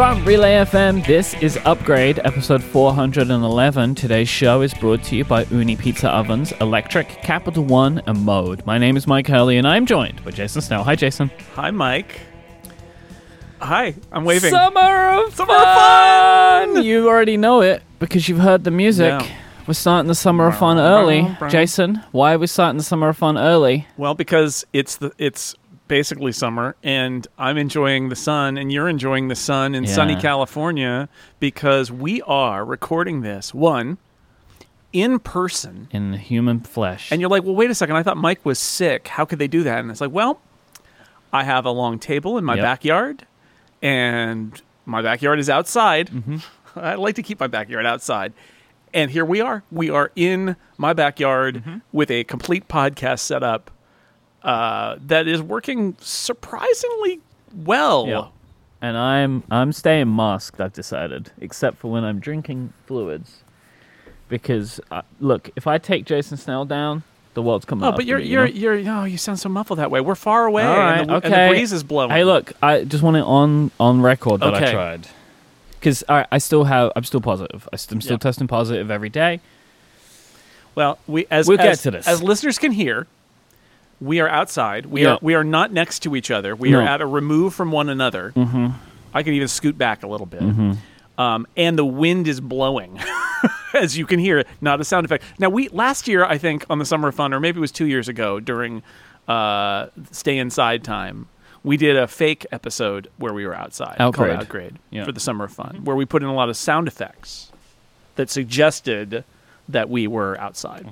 From Relay FM, this is Upgrade, episode 411. Today's show is brought to you by Ooni Pizza Ovens, Electric, Capital One, and Mode. My name is Myke Hurley, and I'm joined by Jason Snell. Hi, Jason. Hi, Mike. Hi, I'm waving. Summer of Summer of fun! You already know it because you've heard the music. Yeah. We're starting the Summer of Fun early. Jason, why are we starting the Summer of Fun early? Well, because it's the it's basically summer, and I'm enjoying the sun, and you're enjoying the sun in sunny California because we are recording this one in person. In the human flesh. And you're like, well, wait a second. I thought Myke was sick. How could they do that? And it's like, well, I have a long table in my Yep. backyard, and my backyard is outside. Mm-hmm. I like to keep my backyard outside. And here we are. We are in my backyard Mm-hmm. with a complete podcast setup uh, that is working surprisingly well. Yeah. And I'm I'm staying masked. I've decided, except for when I'm drinking fluids, because uh, look, if I take Jason Snell down, the world's coming. Oh, but you're me, you you're know? you're no, you sound so muffled that way. We're far away, right, and, the, and okay. the breeze is blowing. Hey, look, I just want it on on record that I tried, because I I still have I'm still positive. I'm still Yeah. testing positive every day. Well, we as We'll get to this. as listeners can hear. We are outside. We Yeah. are we are not next to each other. We No. are at a remove from one another. Mm-hmm. I can even scoot back a little bit. Mm-hmm. Um, and the wind is blowing, as you can hear. Not a sound effect. Now we last year, I think, on the Summer of Fun, or maybe it was two years ago during uh, stay inside time. We did a fake episode where we were outside called Outgrade. Outgrade Yeah. for the Summer of Fun, where we put in a lot of sound effects that suggested that we were outside.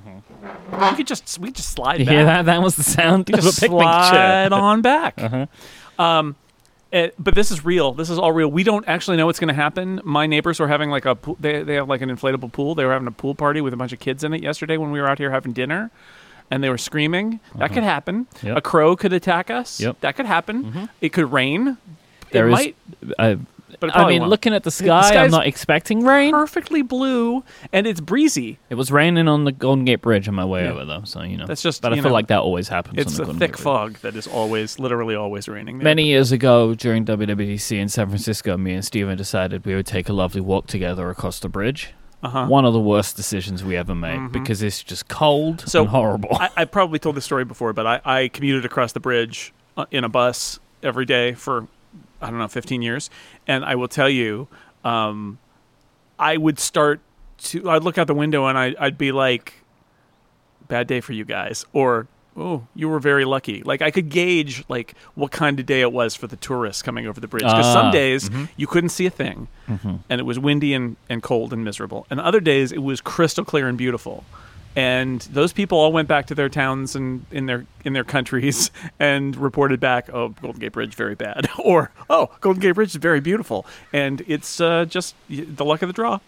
We could just we could just slide You back. hear that? That was the sound of a just picnic slide chair. on back. Uh-huh. Um, eh, but this is real. This is all real. We don't actually know what's going to happen. My neighbors were having like a pool, they they have like an inflatable pool. They were having a pool party with a bunch of kids in it yesterday when we were out here having dinner, and they were screaming. That could happen. Uh-huh. Yep. A crow could attack us. Yep. Mm-hmm. That could happen. It could rain. There it is- might, Uh, but I mean, won't. looking at the sky, I'm not expecting rain. perfectly blue and it's breezy. It was raining on the Golden Gate Bridge on my way Yeah. over, though. So you know, That's just, But I feel know, like that always happens. It's on the a Golden thick Gate Bridge. fog that is always, literally always raining. There. Many years ago, during WWDC in San Francisco, me and Stephen decided we would take a lovely walk together across the bridge. Uh-huh. One of the worst decisions we ever made because it's just cold So, and horrible. I, I probably told this story before, but I, I commuted across the bridge uh, in a bus every day for I don't know 15 years, and I will tell you, um, I would start to I'd look out the window and I, I'd be like, "Bad day for you guys," or "Oh, you were very lucky." Like I could gauge like what kind of day it was for the tourists coming over the bridge. Because Ah, some days you couldn't see a thing, and it was windy and, and cold and miserable, and other days it was crystal clear and beautiful and those people all went back to their towns and in their in their countries and reported back, "Oh, Golden Gate Bridge very bad," or "Oh, Golden Gate Bridge is very beautiful," and it's uh, just the luck of the draw.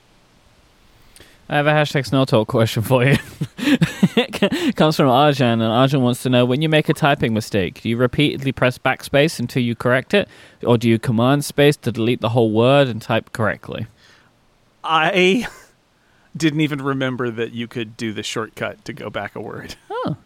I have a hashtag Snell Talk question for you. it comes from Arjan, and Arjan wants to know when you make a typing mistake, do you repeatedly press backspace until you correct it, or do you command space to delete the whole word and type correctly? I didn't even remember that you could do the shortcut to go back a word. Oh.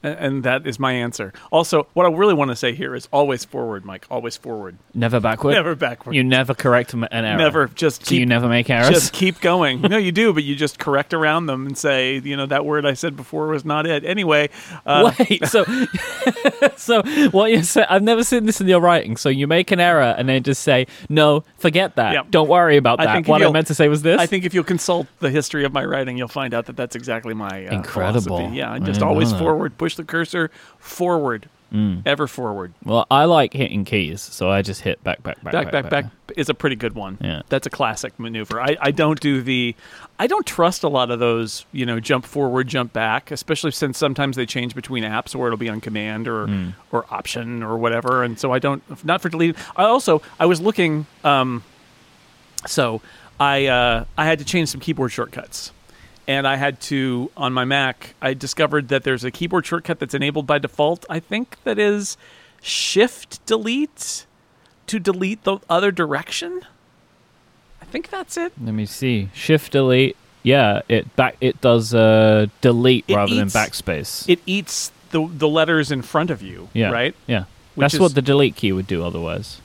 And that is my answer. Also, what I really want to say here is always forward, Myke. Always forward. Never backward? Never backward. You never correct an error? Never. Just So you never make errors? just keep going. No, you do, but you just correct around them and say, you know, that word I said before was not it. Anyway, uh, Wait, so so what you said? I've never seen this in your writing. So you make an error and then just say, "No, forget that. Yeah. Don't worry about that." if What I meant to say was this. I think if you'll consult the history of my writing, you'll find out that that's exactly my uh, Incredible. philosophy. Yeah, I just always forward. Push the cursor forward, ever forward. Well, I like hitting keys, so I just hit back, back, back, Back, back, back is a pretty good one. Yeah. that's a classic maneuver. I, I don't do the, I don't trust a lot of those. You know, jump forward, jump back, especially since sometimes they change between apps, where it'll be on command or Hmm. or option or whatever. And so I don't, not for deleting. I also I was looking. Um, so I uh, I had to change some keyboard shortcuts. And I had to on my Mac. I discovered that there's a keyboard shortcut that's enabled by default. I think that is Shift Delete to delete the other direction. I think that's it. Let me see. Shift delete. Yeah, it back. It does uh, delete It rather than backspace. It eats the the letters in front of you. yeah, Right. Yeah, Which that's is- what the delete key would do. Otherwise,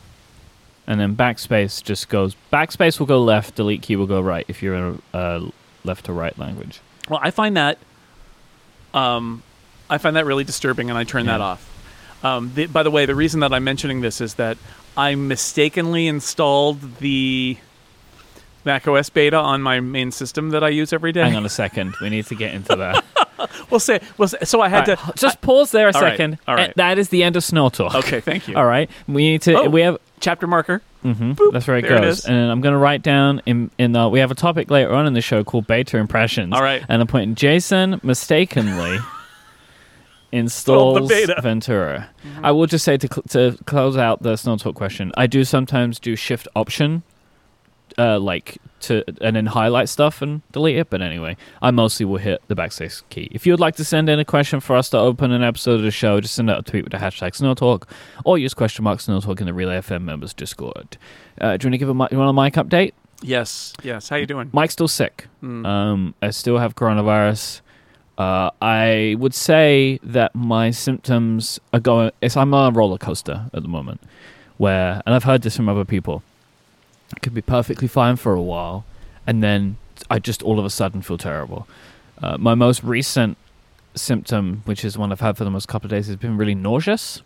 and then backspace just goes. Backspace will go left. Delete key will go right if you're in a uh, left to right language. Well, I find that, um, I find that really disturbing, and I turn that off. Um, the, by the way, the reason that I'm mentioning this is that I mistakenly installed the macOS beta on my main system that I use every day. Hang on a second. We need to get into that. We'll say, we'll say, so I had All to right, just pause there a All right, second. all right. That is the end of Snell Talk. Okay, thank you. All right. We need to. Oh. We have. Chapter marker. hmm Boop, that's where it there it goes. is. and I'm going to write down in in the. We have a topic later on in the show called beta impressions. All right. And I'm putting Jason mistakenly installs beta. Ventura. I will just say to cl- to close out the Snell Talk question. I do sometimes do Shift Option, uh, like to and then highlight stuff and delete it. But anyway, I mostly will hit the backspace key. If you would like to send in a question for us to open an episode of the show, just send out a tweet with the hashtag Snell Talk, or use question mark Snell Talk in the Relay FM members Discord. Uh, do you want to give a you want a Myke update? Yes, yes. How you doing? Myke's still sick. Mm. Um, I still have coronavirus. Uh, I would say that my symptoms are going. It's I'm on a roller coaster at the moment, where and I've heard this from other people. Could be perfectly fine for a while, and then I just all of a sudden feel terrible. Uh, my most recent symptom, which is one I've had for the most couple of days, has been really nauseous.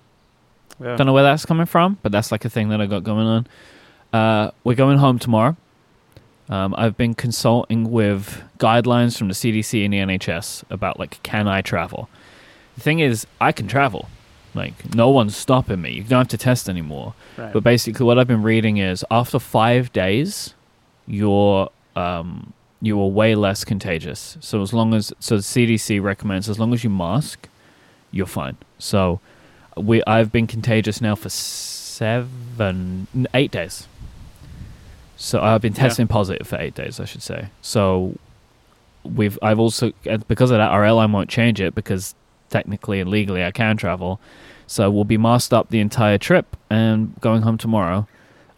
Yeah. Don't know where that's coming from, but that's like a thing that I got going on. Uh, we're going home tomorrow. Um, I've been consulting with guidelines from the CDC and the NHS about like, can I travel? The thing is, I can travel. Like, no one's stopping me. You don't have to test anymore. Right. But basically, what I've been reading is after five days, you're um, you are way less contagious. So as long as so the CDC recommends as long as you mask, you're fine. So we I've been contagious now for seven eight days. So I've been Yeah. testing positive for eight days, I should say. So we've I've also because of that our airline won't change it because technically and legally I can travel. So we'll be masked up the entire trip and going home tomorrow.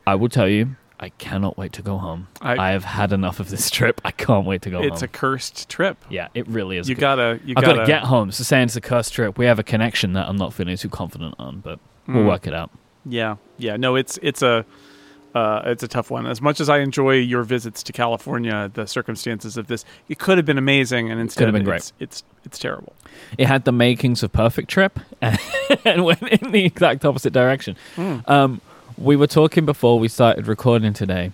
I will tell you, I cannot wait to go home. I, I- have had enough of this trip. I can't wait to go it's a cursed trip. yeah, it really is. You good. gotta, you I've gotta got to get home. So saying it's a cursed trip, we have a connection that I'm not feeling too confident on, but we'll Mm. work it out. Yeah, yeah. No, it's it's a uh, it's a tough one. As much as I enjoy your visits to California, the circumstances of this it could have been amazing, and instead been great. It's, it's it's terrible. It had the makings of perfect trip and went in the exact opposite direction. Um, we were talking before we started recording today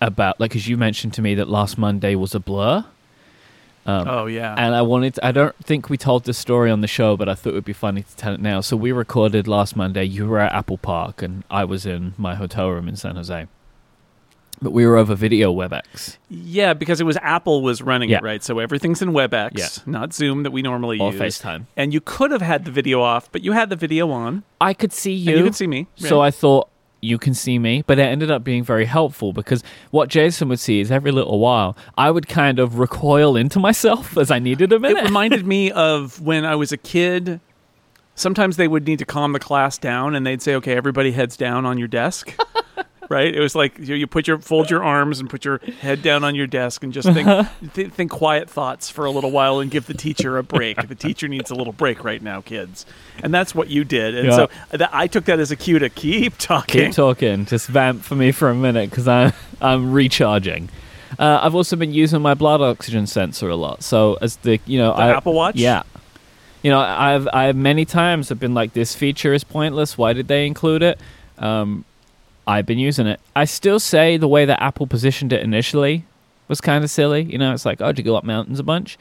about like, as you mentioned to me that last Monday was a blur. Um, oh yeah, And I wanted, to, I don't think we told this story on the show, but I thought it would be funny to tell it now. So we recorded last Monday. You were at Apple Park, and I was in my hotel room in San Jose. But we were over video WebEx yeah, because it was Apple was running Yeah. it right, so everything's in WebEx, Yeah. not Zoom that we normally or use. FaceTime. And you could have had the video off, but you had the video on, I could see you. and you could see me. So I thought you can see me, but it ended up being very helpful because what Jason would see is every little while I would kind of recoil into myself as I needed a minute. it reminded me of when I was a kid. Sometimes they would need to calm the class down, and they'd say, "Okay, everybody heads down on your desk." right? It was like you, you put your fold your arms and put your head down on your desk and just think th- think quiet thoughts for a little while and give the teacher a break. the teacher needs a little break right now, kids, and that's what you did. And Yeah. so that, I took that as a cue to keep talking. Keep talking, just vamp for me for a minute because I'm I'm recharging. Uh, I've also been using my blood oxygen sensor a lot. So as the you know The I, Apple Watch? yeah. You know, I've I've many times have been like, this feature is pointless. Why did they include it? Um, I've been using it. I still say the way that Apple positioned it initially was kind of silly. You know, it's like, oh, do you go up mountains a bunch?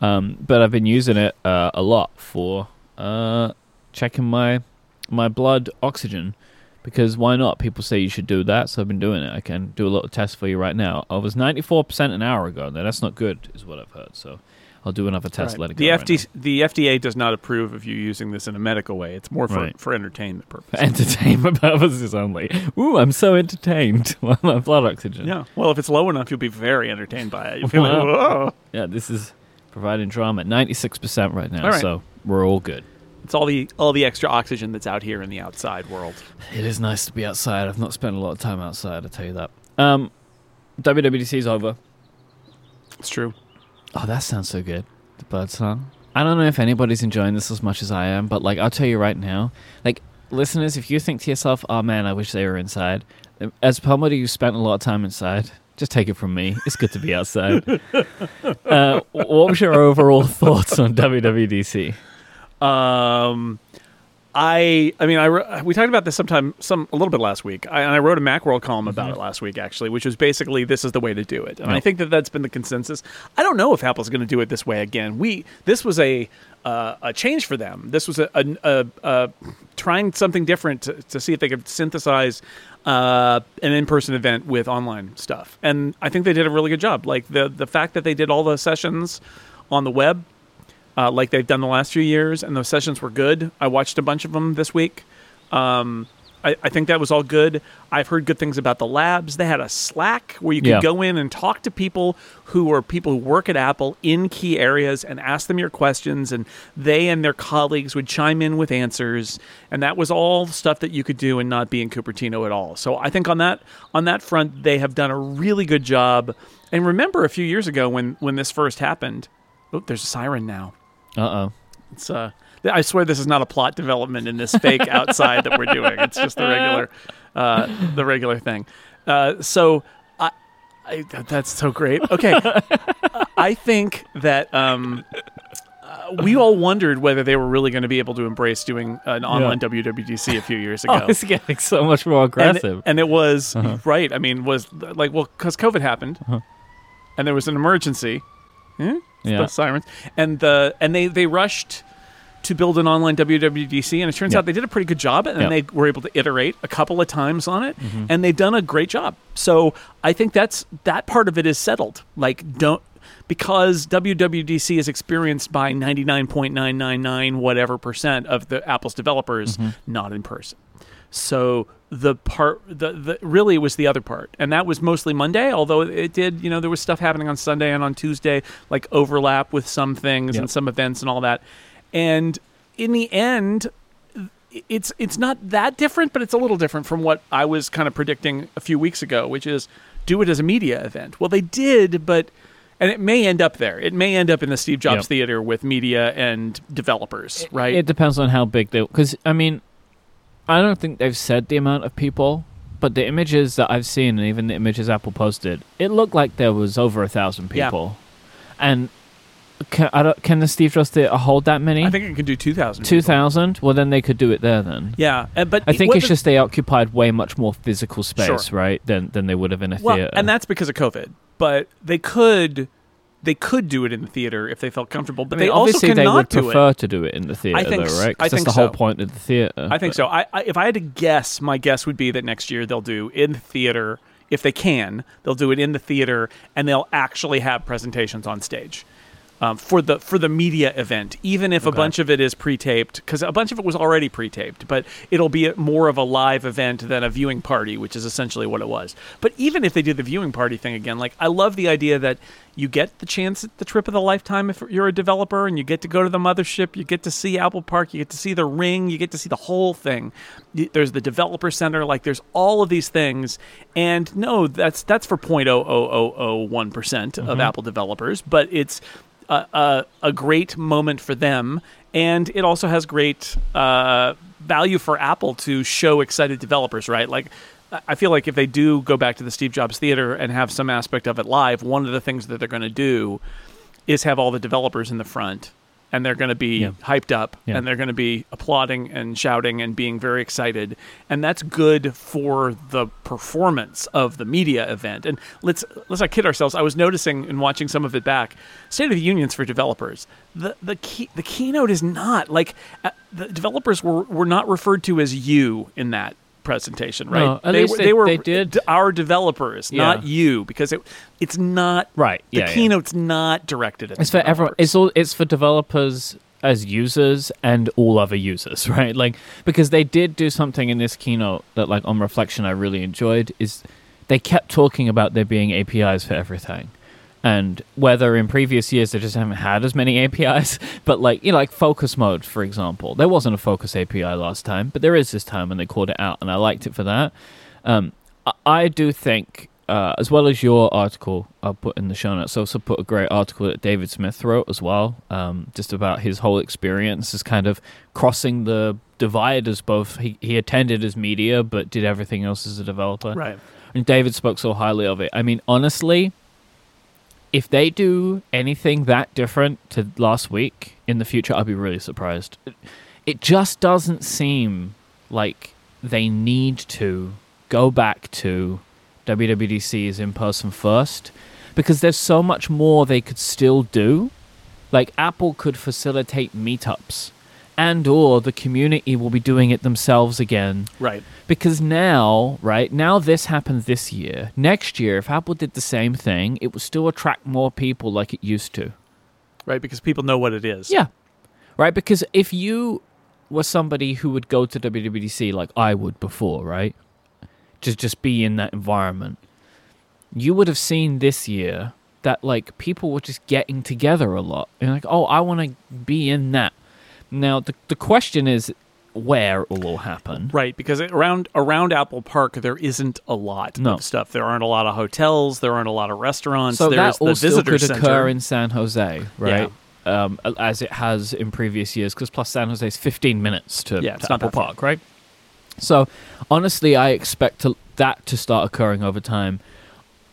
Um, but I've been using it uh, a lot for uh, checking my my blood oxygen because why not? People say you should do that, so I've been doing it. I can do a little test for you right now. I was ninety four percent an hour ago. Now that's not good, is what I've heard. So I'll do another test. Right. Let it the go. right the FDA does not approve of you using this in a medical way. It's more for, Right. for entertainment purposes. Entertainment purposes only. Ooh, I'm so entertained by my blood oxygen. Yeah. Well, if it's low enough, you'll be very entertained by it. You'll feel like, whoa. Yeah, this is providing drama. Ninety six percent right now, All right. so we're all good. It's all the all the extra oxygen that's out here in the outside world. It is nice to be outside. I've not spent a lot of time outside. I tell you that. Um, WWDC's over. It's true. Oh, that sounds so good. The bird song. I don't know if anybody's enjoying this as much as I am, but like I'll tell you right now, like listeners, if you think to yourself, "Oh man, I wish they were inside," as somebody who spent a lot of time inside, just take it from me. It's good to be outside. uh, what was your overall thoughts on WWDC? Um, I I mean I we talked about this sometime some a little bit last week, I, and I wrote a MacWorld column about it last week actually, which was basically this is the way to do it, and I think that that's been the consensus. I don't know if Apple's going to do it this way again. We this was a uh, a change for them. This was a, a, a, a trying something different to, to see if they could synthesize uh, an in-person event with online stuff, and I think they did a really good job. Like the the fact that they did all the sessions on the web uh, like they've done the last few years, and those sessions were good. I watched a bunch of them this week. Um, I, I think that was all good. I've heard good things about the labs. They had a Slack where you could Yeah. go in and talk to people who are people who work at Apple in key areas and ask them your questions, and they and their colleagues would chime in with answers. And that was all stuff that you could do and not be in Cupertino at all. So I think on that on that front, they have done a really good job. And remember, a few years ago when when this first happened, oh, there's a siren now. Uh oh. It's uh, I swear this is not a plot development in this fake outside that we're doing. It's just the regular, uh, the regular thing. Uh, so I, I, that- that's so great. Okay, I think that um, uh, we all wondered whether they were really going to be able to embrace doing an online WWDC a few years ago. Oh, it's getting so much more aggressive. Uh-huh. and it was right. I mean, was like well, because COVID happened, and there was an emergency. Eh? Yeah. The sirens, and the and they they rushed to build an online WWDC, and it turns Yeah. out they did a pretty good job, and Yeah. they were able to iterate a couple of times on it, Mm-hmm. and they've done a great job. So I think that's that part of it is settled. Like don't because WWDC is experienced by ninety nine point nine nine nine whatever percent of the Apple's developers Mm-hmm. not in person. So the part, the, the really was the other part, and that was mostly Monday. Although it did, you know, there was stuff happening on Sunday and on Tuesday, like overlap with some things Yep. and some events and all that. And in the end, it's it's not that different, but it's a little different from what I was kind of predicting a few weeks ago, which is do it as a media event. Well, they did, but and it may end up there. It may end up in the Steve Jobs Yep. Theater with media and developers, right? It depends on how big they. Because I mean, I don't think they've said the amount of people, but the images that I've seen and even the images Apple posted, it looked like there was over a thousand people. Yeah. And can, I don't, can the Steve Jobs Theater hold that many? I think it can do two thousand. Two thousand. Well, then they could do it there. Then Yeah, uh, but I think it's just they occupied way much more physical space, Sure. right? Than than they would have in a well, theater. and that's because of COVID. But they could they could do it in the theater if they felt comfortable. But I mean, they also obviously they would prefer to do it in the theater, think though, right? I that's think the whole point of the theater. I think so. I, I, if I had to guess, my guess would be that next year they'll do in the theater. If they can, they'll do it in the theater, and they'll actually have presentations on stage um, for the for the media event. Even if a bunch of it is pre-taped, because a bunch of it was already pre-taped, but it'll be more of a live event than a viewing party, which is essentially what it was. But even if they do the viewing party thing again, like I love the idea that you get the chance at the trip of the lifetime if you're a developer, and you get to go to the mothership, you get to see Apple Park, you get to see the ring, you get to see the whole thing. There's the developer center, like there's all of these things, and no, that's that's for 0.0001 percent of Apple developers, but it's a, a, great moment for them, and it also has great uh, value for Apple to show excited developers, right? Like, I feel like if they do go back to the Steve Jobs Theater and have some aspect of it live, one of the things that they're going to do is have all the developers in the front. And they're going to be Yeah. hyped up, Yeah. and they're going to be applauding and shouting and being very excited, and that's good for the performance of the media event. And let's let's not kid ourselves. I was noticing and watching some of it back. State of the Unions for developers. The the key, the keynote is not like uh, the developers were were not referred to as you in that presentation, right? No, at they, least were- they- they were they did. our developers, not you, because it it's not Right. the yeah, yeah. keynote's not directed at It's for everyone. It's all. It's for developers as users and all other users, right? Like because they did do something in this keynote that, like on reflection, I really enjoyed. Is they kept talking about there being APIs for everything. And whether in previous years they just haven't had as many APIs, but like you know, like focus mode, for example, there wasn't a focus API last time, but there is this time, and they called it out, and I liked it for that. Um, I, I do think, uh, as well as your article, I'll put in the show notes. I Also, put a great article that David Smith wrote as well, um, just about his whole experience as kind of crossing the divide as both. He he attended as media, but did everything else as a developer. Right. And David spoke so highly of it. I mean, honestly, if they do anything that different to last week in the future, I'd be really surprised. It, it just doesn't seem like they need to go back to WWDC as in person first because there's so much more they could still do. Like Apple could facilitate meetups and or the community will be doing it themselves again Right. because now, right now, this happened this year. Next year, if Apple did the same thing, it would still attract more people like it used to. Right. Because people know what it is. Yeah, right. Because if you were somebody who would go to WWDC like I would before, right, just just be in that environment, you would have seen this year that like people were just getting together a lot and like, oh, I want to be in that. Now the the question is where it will all happen. Right, because around around Apple Park there isn't a lot No. of stuff. There aren't a lot of hotels. There aren't a lot of restaurants. So There's that the also visitor could center. occur in San Jose, right? Um, as it has in previous years, because plus San Jose is 15 minutes to, Yeah, to Apple. Park, right? So honestly, I expect to, that to start occurring over time.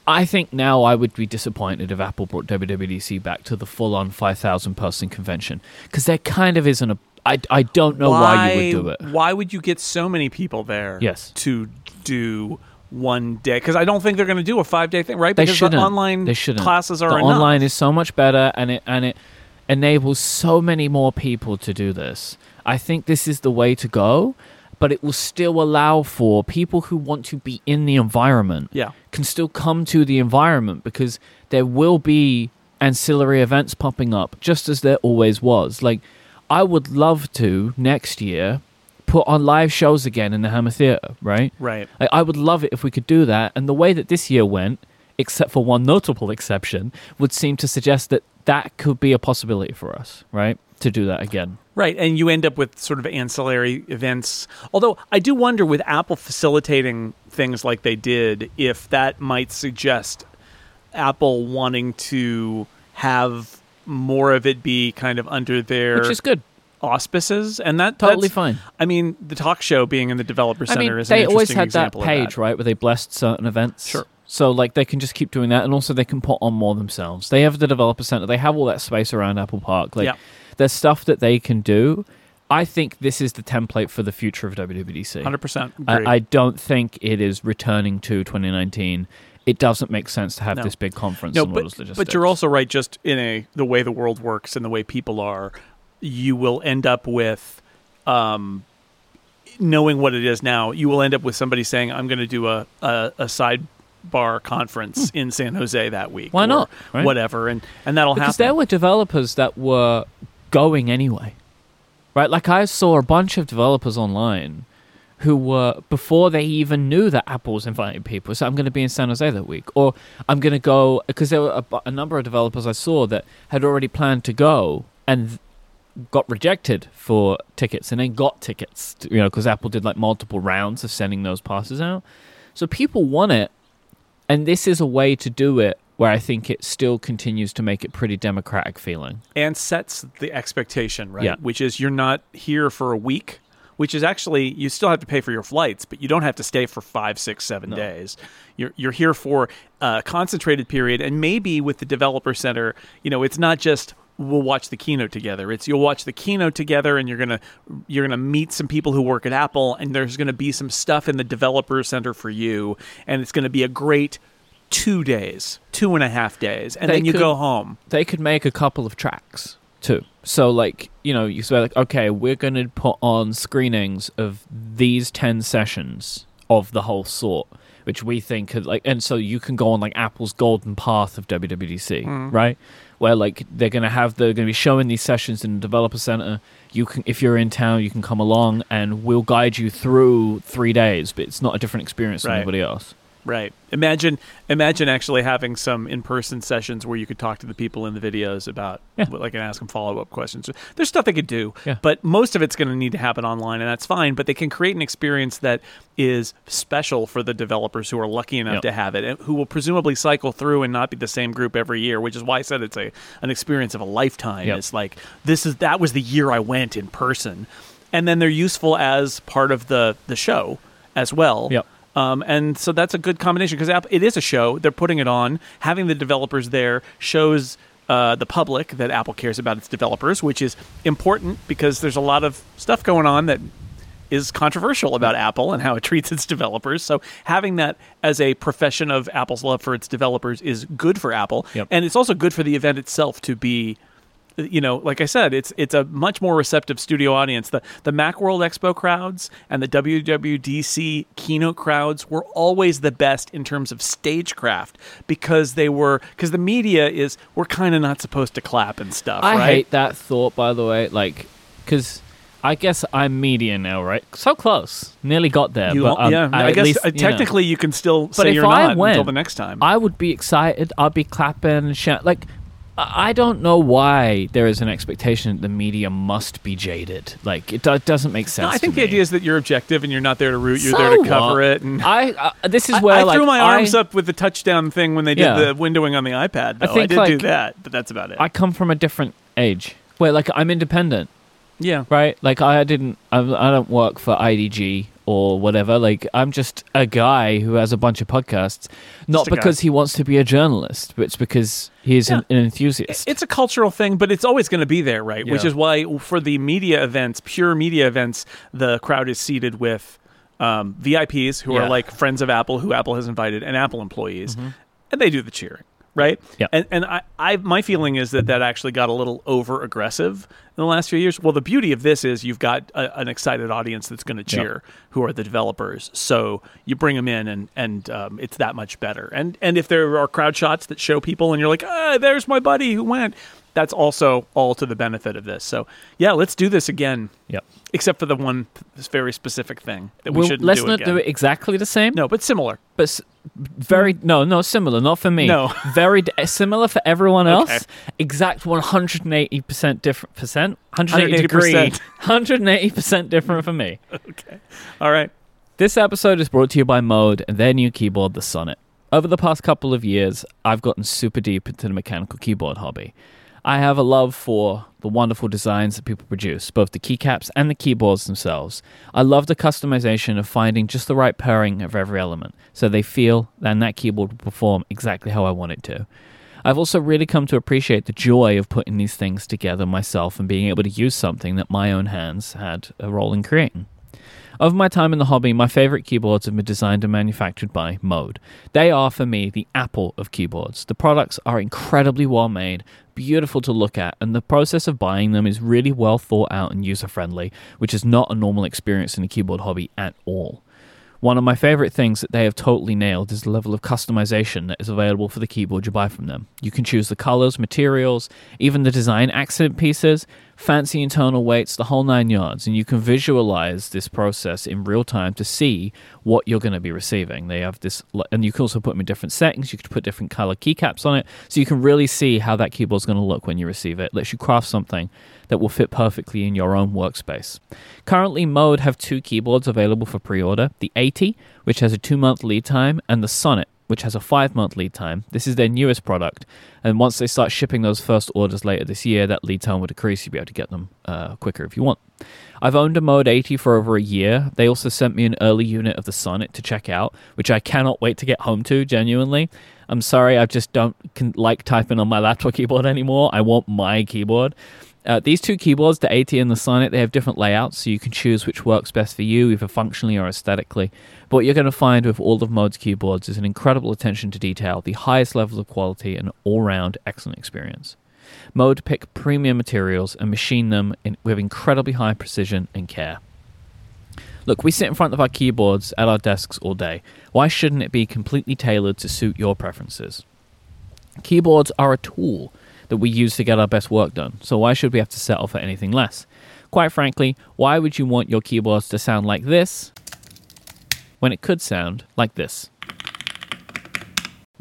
I think now I would be disappointed if Apple brought WWDC back to the full-on 5,000 person convention because there kind of isn't a. I, I don't know why, you would do it. Why would you get so many people there? Yes. To do one day because I don't think they're going to do a five day thing, right? They because shouldn't. the online they shouldn't. classes are the enough. online is so much better, and it and it enables so many more people to do this. I think this is the way to go, but it will still allow for people who want to be in the environment Yeah. can still come to the environment because there will be ancillary events popping up just as there always was. Like I would love to next year put on live shows again in the Hammer Theatre, right? Right. I, I would love it if we could do that. And the way that this year went, except for one notable exception, would seem to suggest that that could be a possibility for us, right? To do that again. Right, and you end up with sort of ancillary events. Although I do wonder with Apple facilitating things like they did, if that might suggest Apple wanting to have more of it be kind of under their Which is good. auspices, and that Totally fine. I mean, the talk show being in the developer I center mean, is an they always interesting had that page, that. right, where they blessed certain events. Sure. So, like, they can just keep doing that, and also they can put on more themselves. They have the developer center. They have all that space around Apple Park. Like, Yeah. There's stuff that they can do. I think this is the template for the future of WWDC. Hundred percent. I, I don't think it is returning to 2019. It doesn't make sense to have No. this big conference. No, but, but you're also right. Just in a the way the world works and the way people are, you will end up with, um, knowing what it is now. You will end up with somebody saying, "I'm going to do a a, a sidebar conference in San Jose that week." Hmm. Why not, right? Whatever, and and that'll because happen. there were developers that were going anyway, right? Like I saw a bunch of developers online who were before they even knew that Apple was inviting people. So I'm going to be in San Jose that week, or I'm going to go because there were a, a number of developers I saw that had already planned to go and got rejected for tickets and then got tickets, to- you know, because Apple did like multiple rounds of sending those passes out. So people want it, and this is a way to do it where I think it still continues to make it pretty democratic feeling. and sets the expectation right, Yeah. which is you're not here for a week. Which is actually you still have to pay for your flights, but you don't have to stay for five, six, seven No. days. You're you're here for a concentrated period, and maybe with the developer center, you know, it's not just we'll watch the keynote together. It's you'll watch the keynote together, and you're gonna you're gonna meet some people who work at Apple, and there's gonna be some stuff in the developer center for you, and it's gonna be a great two days, two and a half days, and They then you could- go home. They could make a couple of tracks too. So like, you know, you say like, okay, we're going to put on screenings of these 10 sessions of the whole sort, which we think could like and so you can go on like Apple's golden path of WWDC, Mm. right? Where like they're going to have they're going to be showing these sessions in the developer center. You can if you're in town, you can come along and we'll guide you through 3 days, but it's not a different experience than anybody else. Right. Imagine imagine actually having some in-person sessions where you could talk to the people in the videos about Yeah. like and ask them follow-up questions. There's stuff they could do, Yeah. but most of it's going to need to happen online and that's fine, but they can create an experience that is special for the developers who are lucky enough Yep. to have it and who will presumably cycle through and not be the same group every year, which is why I said it's a an experience of a lifetime. Yep. It's like this is that was the year I went in person. and then they're useful as part of the the show as well. Yep. Um, and so that's a good combination because it is a show. They're putting it on. Having the developers there shows uh, the public that Apple cares about its developers, which is important because there's a lot of stuff going on that is controversial about Apple and how it treats its developers. So having that as a profession of Apple's love for its developers is good for Apple, Yep. and it's also good for the event itself to be. You know, like I said, it's it's a much more receptive studio audience. The the MacWorld Expo crowds and the WWDC keynote crowds were always the best in terms of stagecraft because they were because the media is we're kind of not supposed to clap and stuff. I right? hate that thought, by the way. Like, because I guess I'm media now, right? So close, nearly got there. You, but um, yeah, I, at guess least, uh, you know. technically you can still say if you're I not went, until the next time. I would be excited. I'd be clapping and shout. Like, I I don't know why there is an expectation that the media must be jaded. Like, it do- doesn't make sense. no, I think the idea is that you're objective and you're not there to root. You're So there to cover what? it. And I uh, this is I- where I, like threw my arms I, up with the touchdown thing when they did Yeah. the windowing on the iPad. Though. I, think, did do that, but that's about it. I come from a different age where like I'm independent. Yeah, right? Like I didn't, I, I don't work for IDG or whatever. Like I'm just a guy who has a bunch of podcasts, not a guy. because he wants to be a journalist, but it's because he's an, an enthusiast. It's a cultural thing, but it's always going to be there, right? Which is why for the media events, pure media events, the crowd is seated with um, VIPs who Yeah. are like friends of Apple, who Apple has invited, and Apple employees, and they do the cheering, right? Yeah. And and I, I my feeling is that that actually got a little over aggressive in the last few years. Well, the beauty of this is you've got a, an excited audience that's going to cheer, who are the developers. So you bring them in, and and um, it's that much better. And and if there are crowd shots that show people, and you're like, ah, there's my buddy who went. That's also all to the benefit of this. So yeah, let's do this again. yep. Except for the one this very specific thing that we Well, shouldn't let's do not again. do it exactly the same. No, but similar. but s- very hmm. no, no similar. Not for me. No. very d- similar for everyone else. Okay. Exact 180 percent different percent. 180 degree. 180%. 180 percent different for me. Okay. All right. This episode is brought to you by Mode and their new keyboard, the Sonnet. Over the past couple of years, I've gotten super deep into the mechanical keyboard hobby. I have a love for the wonderful designs that people produce, both the keycaps and the keyboards themselves. I love the customization of finding just the right pairing of every element so they feel and that keyboard will perform exactly how I want it to. I've also really come to appreciate the joy of putting these things together myself and being able to use something that my own hands had a role in creating. Over my time in the hobby, my favorite keyboards have been designed and manufactured by Mode. They are, for me, the Apple of keyboards. The products are incredibly well made, beautiful to look at, and the process of buying them is really well thought out and user friendly, which is not a normal experience in the keyboard hobby at all. One of my favorite things that they have totally nailed is the level of customization that is available for the keyboard you buy from them. You can choose the colors, materials, even the design accent pieces, fancy internal weights, the whole nine yards, and you can visualize this process in real time to see what you're going to be receiving. They have this, and you can also put them in different settings. You can put different color keycaps on it, so you can really see how that keyboard's going to look when you receive it. it. Lets you craft something that will fit perfectly in your own workspace. Currently, Mode have two keyboards available for pre-order: the 80, which has a two-month lead time, and the Sonnet, which has a five-month lead time. This is their newest product, and once they start shipping those first orders later this year, that lead time will decrease. You'll be able to get them uh, quicker if you want. I've owned a Mode 80 for over a year. They also sent me an early unit of the Sonnet to check out, which I cannot wait to get home to. Genuinely, I'm sorry, I just don't like typing on my laptop keyboard anymore. I want my keyboard. Uh, these two keyboards, the 80 and the Sonnet, they have different layouts, so you can choose which works best for you, either functionally or aesthetically. But what you're going to find with all of Mode's keyboards is an incredible attention to detail, the highest levels of quality, and all round excellent experience. Mode pick premium materials and machine them in, with incredibly high precision and care. Look, we sit in front of our keyboards at our desks all day. Why shouldn't it be completely tailored to suit your preferences? Keyboards are a tool that we use to get our best work done, so why should we have to settle for anything less? Quite frankly, why would you want your keyboards to sound like this when it could sound like this?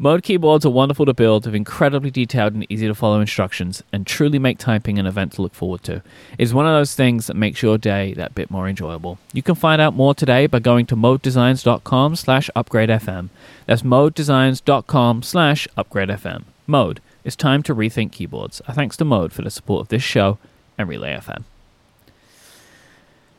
Mode keyboards are wonderful to build with incredibly detailed and easy to follow instructions and truly make typing an event to look forward to. It's one of those things that makes your day that bit more enjoyable. You can find out more today by going to modedesigns.com slash upgradefm. That's modedesigns.com slash upgradefm. Mode. It's time to rethink keyboards. A thanks to Mode for the support of this show and Relay FM.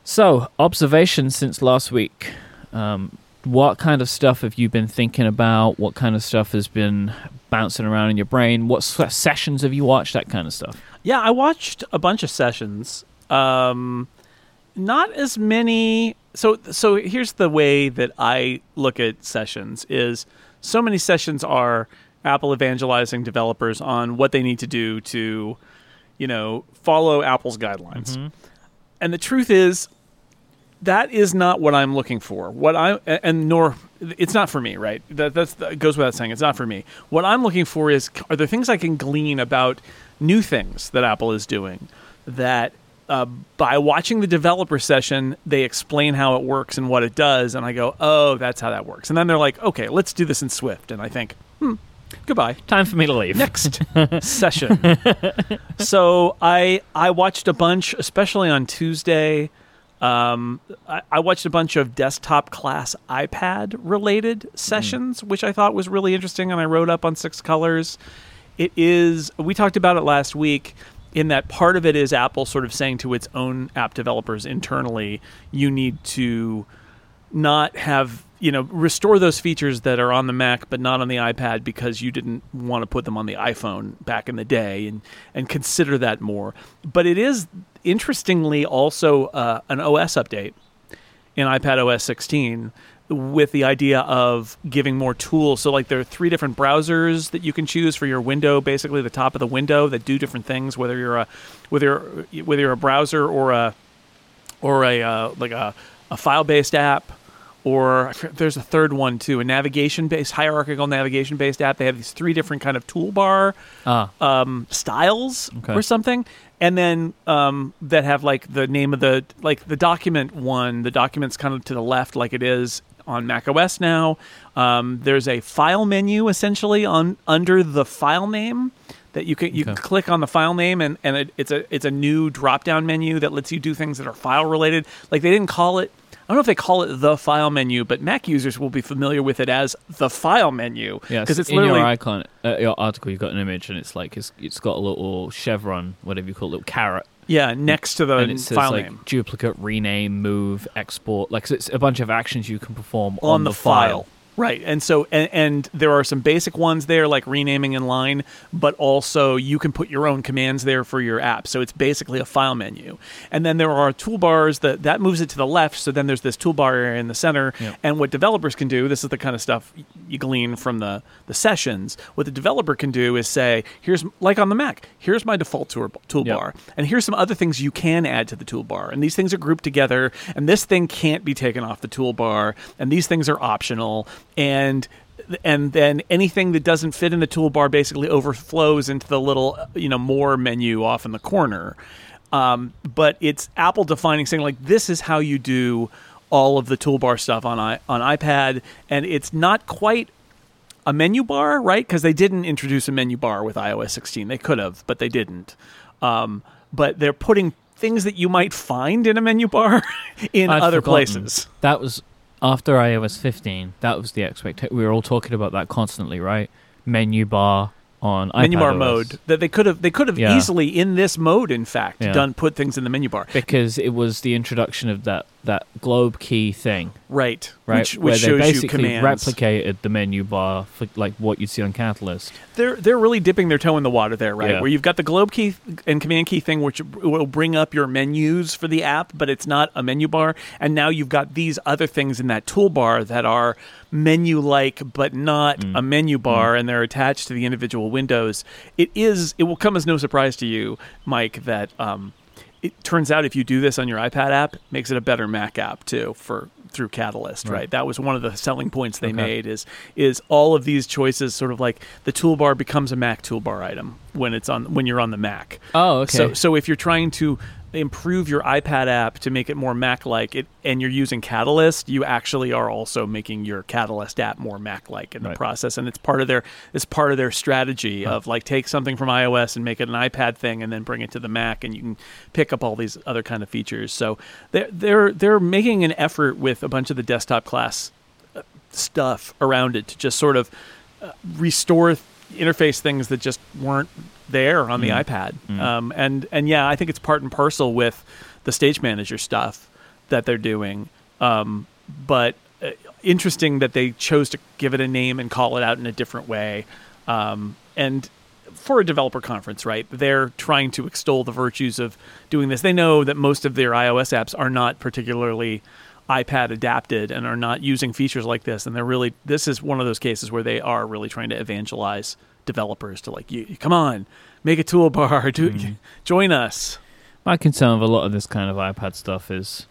So, observations since last week. Um, what kind of stuff have you been thinking about? What kind of stuff has been bouncing around in your brain? What sessions have you watched? That kind of stuff. Yeah, I watched a bunch of sessions. Um, not as many. So, so here's the way that I look at sessions: is so many sessions are Apple evangelizing developers on what they need to do to, you know, follow Apple's guidelines. And the truth is, that is not what I'm looking for. What I and nor it's not for me, right? That that's that goes without saying. It's not for me. What I'm looking for is are there things I can glean about new things that Apple is doing that uh, by watching the developer session, they explain how it works and what it does, and I go, oh, that's how that works. And then they're like, okay, let's do this in Swift, and I think, goodbye Time for me to leave. next session. so I I watched a bunch, especially on Tuesday. Um, I, I watched a bunch of desktop class iPad related sessions, which I thought was really interesting, and I wrote up on Six Colors. It is we talked about it last week. In that part of it is Apple sort of saying to its own app developers internally, you need to not have you know restore those features that are on the Mac but not on the iPad because you didn't want to put them on the iPhone back in the day and and consider that more. But it is interestingly also uh, an OS update in iPad OS 16 with the idea of giving more tools. So like there are three different browsers that you can choose for your window, basically the top of the window that do different things. Whether you're a whether whether you're a browser or a or a uh, like a, a file based app or there's a third one too a navigation based hierarchical navigation based app. They have these three different kind of toolbar Ah, um, styles Okay. or something and then um, that have like the name of the like the document one. The document's kind of to the left like it is on mac os now. Um, there's a file menu essentially on under the file name that you can you can click on the file name and, and it, it's a it's a new drop down menu that lets you do things that are file related like they didn't call it don't know if they call it the file menu, but Mac users will be familiar with it as the file menu yeah. because it's in literally your icon, uh, your article. You've got an image, and it's like it's it's got a little chevron, whatever you call it, little caret, yeah next to the and it says file like name. duplicate, rename, move, export. Like so it's a bunch of actions you can perform on, on, the, file. Right. And so and, and there are some basic ones there like renaming in line, but also you can put your own commands there for your app. So it's basically a file menu. And then there are toolbars that that moves it to the left, so then there's this toolbar area in the center. Yep. And what developers can do, this is the kind of stuff you glean from the the sessions. What the developer can do is say, here's like on the Mac, here's my default tool, toolbar. And here's some other things you can add to the toolbar. And these things are grouped together. And this thing can't be taken off the toolbar. And these things are optional. And and then anything that doesn't fit in the toolbar basically overflows into the little you know more menu off in the corner. Um, but it's Apple defining saying like this is how you do all of the toolbar stuff on i on iPad, and it's not quite a menu bar, right? Because they didn't introduce a menu bar with iOS 16. They could have, but they didn't. Um, but they're putting things that you might find in a menu bar in I'd other forgotten. places. That was after iOS 15. That was the expectation. We were all talking about that constantly, right? Menu bar on Menu bar iPadOS. mode that they could have they could have Yeah. easily in this mode in fact Yeah. done put things in the menu bar because it was the introduction of that that globe key thing, right right? which, where which they shows basically commands replicated the menu bar for like what you'd see on Catalyst. they're they're really dipping their toe in the water there, right? Yeah. Where you've got the globe key and command key thing, which will bring up your menus for the app, but it's not a menu bar. And now you've got these other things in that toolbar that are menu-like, but not Mm. a menu bar, and they're attached to the individual windows. It is. It will come as no surprise to you, Myke, that. Um, it turns out if you do this on your iPad app, it makes it a better Mac app too for through Catalyst, right? Right. That was one of the selling points they Okay. made is is all of these choices sort of like the toolbar becomes a Mac toolbar item when it's on when you're on the Mac. Oh, okay. So so if you're trying to improve your iPad app to make it more Mac-like, it and you're using Catalyst, you actually are also making your Catalyst app more Mac-like in the Right. process, and it's part of their it's part of their strategy of like take something from iOS and make it an iPad thing, and then bring it to the Mac, and you can pick up all these other kind of features. So they're they're they're making an effort with a bunch of the desktop class uh, stuff around it to just sort of uh, restore interface things that just weren't there on the Mm. iPad. Mm. Um, and and yeah, I think it's part and parcel with the Stage Manager stuff that they're doing. Um, but uh, interesting that they chose to give it a name and call it out in a different way. Um, and for a developer conference, right? They're trying to extol the virtues of doing this. They know that most of their iOS apps are not particularly iPad adapted and are not using features like this. And they're really, this is one of those cases where they are really trying to evangelize developers to like, you, come on, make a toolbar, do, Mm-hmm. join us. My concern with a lot of this kind of iPad stuff is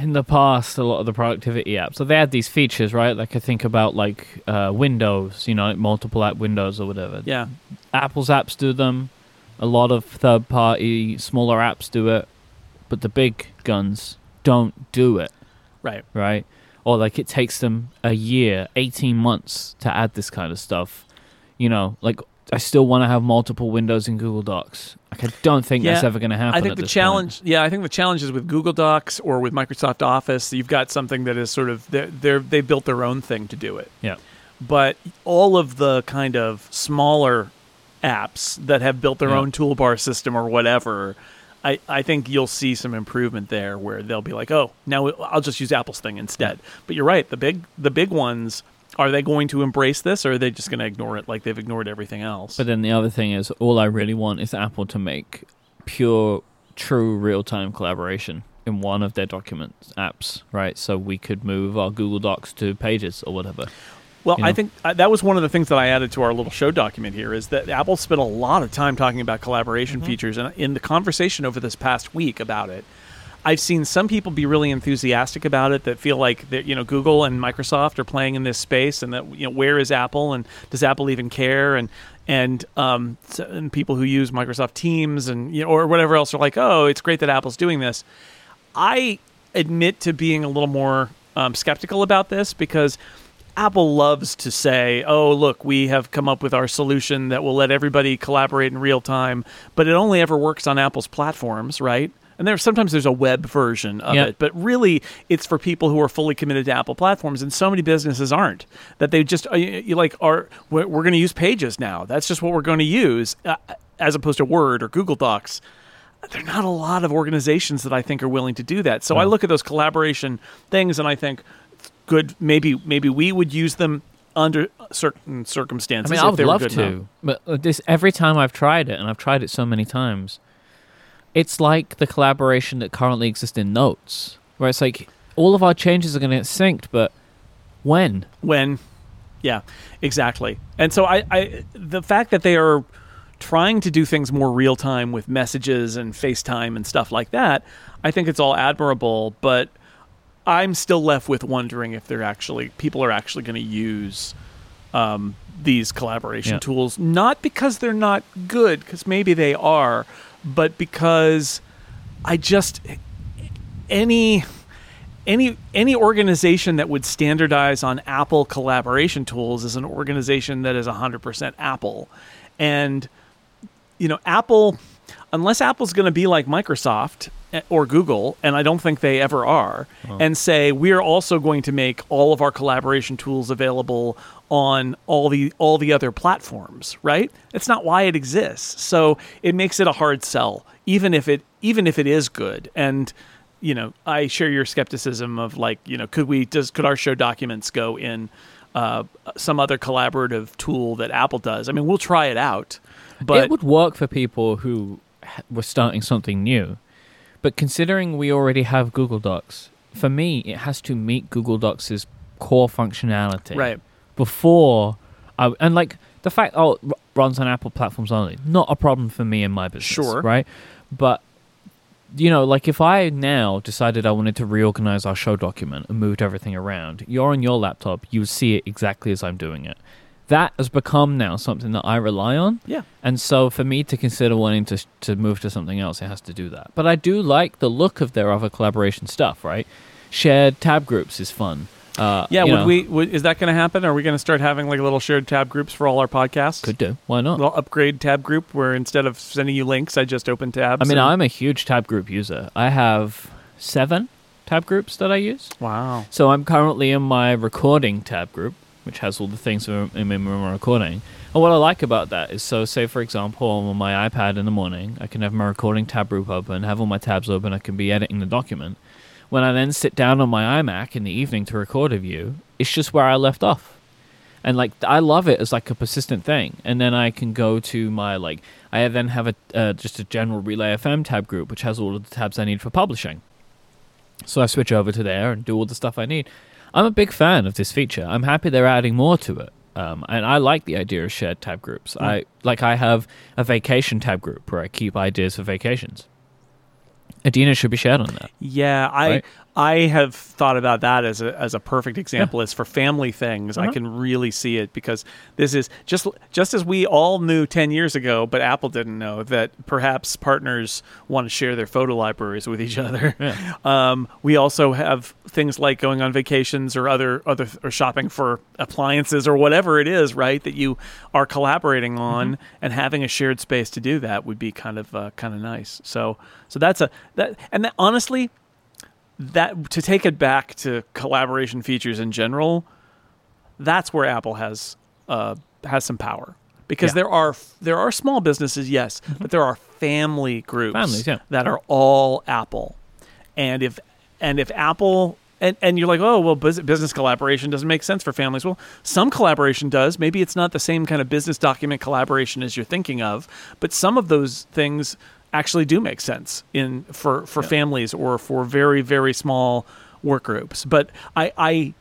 in the past, a lot of the productivity apps, so they had these features, right? Like I think about like uh, Windows, you know, like multiple app windows or whatever. Yeah. Apple's apps do them. A lot of third party smaller apps do it, but the big guns don't do it, Right. right? Or like it takes them a year, 18 months to add this kind of stuff. You know, like I still want to have multiple windows in Google Docs. Like I don't think that's ever going to happen. I think the challenge, point. yeah, I think the challenge is with Google Docs or with Microsoft Office. You've got something that is sort of they're, they're they built their own thing to do it. Yeah. But all of the kind of smaller apps that have built their Yeah. own toolbar system or whatever, I, I think you'll see some improvement there where they'll be like, oh, now I'll just use Apple's thing instead. But you're right, the big the big ones. Are they going to embrace this, or are they just going to ignore it like they've ignored everything else? But then the other thing is, all I really want is Apple to make pure, true real time collaboration in one of their document apps, right? So we could move our Google Docs to Pages or whatever. Well, you I think uh, that was one of the things that I added to our little show document here is that Apple spent a lot of time talking about collaboration Mm-hmm. features, and in the conversation over this past week about it, I've seen some people be really enthusiastic about it that feel like that you know Google and Microsoft are playing in this space, and that you know where is Apple and does Apple even care and and um and people who use Microsoft Teams and you know or whatever else are like oh it's great that Apple's doing this. I admit to being a little more um, skeptical about this because Apple loves to say, "Oh, look, we have come up with our solution that will let everybody collaborate in real time," but it only ever works on Apple's platforms, right? And sometimes there's a web version of Yeah. it, but really it's for people who are fully committed to Apple platforms, and so many businesses aren't. That they just uh, you like are we're, we're going to use Pages now. That's just what we're going to use, uh, as opposed to Word or Google Docs there are not a lot of organizations that I think are willing to do that. So I look at those collaboration things and I think, good, maybe maybe we would use them under certain circumstances. I mean, I would they love to, enough. but uh, this every time I've tried it, and I've tried it so many times, it's like the collaboration that currently exists in Notes, where it's like all of our changes are going to get synced, but when? When, yeah, exactly. And so I, I, the fact that they are trying to do things more real time with messages and FaceTime and stuff like that, I think it's all admirable. But I'm still left with wondering if they're actually people are actually going to use um, these collaboration Yeah. tools, not because they're not good, because maybe they are, but because I just any any any organization that would standardize on Apple collaboration tools is an organization that is 100% Apple. And you know, Apple unless Apple's going to be like Microsoft or Google, and I don't think they ever are, and say we're also going to make all of our collaboration tools available on all the all the other platforms, right? That's not why it exists. So it makes it a hard sell, even if it even if it is good. And you know, I share your skepticism of like, you know, could we does could our show documents go in uh, some other collaborative tool that Apple does? I mean, we'll try it out, but it would work for people who were starting something new. But considering we already have Google Docs, for me, it has to meet Google Docs' core functionality. right, Before, I, and like the fact, oh, runs on Apple platforms only, not a problem for me in my business. Sure. Right? But, you know, like if I now decided I wanted to reorganize our show document and moved everything around, you're on your laptop, you would see it exactly as I'm doing it. That has become now something that I rely on. yeah, And so for me to consider wanting to to move to something else, it has to do that. But I do like the look of their other collaboration stuff, right? Shared tab groups is fun. Uh, yeah. Would know, we? Would, is that going to happen? Are we going to start having like little shared tab groups for all our podcasts? could do? Why not? little upgrade tab group where instead of sending you links, I just open tabs. I mean, I'm a huge tab group user. I have seven tab groups that I use. wow. So I'm currently in my recording tab group, which has all the things in my recording. And what I like about that is, so say for example, on my iPad in the morning, I can have my recording tab group open, have all my tabs open, I can be editing the document. When I then sit down on my iMac in the evening to record a view, it's just where I left off and like I love it as like a persistent thing. And then I can go to my like I then have a uh, just a general Relay FM tab group which has all of the tabs I need for publishing. So I switch over to there and do all the stuff I need. I'm a big fan of this feature. I'm happy they're adding more to it. Um, and I like the idea of shared tab groups. I like I have a vacation tab group where I keep ideas for vacations. Adina should be shared on that. Yeah, I Right? I have thought about that as a as a perfect example. Is for family things, I Uh-huh. can really see it because this is just just as we all knew ten years ago, but Apple didn't know that perhaps partners want to share their photo libraries with each other. Yeah. Um, we also have things like going on vacations or other other or shopping for appliances or whatever it is, right? That you are collaborating on and having a shared space to do that would be kind of uh, kind of nice. So so that's a that and that, honestly, that to take it back to collaboration features in general, that's where Apple has uh, has some power because Yeah. there are there are small businesses, yes, but there are family groups Families, yeah. that are all Apple, and if and if Apple and, and you're like, oh well, business collaboration doesn't make sense for families. Well, some collaboration does. Maybe it's not the same kind of business document collaboration as you're thinking of, but some of those things actually do make sense in for for families or for very very small work groups. But I I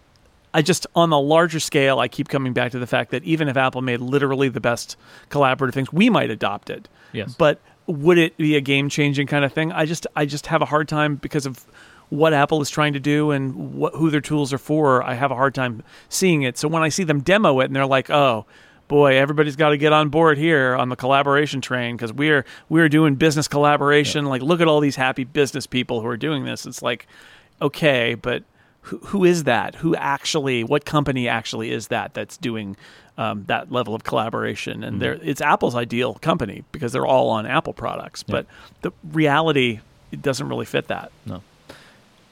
I just on the larger scale, I keep coming back to the fact that even if Apple made literally the best collaborative things, we might adopt it. Yes. But would it be a game changing kind of thing? I just I just have a hard time because of what Apple is trying to do and what who their tools are for. I have a hard time seeing it. So when I see them demo it and they're like, oh. Boy, everybody's got to get on board here on the collaboration train because we're we're doing business collaboration. Like, look at all these happy business people who are doing this. It's like, okay, but who, who is that? Who actually? What company actually is that that's doing um, that level of collaboration? And they're it's Apple's ideal company because they're all on Apple products. But the reality it doesn't really fit that. No.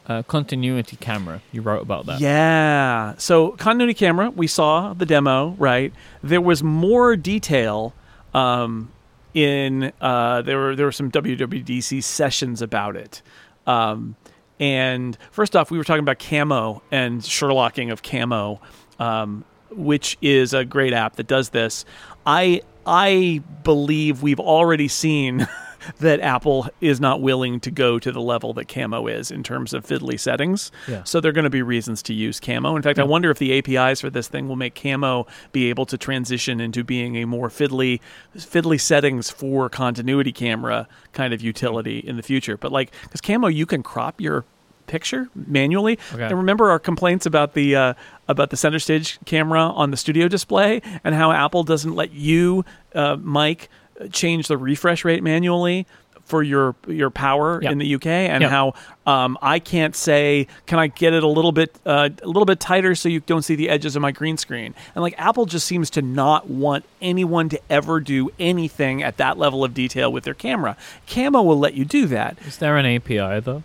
Uh, continuity camera. You wrote about that. Yeah. So continuity camera, we saw the demo, right? There was more detail um, in uh, there were there were some WWDC sessions about it. Um, and first off, we were talking about Camo and Sherlocking of Camo, um, which is a great app that does this. I I believe we've already seen that Apple is not willing to go to the level that Camo is in terms of fiddly settings. Yeah. So there are going to be reasons to use Camo. In fact, I wonder if the APIs for this thing will make Camo be able to transition into being a more fiddly, fiddly settings for continuity camera kind of utility in the future. But like, because Camo, you can crop your picture manually. Okay. And remember our complaints about the uh, about the center stage camera on the studio display and how Apple doesn't let you, uh, Myke, change the refresh rate manually for your your power Yep. in the UK, and Yep. how um, I can't say, can I get it a little bit uh, a little bit tighter so you don't see the edges of my green screen? And like Apple just seems to not want anyone to ever do anything at that level of detail with their camera. Camo will let you do that. Is there an API though?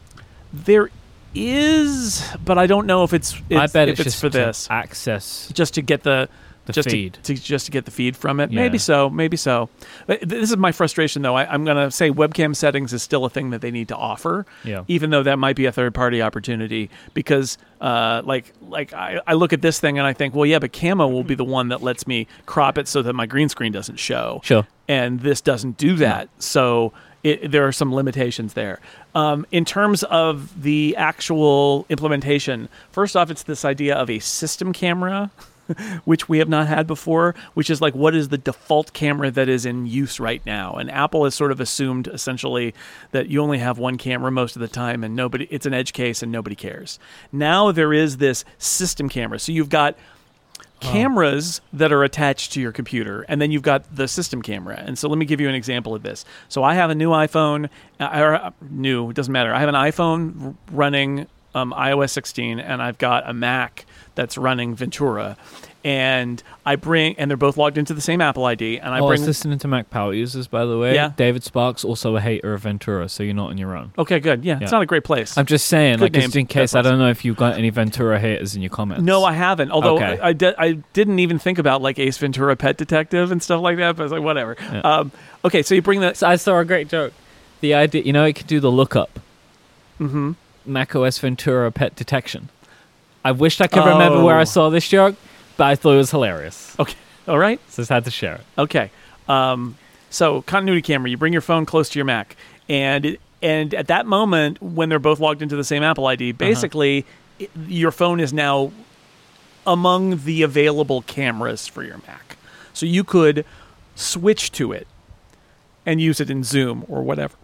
There is, but I don't know if it's, I bet if it's, it's just for this access. just to get the, The just. To, to just to get the feed from it. Yeah. Maybe so, maybe so. But this is my frustration though. I, I'm going to say webcam settings is still a thing that they need to offer, Yeah. even though that might be a third party opportunity. Because uh, like like I, I look at this thing and I think, well, yeah, but Camo will be the one that lets me crop it so that my green screen doesn't show Sure. and this doesn't do that. So it, there are some limitations there. Um, in terms of the actual implementation, first off, it's this idea of a system camera, which we have not had before, which is like what is the default camera that is in use right now. And Apple has sort of assumed essentially that you only have one camera most of the time and nobody, it's an edge case and nobody cares. Now there is this system camera. So you've got cameras that are attached to your computer, and then you've got the system camera. And so let me give you an example of this. So I have a new iPhone, uh, or uh, new, it doesn't matter. I have an iPhone running um, iOS 16, and I've got a Mac that's running Ventura. and I bring and they're both logged into the same Apple ID, and I oh, I bring. was listening to Mac Power users, by the way. Yeah. David Sparks also a hater of Ventura, so you're not on your own. okay, good. Yeah, Yeah. it's not a great place. I'm just saying, Good like, name. just in case. I don't know if you've got any Ventura haters in your comments. no, I haven't. Although Okay. I, I, di- I didn't even think about like Ace Ventura Pet Detective and stuff like that. But I was like, whatever. Yeah. Um, okay, so you bring the. So I saw a great joke. The idea, you know, it could do the lookup. hmm Mac OS Ventura pet detection. I wished I could remember where Oh. I saw this joke, but I thought it was hilarious. Okay. All right. So just had to share it. Okay. Um, so continuity camera, you bring your phone close to your Mac, and it, and at that moment when they're both logged into the same Apple ID, basically it, your phone is now among the available cameras for your Mac. So you could switch to it and use it in Zoom or whatever.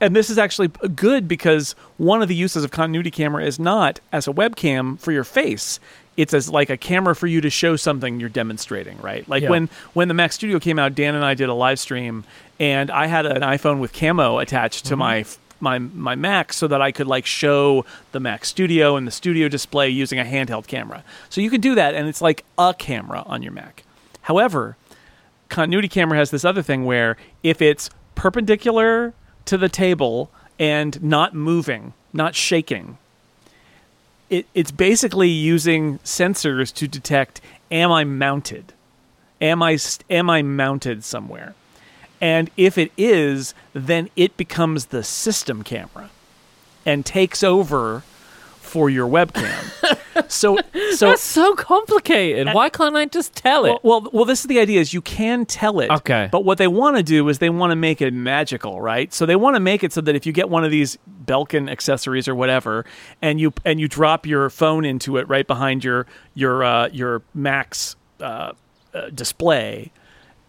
And this is actually good because one of the uses of continuity camera is not as a webcam for your face. It's as like a camera for you to show something you're demonstrating, right? Like Yeah. when when the Mac Studio came out, Dan and I did a live stream, and I had an iPhone with camo attached to mm-hmm. my my my Mac so that I could like show the Mac Studio and the Studio display using a handheld camera. So you can do that, and it's like a camera on your Mac. However, continuity camera has this other thing where if it's perpendicular to the table and not moving, not shaking, it, it's basically using sensors to detect am I mounted? Am I am I mounted somewhere? And if it is, then it becomes the system camera and takes over for your webcam. so so That's so complicated. Why can't I just tell it? well, well, well, this is the idea: is you can tell it. Okay. But what they want to do is they want to make it magical, right? So they want to make it so that if you get one of these Belkin accessories or whatever, and you and you drop your phone into it right behind your your uh, your Mac's uh, uh, display,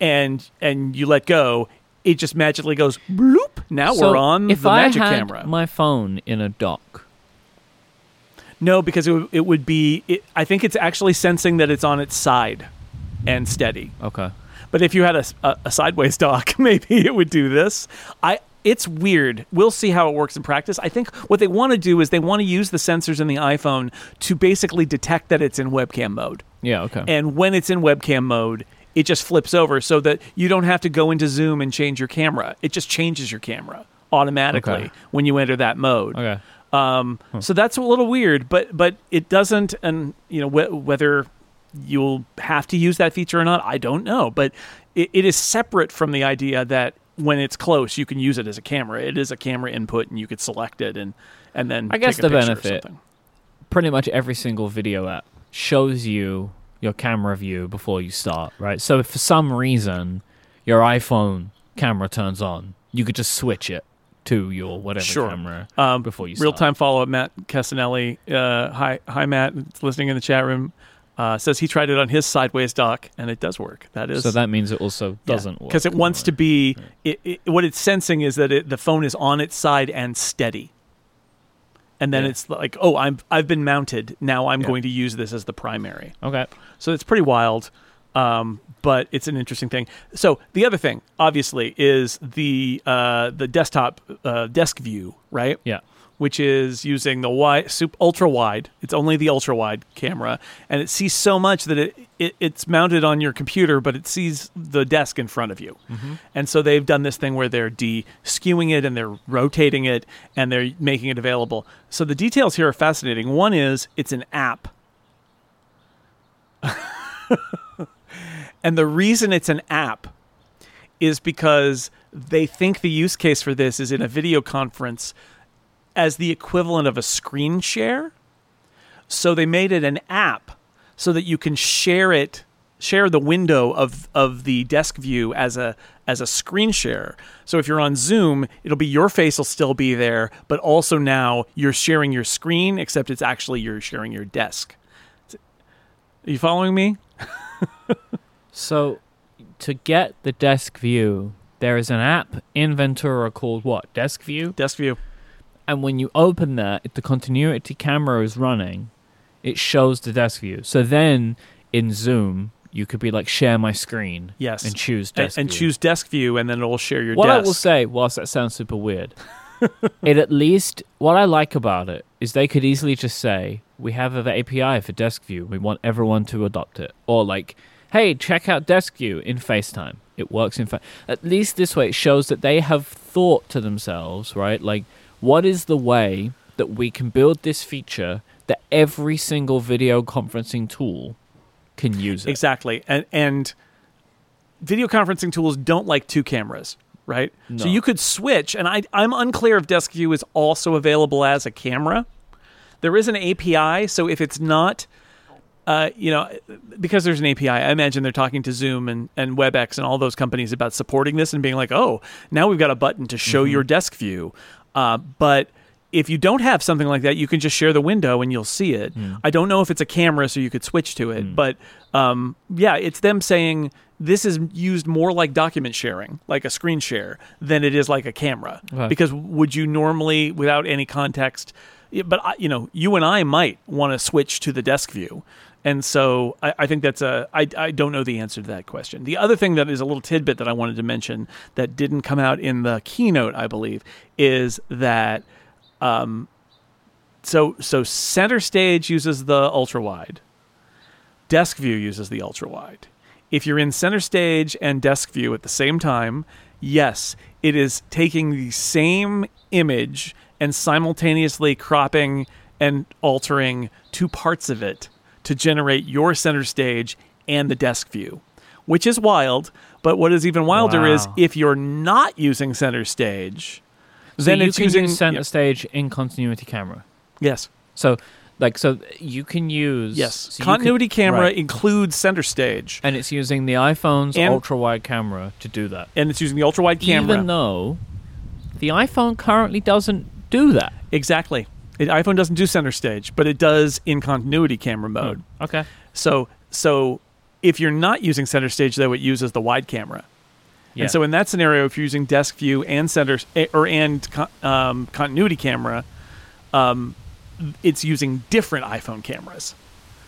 and and you let go, it just magically goes bloop. Now So we're on if the I magic had camera. my phone in a dock. No, because it, would- it would be. It, I think it's actually sensing that it's on its side and steady. Okay. But if you had a, a, a sideways dock, maybe it would do this. I. It's weird. We'll see how it works in practice. I think what they want to do is they want to use the sensors in the iPhone to basically detect that it's in webcam mode. Yeah. Okay. And when it's in webcam mode, it just flips over so that you don't have to go into Zoom and change your camera. It just changes your camera automatically Okay. when you enter that mode. okay. Um, So that's a little weird, but but it doesn't, and you know wh- whether you'll have to use that feature or not, I don't know. But it, it is separate from the idea that when it's close, you can use it as a camera. It is a camera input, and you could select it and and then I guess the benefit- Pretty much every single video app shows you your camera view before you start, right? So if for some reason your iPhone camera turns on, you could just switch it to your whatever Sure. camera Um, before you real time follow up, Matt Castanelli. Uh, hi, hi, Matt, listening in the chat room. Uh, says he tried it on his sideways dock and it does work. That is So that means it also doesn't work. because it wants to be. It, it, what it's sensing is that it, the phone is on its side and steady, and then Yeah. it's like, oh, I'm I've been mounted. Now I'm Yeah. going to use this as the primary. Okay. So it's pretty wild, um, but it's an interesting thing. So the other thing, obviously, is the uh, the desktop uh, desk view, right? Yeah. Which is using the wide, super, ultra wide. It's only the ultra wide camera, and it sees so much that it, it it's mounted on your computer, but it sees the desk in front of you. And so they've done this thing where they're de skewing it and they're rotating it and they're making it available. So the details here are fascinating. One is it's an app And the reason it's an app is because they think the use case for this is in a video conference as the equivalent of a screen share. So they made it an app so that you can share it share the window of of the desk view as a as a screen share. So if you're on Zoom, it'll be your face will still be there, but also now you're sharing your screen except it's actually you're sharing your desk. Are you following me? So to get the desk view, there is an app in Ventura called what? Desk View? Desk view. And when you open that, if the continuity camera is running, it shows the desk view. So then in Zoom, you could be like share my screen. Yes. And choose desk and view. choose desk view, and then it'll share your What desk. I will say, whilst that sounds super weird, it at least what I like about it is they could easily just say, we have an API for Desk View. We want everyone to adopt it. Or like, hey, check out Desk View in FaceTime. It works in fa- At least this way, it shows that they have thought to themselves, right? Like, what is the way that we can build this feature that every single video conferencing tool can use it? Exactly. And and video conferencing tools don't like two cameras, right? So you could switch, and I, I'm unclear if Desk View is also available as a camera. There is an API, so if it's not, uh, you know, because there's an API, I imagine they're talking to Zoom and, and WebEx and all those companies about supporting this and being like, oh, now we've got a button to show your desk view. Uh, but if you don't have something like that, you can just share the window and you'll see it. I don't know if it's a camera, so you could switch to it. But um, yeah, it's them saying this is used more like document sharing, like a screen share, than it is like a camera. Right. Because would you normally, without any context, but I, you know, you and I might want to switch to the desk view. And so I, I think that's a, I, I don't know the answer to that question. The other thing that is a little tidbit that I wanted to mention that didn't come out in the keynote, I believe, is that, um, so, so center stage uses the ultra wide. Desk view uses the ultra wide. If you're in center stage and desk view at the same time, yes, it is taking the same image and simultaneously cropping and altering two parts of it to generate your center stage and the desk view, which is wild. But what is even wilder is if you're not using center stage, So then you it's can using use center yeah, stage in continuity camera. yes, So, like, so you can use yes. so you can- Continuity camera right. includes center stage, and it's using the iPhone's And- ultra wide camera to do that. and it's using the ultra wide camera. Even though the iPhone currently doesn't do that. Exactly. It, iPhone doesn't do center stage, but it does in continuity camera mode. Okay. So so if you're not using center stage though, it uses the wide camera. Yeah. And so in that scenario, if you're using desk view and center eh, or and um, continuity camera, um, it's using different iPhone cameras.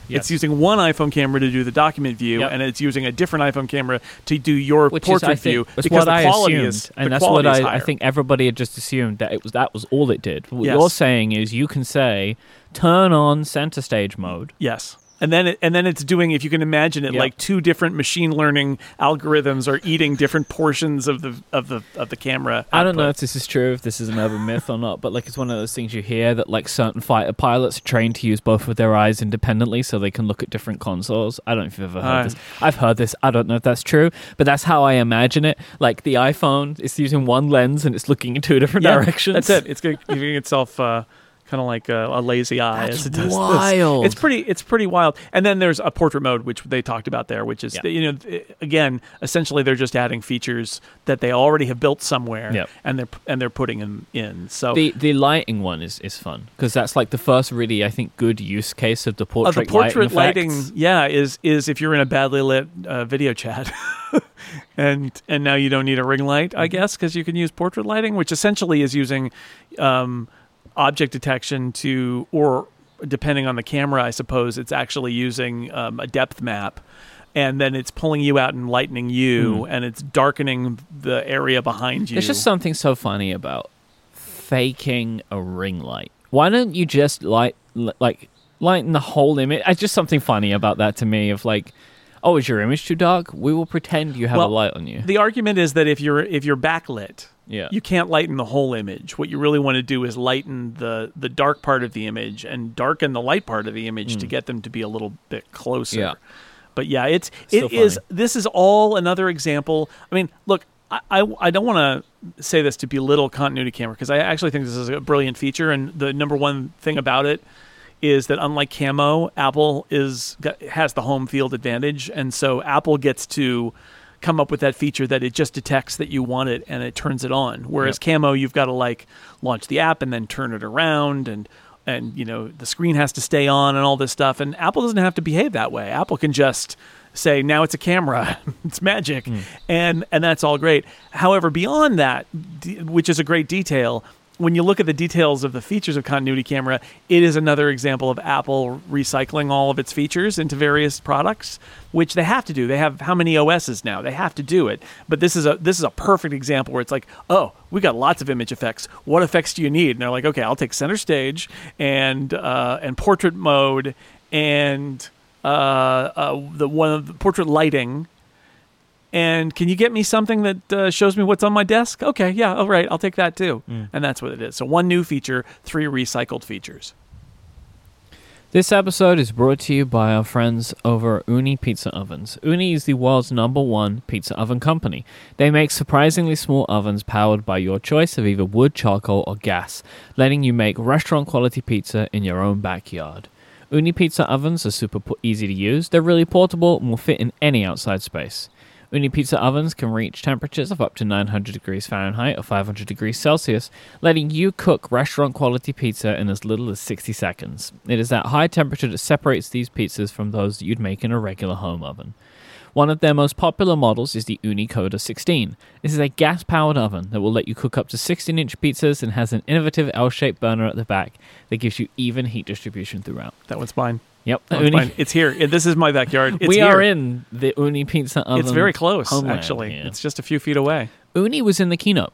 Yes. It's using one iPhone camera to do the document view, Yep. and it's using a different iPhone camera to do your which portrait is, view that's because what the I quality assumed, is and the that's what I, I think everybody had just assumed that it was that was all it did. What Yes. you're saying is you can say turn on center stage mode. Yes. And then it, and then it's doing if you can imagine it Yep. like two different machine learning algorithms are eating different portions of the of the of the camera. I don't know if this is true, if this is an urban myth or not, but like it's one of those things you hear that like certain fighter pilots are trained to use both of their eyes independently so they can look at different consoles. I don't know if you've ever heard this. I've heard this. I don't know if that's true, but that's how I imagine it. Like the iPhone is using one lens and it's looking in two different Yeah, directions. That's it. It's giving giving itself uh, kind of like a, a lazy eye That's as it does this. wild. It's pretty. It's pretty wild. And then there's a portrait mode, which they talked about there, which is Yeah. you know again essentially they're just adding features that they already have built somewhere, Yep. and they're and they're putting them in. So The the lighting one is, is fun because that's like the first really I think good use case of the Uh, portrait, the portrait lighting, lighting, yeah, is is if you're in a badly lit uh, video chat, and and now you don't need a ring light, I Mm-hmm. guess, because you can use portrait lighting, which essentially is using um, object detection to, or depending on the camera, I suppose it's actually using um, a depth map. And then it's pulling you out and lightening you, and it's darkening the area behind you. There's just something so funny about faking a ring light. Why don't you just light like lighten the whole image? It's just something funny about that to me. Of like, oh, is your image too dark? We will pretend you have Well, a light on you. the argument is that if you're if you're backlit, Yeah. you can't lighten the whole image. What you really want to do is lighten the the dark part of the image and darken the light part of the image to get them to be a little bit closer. Yeah. But yeah, it's it is. This is all another example. I mean, look, I I, I don't want to say this to belittle continuity camera because I actually think this is a brilliant feature. And the number one thing about it is that unlike Camo, Apple is has the home field advantage, and so Apple gets to come up with that feature that it just detects that you want it and it turns it on. Whereas Camo, you've got to like launch the app and then turn it around and and you know the screen has to stay on and all this stuff. And Apple doesn't have to behave that way. Apple can just say now it's a camera it's magic hmm. and and that's all great however beyond that d- which is a great detail when you look at the details of the features of Continuity Camera, it is another example of Apple recycling all of its features into various products, which they have to do. They have how many OSs now? They have to do it. But this is a this is a perfect example where it's like, oh, we got lots of image effects. What effects do you need? And they're like, okay, I'll take center stage and uh, and portrait mode and uh, uh, the one of the portrait lighting and can you get me something that uh, shows me what's on my desk? Okay, yeah, all right, I'll take that too. And that's what it is. So one new feature, three recycled features. This episode is brought to you by our friends over at Ooni Pizza Ovens. Ooni is the world's number one pizza oven company. They make surprisingly small ovens powered by your choice of either wood, charcoal, or gas, letting you make restaurant quality pizza in your own backyard. Ooni Pizza Ovens are super po- easy to use, they're really portable and will fit in any outside space. Ooni Pizza ovens can reach temperatures of up to 900 degrees Fahrenheit or 500 degrees Celsius, letting you cook restaurant quality pizza in as little as 60 seconds. It is that high temperature that separates these pizzas from those that you'd make in a regular home oven. One of their most popular models is the Ooni Koda 16. This is a gas powered oven that will let you cook up to 16 inch pizzas and has an innovative L shaped burner at the back that gives you even heat distribution throughout. That one's mine. Yep, That one's Ooni- mine. It's here. This is my backyard. It's we here. are in the Ooni Pizza oven. It's very close, homeland actually. It's just a few feet away. Ooni was in the keynote.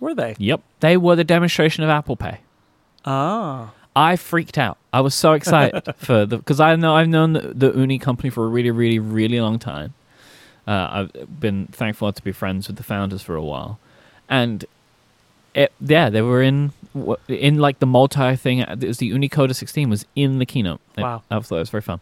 Were they? Yep. They were the demonstration of Apple Pay. Ah. I freaked out. I was so excited for the because I know I've known the, the Ooni company for a really, really, really long time. Uh, I've been thankful to be friends with the founders for a while, and it, yeah, they were in in like the multi thing. It was the Ooni Koda 16 was in the keynote. I- Wow. I thought it was very fun.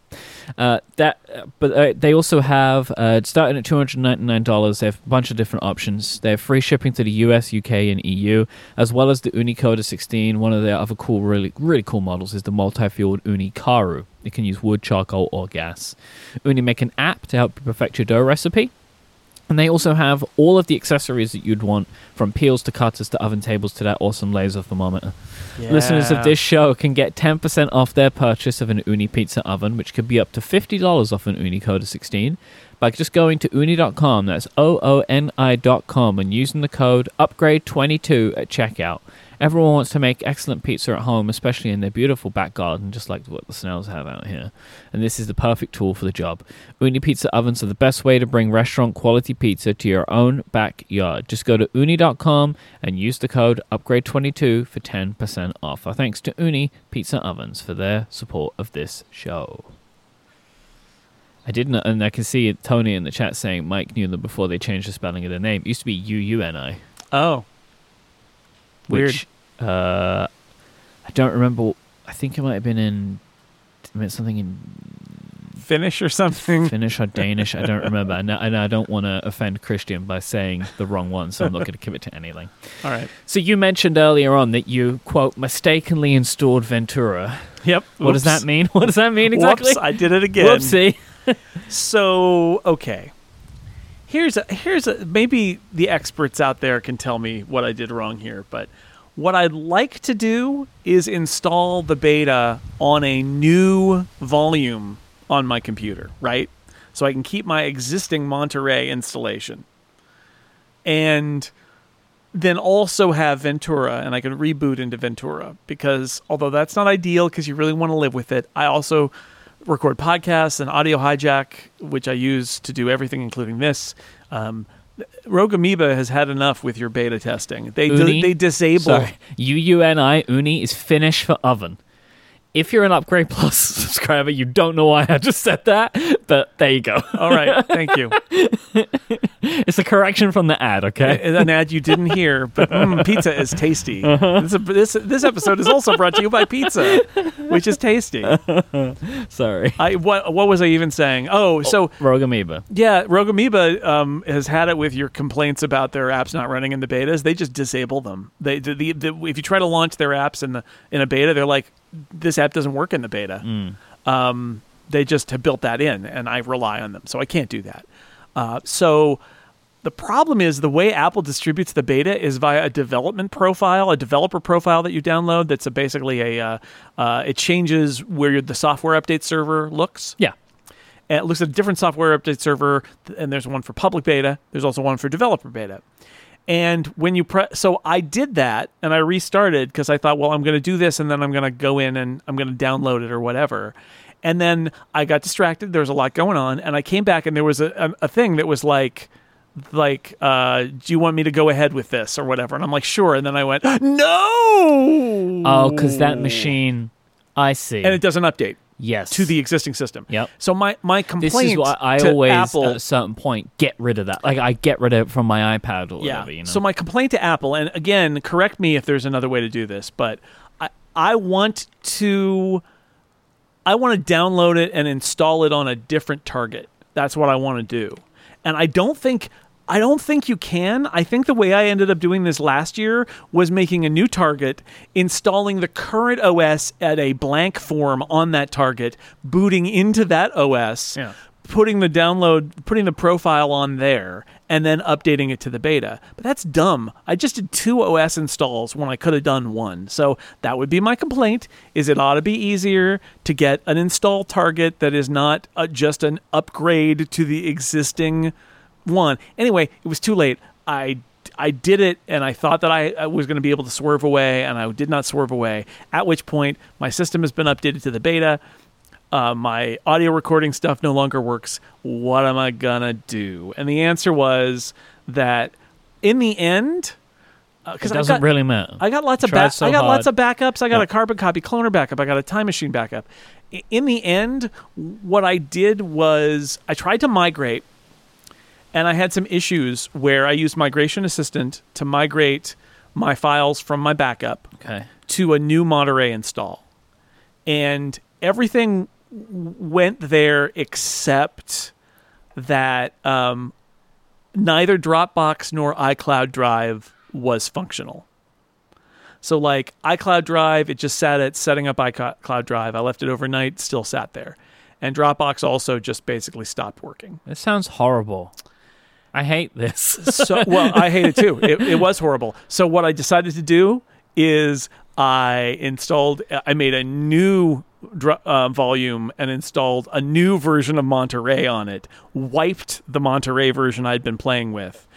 Uh, that, but uh, they also have uh, starting at two hundred ninety nine dollars. They have a bunch of different options. They have free shipping to the US, UK, and EU, as well as the Ooni Koda 16. One of their other cool, really, really cool models is the multi-fueled Ooni Karu. You can use wood, charcoal, or gas. Ooni make an app to help you perfect your dough recipe. And they also have all of the accessories that you'd want, from peels to cutters to oven tables to that awesome laser thermometer. Listeners of this show can get 10% off their purchase of an Ooni pizza oven, which could be up to $50 off an Ooni Koda 16, by just going to ooni.com, that's O O N I.com, and using the code upgrade22 at checkout. Everyone wants to make excellent pizza at home, especially in their beautiful back garden, just like what the Snells have out here. And this is the perfect tool for the job. Ooni pizza ovens are the best way to bring restaurant quality pizza to your own backyard. Just go to ooni.com and use the code upgrade22 for 10% off. Our thanks to Ooni Pizza Ovens for their support of this show. I didn't, and I can see Tony in the chat saying Myke knew them before they changed the spelling of their name. It used to be U U N I Oh. Weird. which uh, I don't remember. I think it might have been in I meant something in Finnish or something. Finnish or Danish. I don't remember, and I, and I don't want to offend Kristian by saying the wrong one, so I'm not going to commit to anything. All right. So you mentioned earlier on that you quote mistakenly installed Ventura. Yep. What does that mean? What does that mean exactly? Whoops, I did it again. Whoopsie. So okay, here's a here's a maybe the experts out there can tell me what I did wrong here, but what I'd like to do is install the beta on a new volume on my computer, right? So I can keep my existing Monterey installation. And then also have Ventura and I can reboot into Ventura because although that's not ideal because you really want to live with it, I also record podcasts and audio hijack, which I use to do everything, including this. Um, Rogue Amoeba has had enough with your beta testing. They Uni? they disable. Sorry. U U N I Uni is Finnish for oven. If you're an Upgrade Plus subscriber, you don't know why I just said that, but there you go. All right, thank you. It's a correction from the ad, okay? An ad you didn't hear, but mm, pizza is tasty. Uh-huh. This, this this episode is also brought to you by pizza, which is tasty. Sorry. I what what was I even saying? Oh, so Rogue Amoeba. Yeah, Rogue Amoeba um, has had it with your complaints about their apps not running in the betas. They just disable them. They the, the, the, if you try to launch their apps in the in a beta, they're like, this app doesn't work in the beta. Um, they just have built that in, and I rely on them, so I can't do that. Uh, so the problem is the way Apple distributes the beta is via a development profile, a developer profile that you download. That's a, basically a uh, uh, it changes where the software update server looks. Yeah. And it looks at a different software update server, and there's one for public beta. There's also one for developer beta. And when you press, so I did that and I restarted because I thought, well, I'm going to do this and then I'm going to go in and I'm going to download it or whatever. And then I got distracted. There was a lot going on, and I came back and there was a, a, a thing that was like, like, uh, do you want me to go ahead with this or whatever? And I'm like, sure. And then I went, no. Oh, because that machine. I see. and it doesn't update yes. to the existing system. Yep. So my my complaint This is why I to always, uh, Apple, at a certain point, get rid of that. Like, I get rid of it from my iPad or yeah. whatever, you know? So my complaint to Apple, and again, correct me if there's another way to do this, but I I want to I want to download it and install it on a different target. That's what I want to do. And I don't think I don't think you can. I think the way I ended up doing this last year was making a new target, installing the current OS at a blank form on that target, booting into that OS, Yeah. putting the download, putting the profile on there, and then updating it to the beta. But that's dumb. I just did two OS installs when I could have done one. So that would be my complaint. Is it ought to be easier to get an install target that is not uh, just an upgrade to the existing one. Anyway, it was too late. I I did it, and I thought that I, I was going to be able to swerve away, and I did not swerve away. At which point, my system has been updated to the beta. Uh, my audio recording stuff no longer works. What am I gonna do? And the answer was that in the end, it because I doesn't got, really matter. I got lots of back. so I got hard. lots of backups. I got Yeah. a carbon copy cloner backup. I got a time machine backup. In the end, what I did was I tried to migrate, and I had some issues where I used Migration Assistant to migrate my files from my backup okay. to a new Monterey install, and everything went there except that um, neither Dropbox nor iCloud Drive was functional. So, like iCloud Drive, it just sat at setting up iCloud Drive. I left it overnight, still sat there. And Dropbox also just basically stopped working. This sounds horrible. I hate this. So, well, I hate it too. It, it was horrible. So, what I decided to do is I installed, I made a new uh, volume and installed a new version of Monterey on it, wiped the Monterey version I'd been playing with.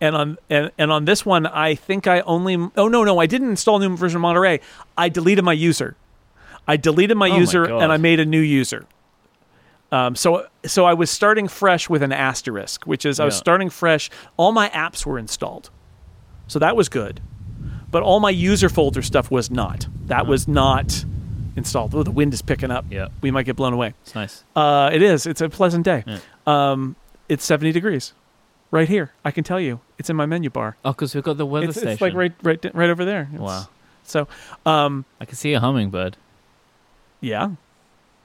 And on and, and on this one, I think I only oh no no I didn't install a new version of Monterey. I deleted my user. I deleted my Oh user God. and I made a new user. Um, so so I was starting fresh with an asterisk, which is I was Yeah. starting fresh. All my apps were installed, so that was good. But all my user folder stuff was not. That was not installed. Oh, the wind is picking up. Yeah. we might get blown away. it's nice. Uh, it is. It's a pleasant day. Yeah. Um, it's seventy degrees, right here. I can tell you, it's in my menu bar. Oh, because we've got the weather It's, station. it's like right, right, right over there. It's- Wow. So, um, I can see a hummingbird. yeah,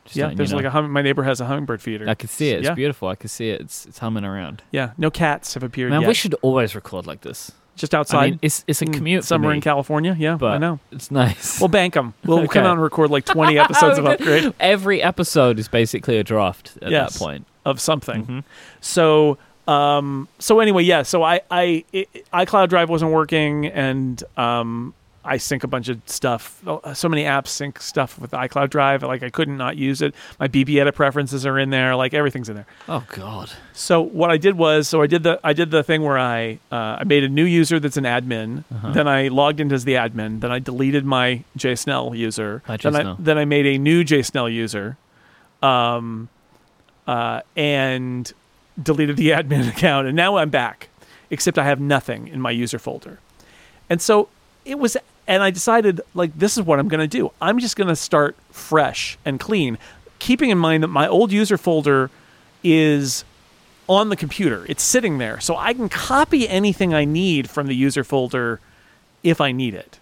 Just yeah. letting you There's know. like a hum- my neighbor has a hummingbird feeder. I can see it. It's yeah, beautiful. I can see it. It's it's humming around. yeah. No cats have appeared Man, yet. we should always record like this. Just outside. I mean, it's it's a Mm, commute somewhere in California. Yeah, but I know. it's nice. We'll bank them. We'll Okay. come out and record like 20 episodes of Upgrade Every episode is basically a draft at Yes. that point. of something. Mhm. So, um, so anyway, yeah. So I, I, it, iCloud Drive wasn't working, and um, I sync a bunch of stuff. Oh, So many apps sync stuff with iCloud Drive. Like I couldn't not use it. My BBEdit preferences are in there. Like everything's in there. Oh God. So what I did was, so I did the I did the thing where I uh, I made a new user that's an admin. Uh-huh. Then I logged in as the admin. Then I deleted my JSNell user. Hi, then I then I made a new JSNell user, um, uh, and deleted the admin account. And now I'm back, except I have nothing in my user folder. And so it was, and I decided like this is what I'm going to do. I'm just going to start fresh and clean, keeping in mind that my old user folder is on the computer. It's sitting there, so I can copy anything I need from the user folder if I need it.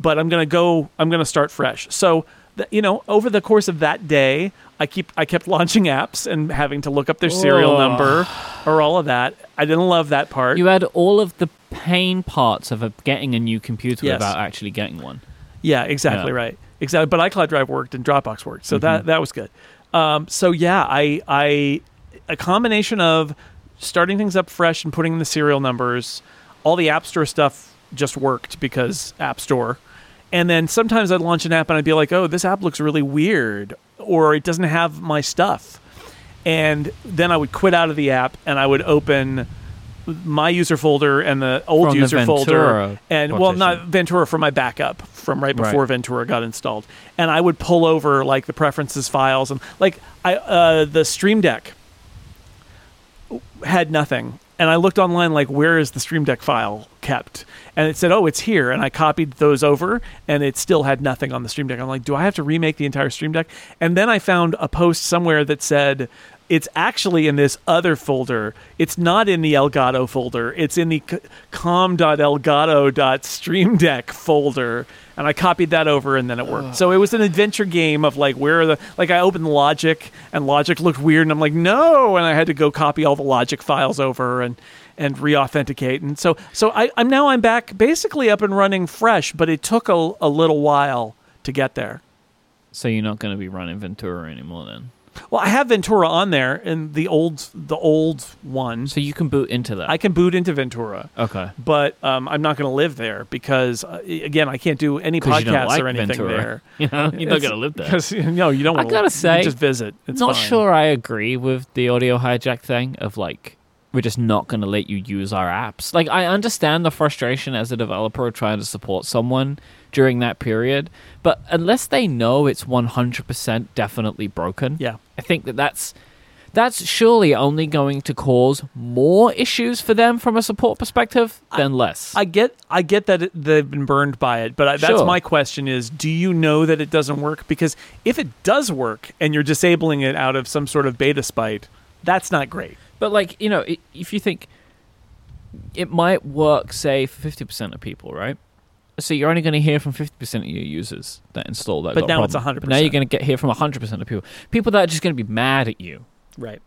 But I'm gonna go. I'm gonna start fresh. So th- you know, over the course of that day, I keep I kept launching apps and having to look up their serial Oh. number or all of that. I didn't love that part. You had all of the pain parts of a, getting a new computer Yes. without actually getting one. Yeah, exactly Yeah. right. Exactly. But iCloud Drive worked and Dropbox worked, so Mm-hmm. that that was good. Um, so yeah, I I a combination of starting things up fresh and putting in the serial numbers. All the App Store stuff just worked because App Store. And then sometimes I'd launch an app and I'd be like, "Oh, this app looks really weird," or it doesn't have my stuff. And then I would quit out of the app and I would open my user folder and the old From the user folder, Ventura and well, not. Ventura for my backup from right Right. before Ventura got installed. And I would pull over like the preferences files and like I uh, the Stream Deck had nothing. And I looked online, like, where is the Stream Deck file kept? And it said, oh, it's here. And I copied those over, and it still had nothing on the Stream Deck. I'm like, do I have to remake the entire Stream Deck? And then I found a post somewhere that said, it's actually in this other folder. It's not in the Elgato folder. It's in the com.elgato.streamdeck folder. And I copied that over and then it worked. So it was an adventure game of like where are the like I opened Logic and Logic looked weird and I'm like no and I had to go copy all the Logic files over and and re-authenticate and so so I, I'm now I'm back basically up and running fresh but it took a, a little while to get there. So you're not going to be running Ventura anymore then. Well, I have Ventura on there in the old the old one. So you can boot into that. I can boot into Ventura. okay. but um, I'm not going to live there because, uh, again, I can't do any 'Cause you podcasts don't like or anything Ventura. there. You know, you're not going to live there. Because you know you don't. I gotta you say, just visit. It's not fine. sure I agree with the audio hijack thing of like we're just not going to let you use our apps. Like I understand the frustration as a developer trying to support someone during that period, but unless they know it's 100% definitely broken, Yeah. I think that that's that's surely only going to cause more issues for them from a support perspective than less. I get, I get that it, they've been burned by it, but I, that's Sure. my question: is do you know that it doesn't work? Because if it does work and you're disabling it out of some sort of beta spite, that's not great. But like you know, if you think it might work, say for fifty percent of people, right? So you're only going to hear from fifty percent of your users that install that. But now it's 100%. But now you're going to get hear from hundred percent of people. People that are just going to be mad at you. Right.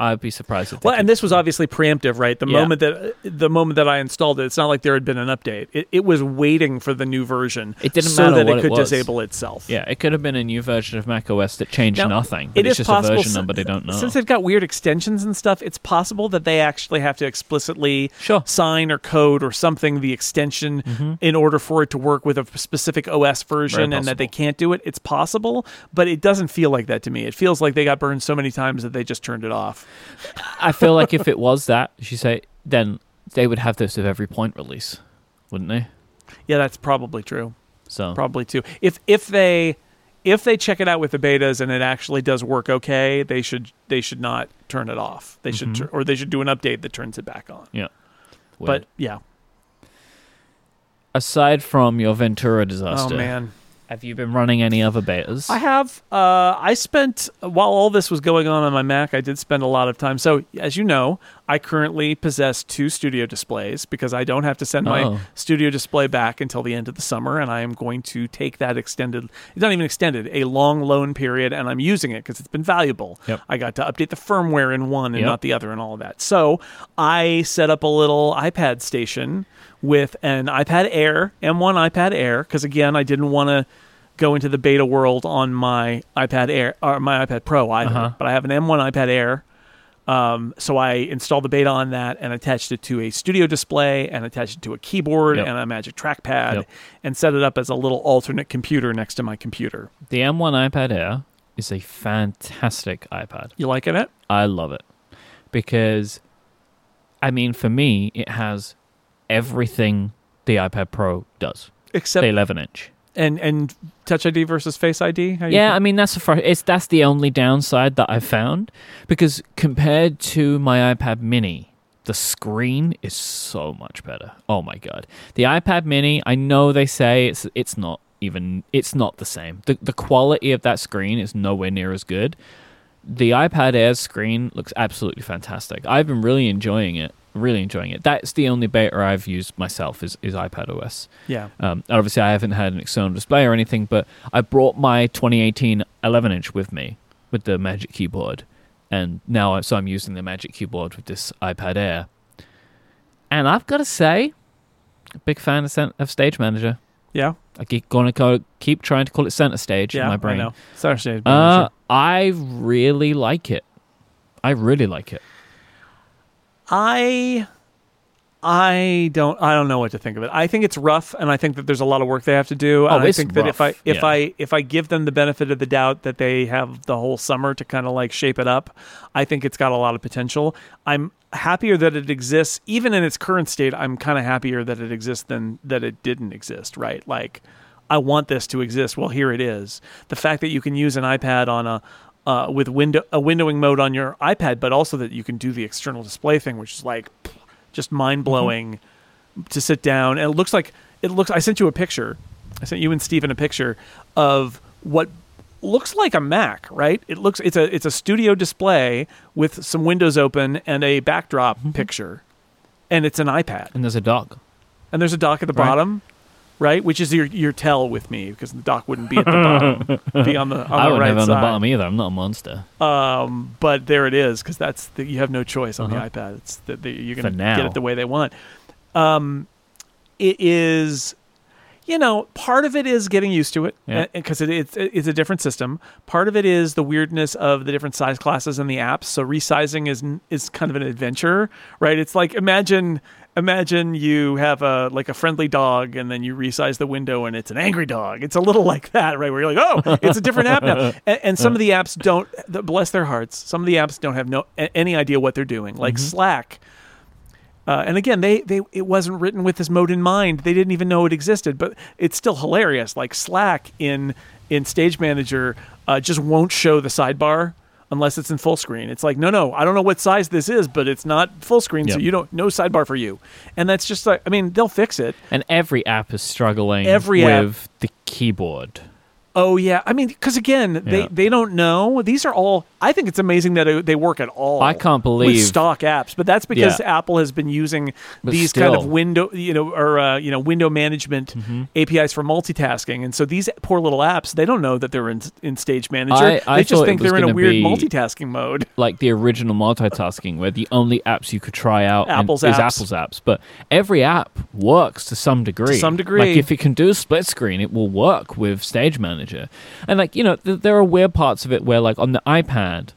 I'd be surprised if. Well, and this was obviously preemptive, right? The Yeah. moment that the moment that I installed it, it's not like there had been an update. It, it was waiting for the new version. It didn't so matter that it it could was. disable itself. yeah, it could have been a new version of Mac OS that changed Now, nothing. It it's is just possible a version number they don't know. Since they've got weird extensions and stuff, it's possible that they actually have to explicitly Sure. sign or code or something the extension mm-hmm. in order for it to work with a specific OS version and that they can't do it. It's possible, but it doesn't feel like that to me. It feels like they got burned so many times that they just turned it off. I feel like if it was that, as you say, then they would have this with every point release, wouldn't they? Yeah, that's probably true. So Probably too. If if they if they check it out with the betas and it actually does work okay, they should they should not turn it off. They should Mhm. tur- or they should do an update that turns it back on. yeah. But yeah. aside from your Ventura disaster, Oh man. Have you been running any other betas? I have. Uh, I spent while all this was going on on my Mac, I did spend a lot of time. So, as you know, I currently possess two studio displays because I don't have to send my Oh. studio display back until the end of the summer, and I am going to take that extended. It's not even extended, a long loan period, and I'm using it because it's been valuable. Yep. I got to update the firmware in one and Yep. not the other, and all of that. So, I set up a little iPad station with an iPad Air, M1 iPad Air, because again, I didn't want to go into the beta world on my iPad Air or my iPad Pro either. Uh-huh. But I have an M1 iPad Air. Um, so I installed the beta on that and attached it to a studio display and attached it to a keyboard Yep. and a Magic Trackpad Yep. and set it up as a little alternate computer next to my computer. the M1 iPad Air is a fantastic iPad. You liking it? I love it because, I mean, for me, it has everything the iPad Pro does. Except the 11 inch. and and Touch ID versus Face ID. How Yeah? I mean that's the fr- it's that's the only downside that I've found because compared to my iPad Mini, the screen is so much better. Oh my god, the iPad Mini. I know they say it's it's not even it's not the same. The the quality of that screen is nowhere near as good. The iPad Air's screen looks absolutely fantastic. I've been really enjoying it. Really enjoying it. That's the only beta I've used myself is, is iPad OS. yeah. Um, obviously, I haven't had an external display or anything, but I brought my 2018 11 inch with me with the Magic Keyboard, and now I, so I'm using the Magic Keyboard with this iPad Air. And I've got to say, a big fan of, of Stage Manager. Yeah. I keep gonna co- keep trying to call it Center Stage Yeah. in my I brain. know. Sorry, Stage Uh, I really like it. I really like it. I I don't I don't know what to think of it. I think it's rough and I think that there's a lot of work they have to do. and oh, I Oh, it's think that if I if yeah. I if I give them the benefit of the doubt that they have the whole summer to kind of like shape it up, I think it's got a lot of potential. I'm happier that it exists even in its current state. I'm kind of happier that it exists than that it didn't exist, right? Like I want this to exist. Well, here it is. The fact that you can use an iPad on a uh, with window a windowing mode on your iPad, but also that you can do the external display thing, which is like just mind blowing to sit down. And it looks like it looks. I sent you a picture. I sent you and Stephen a picture of what looks like a Mac, right? It looks it's a it's a studio display with some windows open and a backdrop picture, and it's an iPad. And there's a dock. And there's a dock at the Right. bottom, right? Which is your your tell with me because the dock wouldn't be at the bottom, be on the on I the would right never on the side. bottom either. I'm not a monster. Um, but there it is because that's the, you have no choice on Uh-huh. the iPad. It's the, the, you're For going to now. get it the way they want. Um, it is, you know, part of it is getting used to it Yeah. because it, it's it's a different system. Part of it is the weirdness of the different size classes in the apps. So resizing is is kind of an adventure, right? It's like imagine imagine you have a like a friendly dog and then you resize the window and it's an angry dog. It's a little like that right? Where you're like oh it's a different app now. And, and some of the apps don't bless their hearts some of the apps don't have no any idea what they're doing. Like slack uh, and again, they, they it wasn't written with this mode in mind. They didn't even know it existed, but it's still hilarious. Like Slack in in Stage Manager uh, just won't show the sidebar unless it's in full screen. It's like, no, no, I don't know what size this is, but it's not full screen, so you don't no sidebar for you. And that's just like, I mean, they'll fix it. And every app is struggling Every app- with the keyboard. Oh yeah, I mean, because again, they Yeah. they don't know. These are all. I think it's amazing that they work at all. I can't with believe- stock apps, but that's because Yeah. Apple has been using But these kind of window, you know, or uh, you know, window management Mm-hmm. APIs for multitasking, and so these poor little apps, they don't know that they're in in Stage Manager. I- I they just think they're in a weird multitasking mode. like the original multitasking where the only apps you could try out Apple's is. Apple's apps. But every app works to some degree. some degree. Like if it can do a split screen, it will work with Stage Manager. And like, you know, th- there are weird parts of it where like on the iPad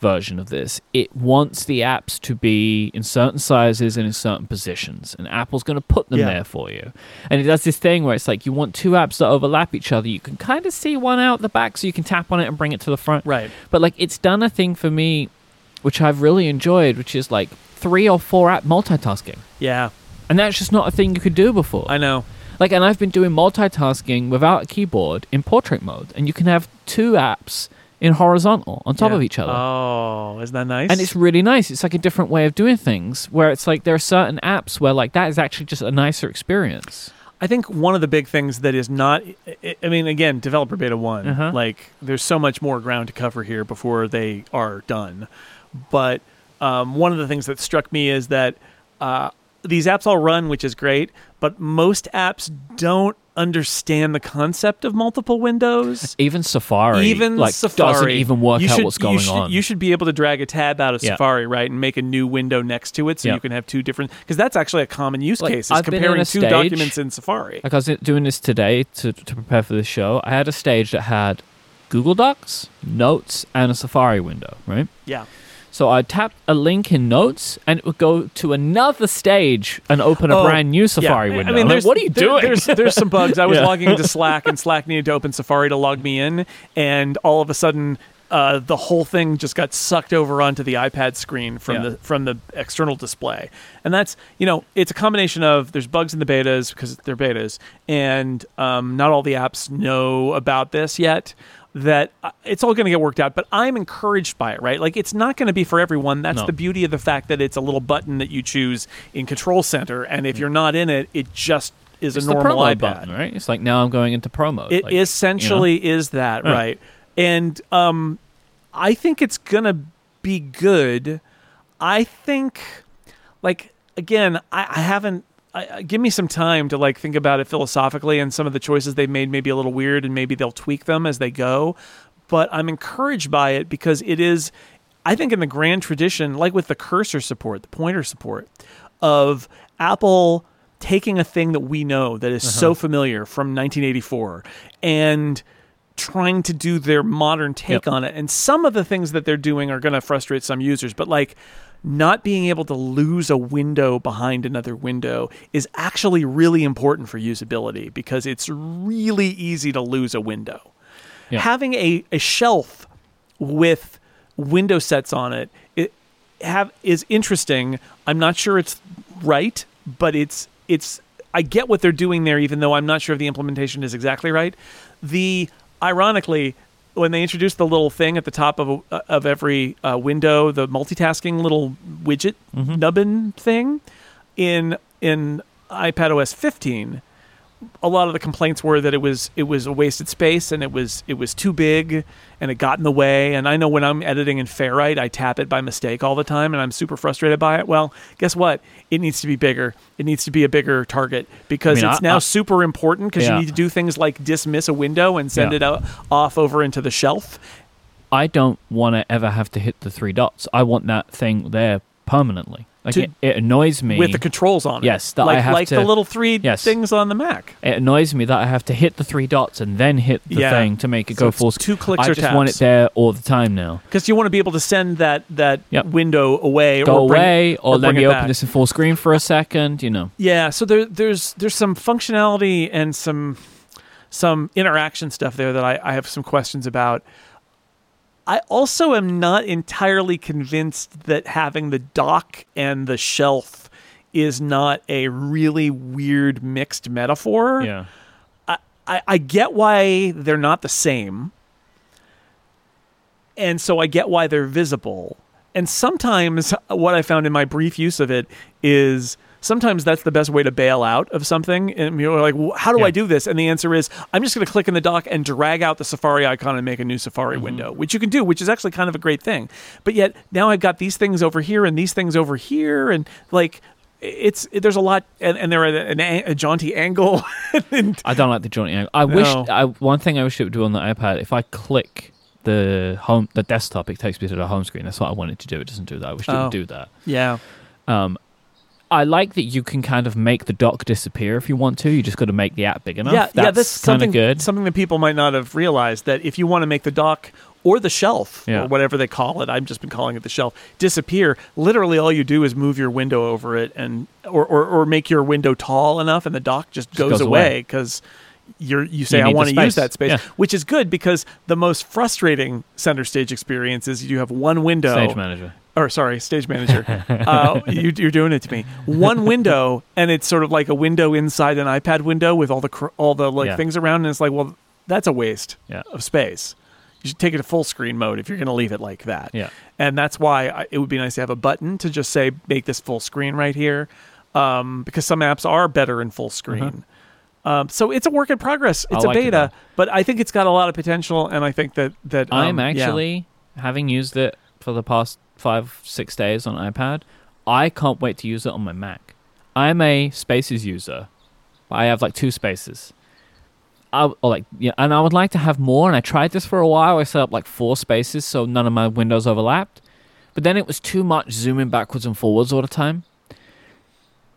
version of this, it wants the apps to be in certain sizes and in certain positions. And Apple's going to put them Yeah. there for you. And it does this thing where it's like you want two apps that overlap each other. You can kind of see one out the back so you can tap on it and bring it to the front. Right. But like it's done a thing for me which I've really enjoyed, which is like three or four app multitasking. Yeah, And that's just not a thing you could do before. I know. Like and I've been doing multitasking without a keyboard in portrait mode and you can have two apps in horizontal on top Yeah. of each other. Oh, isn't that nice? and it's really nice. It's like a different way of doing things where it's like there are certain apps where like that is actually just a nicer experience. I think one of the big things that is not, I- mean, again, developer beta one, Uh-huh. like there's so much more ground to cover here before they are done. But um, one of the things that struck me is that uh, these apps all run, which is great, but most apps don't understand the concept of multiple windows. Even Safari Even like Safari doesn't even work you out should- what's going you should, on. You should be able to drag a tab out of Yeah. Safari, right, and make a new window next to it, so Yeah. you can have two different. Because that's actually a common use Like, case. Is I've comparing two stage- documents in Safari. like I was doing this today to, to prepare for this show. I had a stage that had Google Docs, Notes, and a Safari window, right? Yeah. So I tapped a link in Notes, and it would go to another stage and open a Oh, brand new Safari I- window. I mean, like, what are you there- doing? There's there's some bugs. I was Yeah. logging into Slack, and Slack needed to open Safari to log me in, and all of a sudden, uh, the whole thing just got sucked over onto the iPad screen from Yeah. the from the external display. And that's you know, it's a combination of there's bugs in the betas because they're betas, and um, not all the apps know about this yet. That uh, it's all going to get worked out, but I'm encouraged by it, right? Like it's not going to be for everyone. That's No. the beauty of the fact that it's a little button that you choose in Control Center, and if you're not in it, it just is it's a normal iPad. button, right? It's like now I'm going into promo. It like, you know? essentially is that, Yeah. right? And um, I think it's gonna be good. I think, like again, I, I haven't. I, give me some time to like think about it philosophically, and some of the choices they've made may be a little weird, and maybe they'll tweak them as they go. But I'm encouraged by it because it is, I think, in the grand tradition, like with the cursor support, the pointer support, of Apple taking a thing that we know that is Uh-huh. so familiar from 1984 and trying to do their modern take Yep. on it. And some of the things that they're doing are going to frustrate some users, but like not being able to lose a window behind another window is actually really important for usability because it's really easy to lose a window. Yeah. Having a, a shelf with window sets on it, it have is interesting. I'm not sure it's right, but it's it's I get what they're doing there, even though I'm not sure if the implementation is exactly right. The ironically, when they introduced the little thing at the top of a, of every uh, window, the multitasking little widget nubbin thing in in iPad OS 15, a lot of the complaints were that it was it was a wasted space and it was it was too big and it got in the way. And I know when I'm editing in Ferrite, I tap it by mistake all the time, and I'm super frustrated by it. Well, guess what? It needs to be bigger. It needs to be a bigger target because I mean, it's I- now I- super important because Yeah. you need to do things like dismiss a window and send Yeah. it out, off over into the shelf. I don't want to ever have to hit the three dots. I want that thing there permanently. Like To- it, it annoys me with the controls on it. Yes, that I like have like to- the little three Yes. things on the Mac. It annoys me that I have to hit the three dots and then hit the Yeah. thing to make it So go full two screen. clicks I or just want it there all the time now. Because you want to be able to send that that Yep. window away, Go or bring, away, or, or let me open this in full screen for a second. You know, Yeah, so there, there's there's some functionality and some some interaction stuff there that I, I have some questions about. I also am not entirely convinced that having the dock and the shelf is not a really weird mixed metaphor. yeah. I, I get why they're not the same. And so I get why they're visible. And sometimes what I found in my brief use of it is sometimes that's the best way to bail out of something. And you're like, well, how do Yeah. I do this? And the answer is, I'm just going to click in the dock and drag out the Safari icon and make a new Safari Mm-hmm. window, which you can do, which is actually kind of a great thing. But yet now I've got these things over here and these things over here. And like, it's there's a lot, and, and they're at an, a, a jaunty angle. and I don't like the jaunty angle. I wish I, one thing I wish it would do on the iPad. If I click the home, the desktop, it takes me to the home screen. That's what I wanted to do. It doesn't do that. I wish it Oh. would do that. yeah. Um, I like that you can kind of make the dock disappear if you want to. You just got to make the app big enough. Yeah, that's, yeah, that's kind something of good. Something that people might not have realized that if you want to make the dock or the shelf Yeah. or whatever they call it, I've just been calling it the shelf, disappear. Literally, all you do is move your window over it, and or or, or make your window tall enough, and the dock just, goes, goes away away. because. You're, you say You I want to use that space, Yeah. which is good because the most frustrating center stage experience is you have one window Stage manager. Or sorry, stage manager. uh, you, you're doing it to me. One window, and it's sort of like a window inside an iPad window with all the cr- all the like Yeah. things around, and it's like, well, that's a waste Yeah. of space. You should take it to full screen mode if you're going to leave it like that. Yeah. and that's why I, it would be nice to have a button to just say make this full screen right here, um, because some apps are better in full screen. Um, so it's a work in progress. It's a like it, beta, though. but I think it's got a lot of potential, and I think that that um, I'm yeah. actually having used it for the past five, six days on iPad. I can't wait to use it on my Mac. I'm a Spaces user. I have like two spaces. I like yeah, and I would like to have more. And I tried this for a while. I set up like four spaces so none of my windows overlapped. But then it was too much zooming backwards and forwards all the time.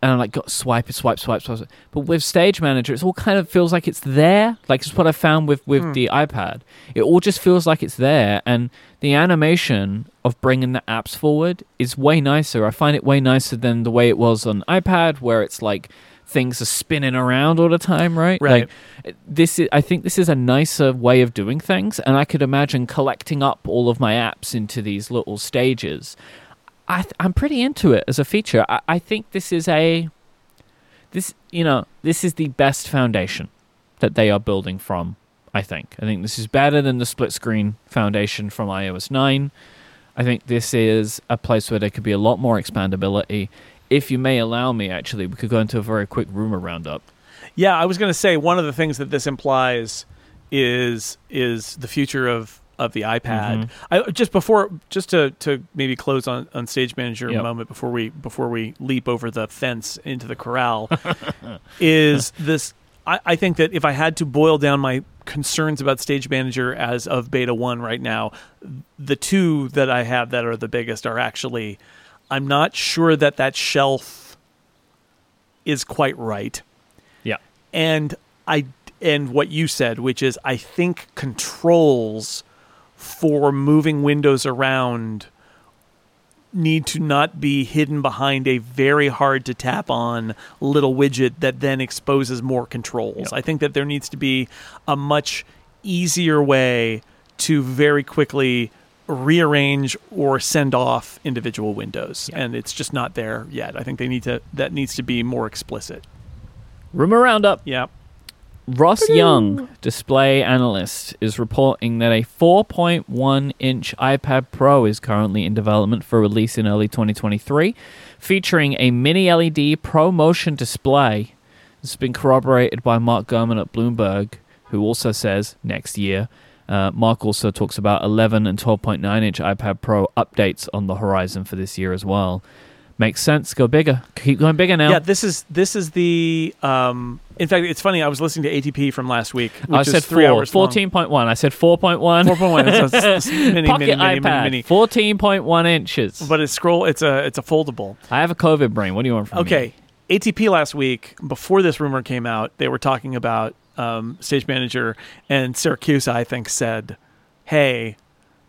And I like got swipe it, swipe, swipe, swipe. But with Stage Manager, it's all kind of feels like it's there. Like it's what I found with with Hmm. the iPad. It all just feels like it's there, and the animation of bringing the apps forward is way nicer. I find it way nicer than the way it was on iPad, where it's like things are spinning around all the time, right? Right. Like this is, I think this is a nicer way of doing things, and I could imagine collecting up all of my apps into these little stages. I th- I'm pretty into it as a feature. I, I think this is a this you know this is the best foundation that they are building from. I think. I think this is better than the split screen foundation from iOS 9. I think this is a place where there could be a lot more expandability. If you may allow me, actually, we could go into a very quick rumor roundup. Yeah, I was going to say one of the things that this implies is is the future of of the iPad. Mm-hmm. I just before just to to maybe close on on Stage Manager a moment before we before we leap over the fence into the corral is this I, I think that if I had to boil down my concerns about Stage Manager as of beta 1 right now, the two that I have that are the biggest are actually I'm not sure that that shelf is quite right Yeah. and I and what you said, which is I think controls for moving windows around need to not be hidden behind a very hard to tap on little widget that then exposes more controls. Yep. I think that there needs to be a much easier way to very quickly rearrange or send off individual windows Yeah. and it's just not there yet. I think they need to that needs to be more explicit. Rumor roundup. Yeah. Ross Young, display analyst, is reporting that a 4.1 inch iPad Pro is currently in development for release in early 2023, featuring a mini LED Pro Motion display. This has been corroborated by Mark Gurman at Bloomberg, who also says next year. Uh, Mark also talks about 11 and 12.9 inch iPad Pro updates on the horizon for this year as well. Makes sense. Go bigger. Keep going bigger now. Yeah, this is this is the um in fact it's funny I was listening to ATP from last week I said 3 four, hours 14.1. I said 4.1. 4.1 it's, a- it's mini, Pocket mini, mini, iPad, mini, mini. 14.1 inches. But it's scroll it's a it's a foldable. I have a COVID brain. What do you want from me? Okay. ATP last week, before this rumor came out, they were talking about um, stage manager and Siracusa, I think, said, "Hey,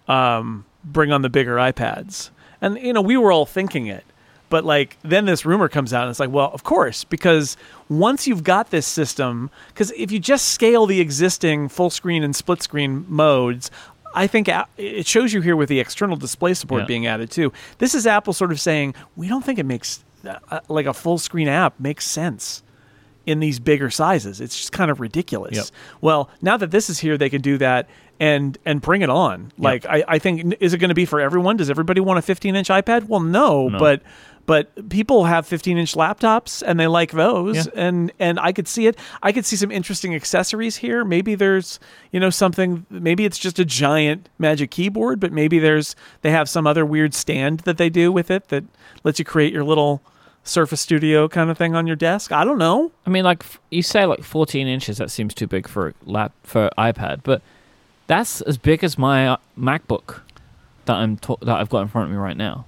um, bring on the bigger iPads." And you know, we were all thinking it, but like then this rumor comes out, and it's like, well, of course, because once you've got this system, because if you just scale the existing full screen and split screen modes. I think it shows you here with the external display support Yeah. being added too. This is Apple sort of saying we don't think it makes uh, like a full screen app makes sense in these bigger sizes. It's just kind of ridiculous. Yep. Well, now that this is here, they can do that and and bring it on. Like I, I think is it going to be for everyone? Does everybody want a 15 inch iPad? Well, no, No. but but people have 15 inch laptops and they like those Yeah. and and I could see it. I could see some interesting accessories here. Maybe there's you know something. Maybe it's just a giant Magic Keyboard, but maybe there's they have some other weird stand that they do with it that lets you create your little Surface Studio kind of thing on your desk. I don't know. I mean, like you say, like 14 inches. That seems too big for a lap for iPad, but that's as big as my uh, MacBook that I'm ta- that I've got in front of me right now.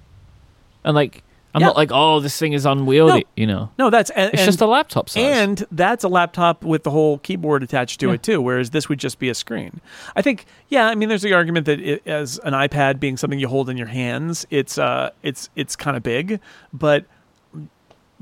And like, I'm Yeah. not like, oh, this thing is unwieldy. You know, No, that's and, it's and- just a laptop size. And that's a laptop with the whole keyboard attached to Yeah. it too, whereas this would just be a screen. I think, yeah, I mean, there's the argument that it, as an iPad being something you hold in your hands, it's uh, it's it's kind of big, but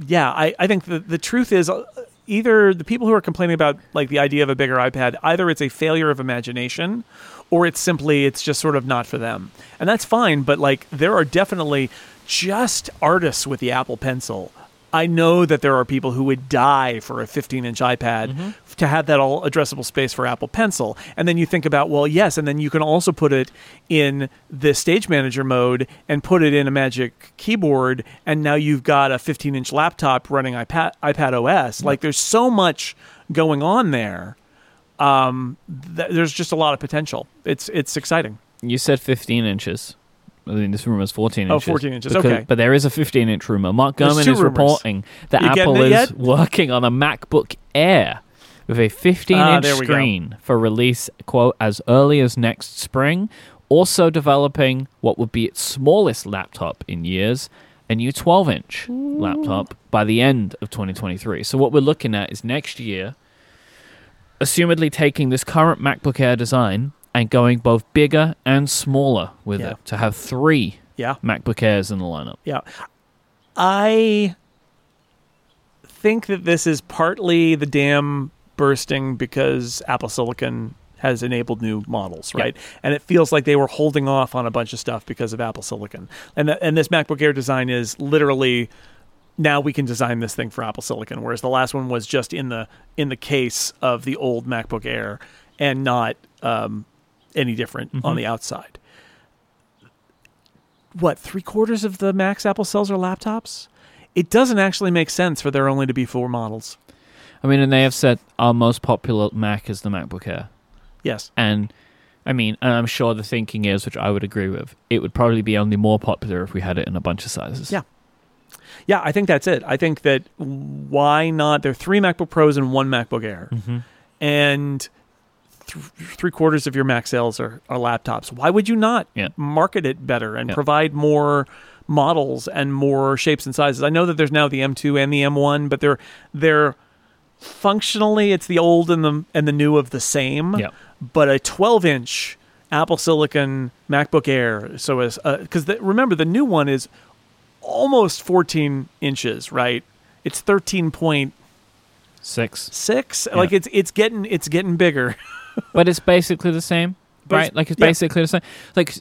yeah, I, I think the the truth is. Uh, Either the people who are complaining about like the idea of a bigger iPad, either it's a failure of imagination, or it's simply it's just sort of not for them, and that's fine. But like there are definitely just artists with the Apple Pencil. I know that there are people who would die for a 15 inch iPad f- to have that all addressable space for Apple Pencil. And then you think about, well, yes, and then you can also put it in the stage manager mode and put it in a Magic Keyboard. And now you've got a 15 inch laptop running iPad, iPad OS. Like there's so much going on there. Um, th- there's just a lot of potential. It's, it's exciting. you said 15 inches. I mean, this rumor is 14 Oh, inches. 14 inches, Because- okay. But there is a 15 inch rumor. Mark Gurman is rumors. reporting that You Apple is working on a MacBook Air with a 15 Ah, inch there we go. screen for release, quote, as early as next spring. Also developing what would be its smallest laptop in years, a new 12 inch laptop by the end of 2023. So, what we're looking at is next year, assumedly taking this current MacBook Air design and going both bigger and smaller with Yeah. it to have three Yeah. MacBook Airs in the lineup. Yeah. I think that this is partly the dam bursting because Apple Silicon has enabled new models, Yeah. right? And it feels like they were holding off on a bunch of stuff because of Apple Silicon. And th- and this MacBook Air design is literally now we can design this thing for Apple Silicon whereas the last one was just in the in the case of the old MacBook Air and not um, any different on the outside what three quarters of the Macs Apple sells are laptops. It doesn't actually make sense for there only to be four models. I mean, and they have said our most popular Mac is the MacBook Air. Yes, And I mean, and I'm sure the thinking is, which I would agree with, it would probably be only more popular if we had it in a bunch of sizes. Yeah. yeah, I think that's it. I think that why not? There are three MacBook Pros and one MacBook Air, hmm and th- three quarters of your Mac sales are, are laptops. Why would you not Yeah. market it better and Yeah. provide more models and more shapes and sizes? I know that there's now the M2 and the M1, but they're they're functionally it's the old and the and the new of the same. Yeah. but a 12 inch Apple Silicon MacBook Air. So as uh, because remember the new one is almost 14 inches, right? It's 13.6. Six. Like it's it's getting it's getting bigger. but it's basically the same, But right? Like it's yeah. basically the same. Like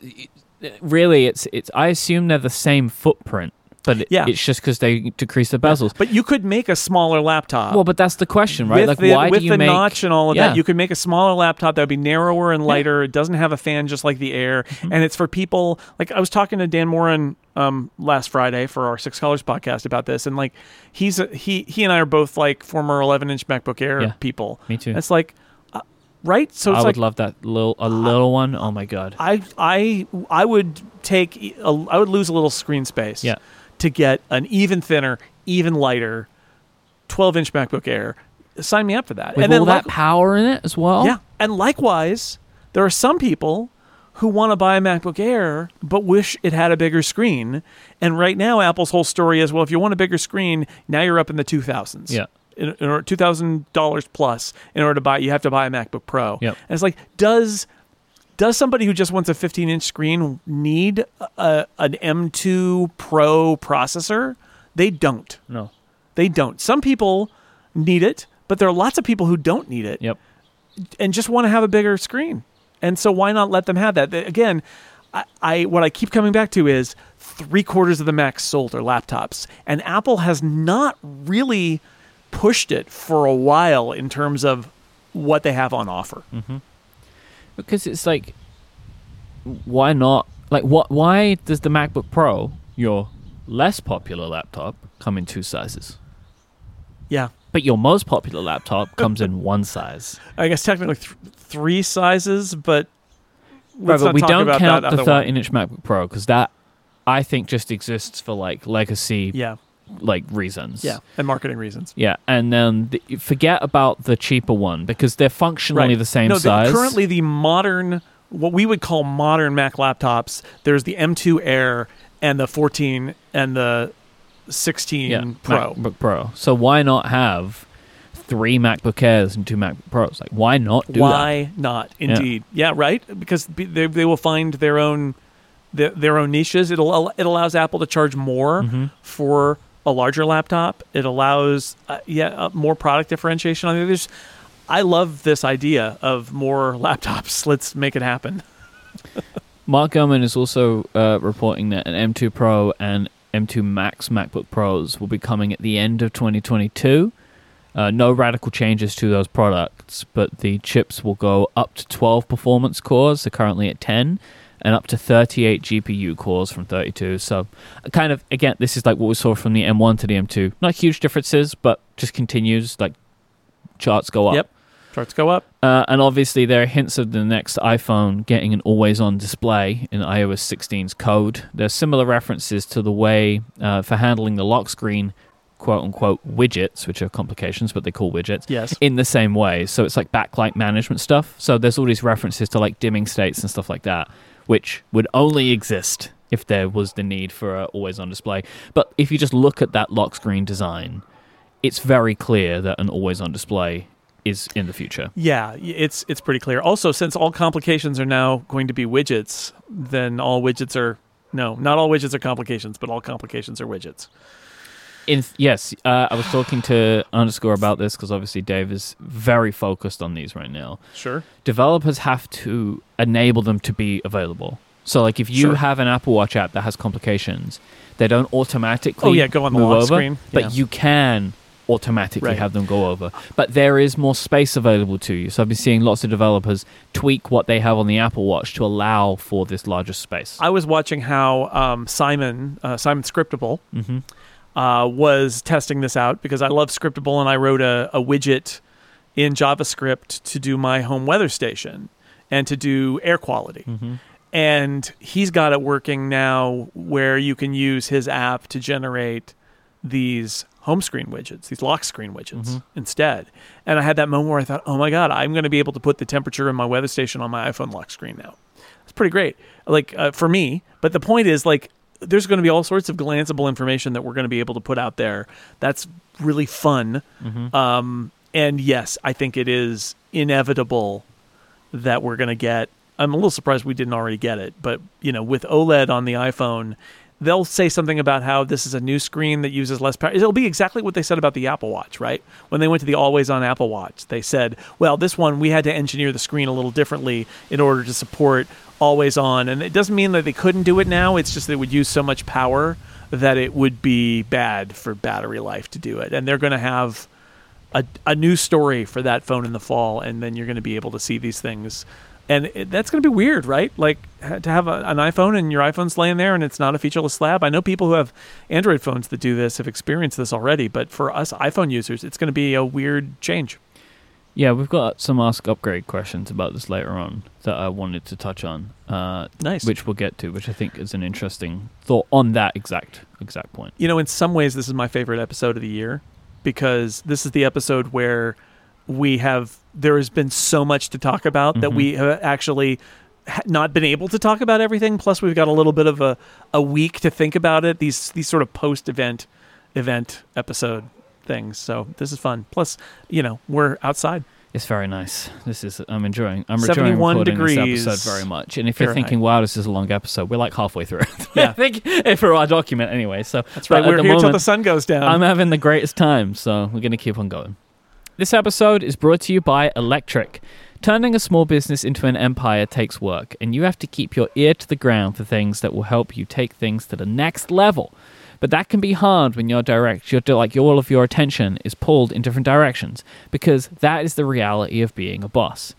really, it's it's. I assume they're the same footprint, but it, Yeah. it's just because they decrease the bezels. But you could make a smaller laptop. Well, but that's the question, right? With like, the, why with do you the make notch and all of Yeah. that, you could make a smaller laptop that would be narrower and lighter. It doesn't have a fan just like the Air, Mm-hmm. and it's for people. Like I was talking to Dan Moren um, last Friday for our Six Colors podcast about this, and like he's a, he he and I are both like former 11 inch MacBook Air Yeah. people. Me too. It's like, right? So I would like love that little a little one. Oh my god. I I I would take a, I would lose a little screen space Yeah. to get an even thinner, even lighter 12 inch MacBook Air. Sign me up for that. With and all then that power in it as well. yeah, and likewise, there are some people who want to buy a MacBook Air but wish it had a bigger screen. And right now, Apple's whole story is, well, if you want a bigger screen, now you're up in the 2000s. Yeah. In, in order, $2,000 plus in order to buy, you have to buy a MacBook Pro. Yep. And it's like, does does somebody who just wants a 15 inch screen need a, an M2 Pro processor? They don't. No. They don't. Some people need it, but there are lots of people who don't need it Yep. and just want to have a bigger screen. And so why not let them have that? Again, I, I what I keep coming back to is three quarters of the Macs sold are laptops, and Apple has not really pushed it for a while in terms of what they have on offer. Mm-hmm. Because it's like, why not? Like, what? Why does the MacBook Pro, your less popular laptop, come in two sizes, Yeah, but your most popular laptop comes in one size? I guess technically th- three sizes, but Right, but we don't count the 13-inch MacBook Pro because that, I think, just exists for like legacy, Yeah, like reasons. yeah, and marketing reasons. Yeah, and then the, forget about the cheaper one because they're functionally the same no, the- size. currently, the modern, what we would call modern Mac laptops, there's the M2 Air and the 14 and the 16 yeah, Pro. MacBook Pro. So why not have three MacBook Airs and two MacBook Pros? Like, why not do that? Why not? Indeed, yeah. right. Because they, they will find their own their, their own niches. It'll it allows Apple to charge more Mm-hmm. for a larger laptop. It allows uh, yeah uh, more product differentiation. I mean, there's. I love this idea of more laptops. Let's make it happen. Mark Gurman is also uh, reporting that an M2 Pro and M2 Max MacBook Pros will be coming at the end of 2022. Uh, no radical changes to those products, but the chips will go up to 12 performance cores. They're currently at 10, and up to 38 GPU cores from 32. So, kind of again, this is like what we saw from the M1 to the M2. Not huge differences, but just continues like charts go up. Yep. Charts go up. Uh, and obviously, there are hints of the next iPhone getting an always on display in iOS 16's code. There's similar references to the way uh, for handling the lock screen, quote unquote, widgets, which are complications, but they call widgets, Yes. in the same way. So it's like backlight management stuff. So there's all these references to like dimming states and stuff like that, which would only exist if there was the need for a always on display. But if you just look at that lock screen design, it's very clear that an always on display is in the future. Yeah, it's it's pretty clear. Also, since all complications are now going to be widgets, then all widgets are no, not all widgets are complications, but all complications are widgets. In yes, uh, I was talking to underscore about this because obviously Dave is very focused on these right now. Sure. Developers have to enable them to be available. So, like, if you Sure. have an Apple Watch app that has complications, they don't automatically Oh, yeah, go on the lock over, screen. but Yeah. you can automatically Right. have them go over. But there is more space available to you. So I've been seeing lots of developers tweak what they have on the Apple Watch to allow for this larger space. I was watching how um, Simon uh, Simon Scriptable hmm uh, was testing this out because I love Scriptable and I wrote a, a widget in JavaScript to do my home weather station and to do air quality. hmm And he's got it working now where you can use his app to generate these home screen widgets, these lock screen widgets Mhm. instead. And I had that moment where I thought, oh my God, I'm going to be able to put the temperature in my weather station on my iPhone lock screen now. It's pretty great, like uh, for me. But the point is, like, there's going to be all sorts of glanceable information that we're going to be able to put out there. That's really fun. hmm Um, and yes, I think it is inevitable that we're going to get I'm a little surprised we didn't already get it, but you know, with OLED on the iPhone, they'll say something about how this is a new screen that uses less power. It'll be exactly what they said about the Apple Watch, right? When they went to the always on Apple Watch, they said, well, this one we had to engineer the screen a little differently in order to support always on. And it doesn't mean that they couldn't do it now, it's just it would use so much power that it would be bad for battery life to do it. And they're going to have a, a new story for that phone in the fall, and then you're going to be able to see these things and it, that's going to be weird, right? Like to have a, an iPhone and your iPhone's laying there and it's not a featureless slab. I know people who have Android phones that do this have experienced this already, but for us iPhone users, it's going to be a weird change. Yeah, we've got some Ask Upgrade questions about this later on that I wanted to touch on. Uh, Nice. Which we'll get to, which I think is an interesting thought on that exact exact point. You know, in some ways, this is my favorite episode of the year because this is the episode where we have there has been so much to talk about that Mhm. we have actually not been able to talk about everything. Plus, we've got a little bit of a, a week to think about it. These these sort of post event event episode things. So this is fun. Plus, you know, we're outside. It's very nice. This is I'm enjoying. I'm 71 enjoying recording degrees this episode very much. And if you're Fahrenheit. thinking, "Wow, this is a long episode," we're like halfway through. it. Yeah. I think for our document anyway. So That's right. We're here till the sun goes down. I'm having the greatest time, so we're going to keep on going. This episode is brought to you by Electric. Turning a small business into an empire takes work, and you have to keep your ear to the ground for things that will help you take things to the next level. But that can be hard when you're direct. You're like all of your attention is pulled in different directions because that is the reality of being a boss.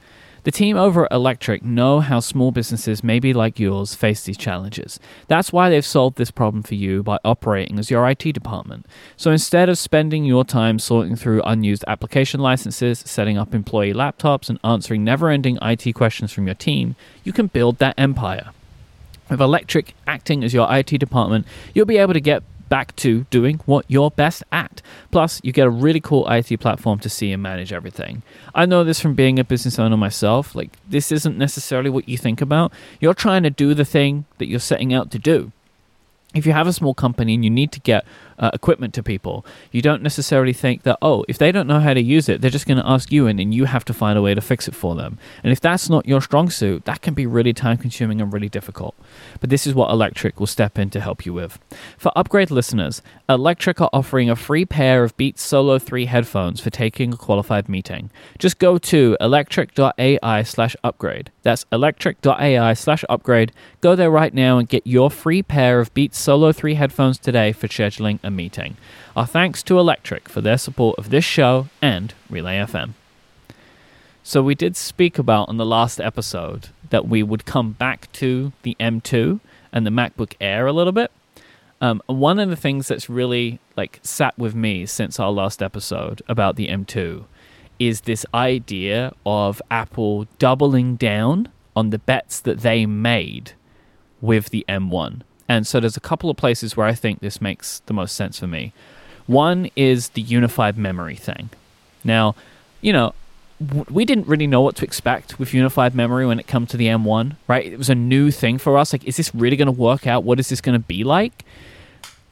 The team over at Electric know how small businesses, maybe like yours, face these challenges. That's why they've solved this problem for you by operating as your IT department. So instead of spending your time sorting through unused application licenses, setting up employee laptops, and answering never ending IT questions from your team, you can build that empire. With Electric acting as your IT department, you'll be able to get back to doing what you're best at. Plus, you get a really cool IT platform to see and manage everything. I know this from being a business owner myself. Like, this isn't necessarily what you think about. You're trying to do the thing that you're setting out to do. If you have a small company and you need to get uh, equipment to people, you don't necessarily think that, oh, if they don't know how to use it, they're just going to ask you in and you have to find a way to fix it for them. And if that's not your strong suit, that can be really time consuming and really difficult. But this is what Electric will step in to help you with. For upgrade listeners, Electric are offering a free pair of Beats Solo 3 headphones for taking a qualified meeting. Just go to electric.ai slash upgrade. That's electric.ai slash upgrade. Go there right now and get your free pair of Beats Solo 3 headphones today for scheduling a meeting. Our thanks to Electric for their support of this show and Relay FM. So we did speak about on the last episode that we would come back to the M2 and the MacBook Air a little bit. Um, one of the things that's really like sat with me since our last episode about the M2 is this idea of Apple doubling down on the bets that they made with the M1. And so there's a couple of places where I think this makes the most sense for me. One is the unified memory thing. Now, you know, we didn't really know what to expect with unified memory when it came to the M1, right? It was a new thing for us. Like, is this really going to work out? What is this going to be like?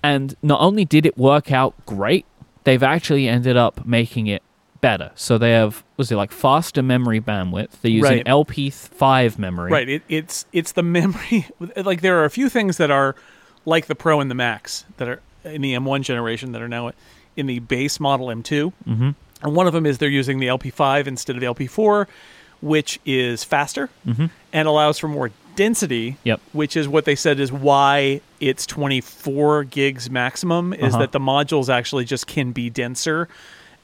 And not only did it work out great, they've actually ended up making it better. So they have, was it like faster memory bandwidth? They're using Right. LP5 memory. Right. It, it's it's the memory. Like there are a few things that are like the Pro and the Max that are in the M1 generation that are now in the base model M2. Mm-hmm. And one of them is they're using the LP5 instead of the LP4, which is faster Mm-hmm. and allows for more density. Yep. Which is what they said is why it's 24 gigs maximum. Is Uh-huh. that the modules actually just can be denser,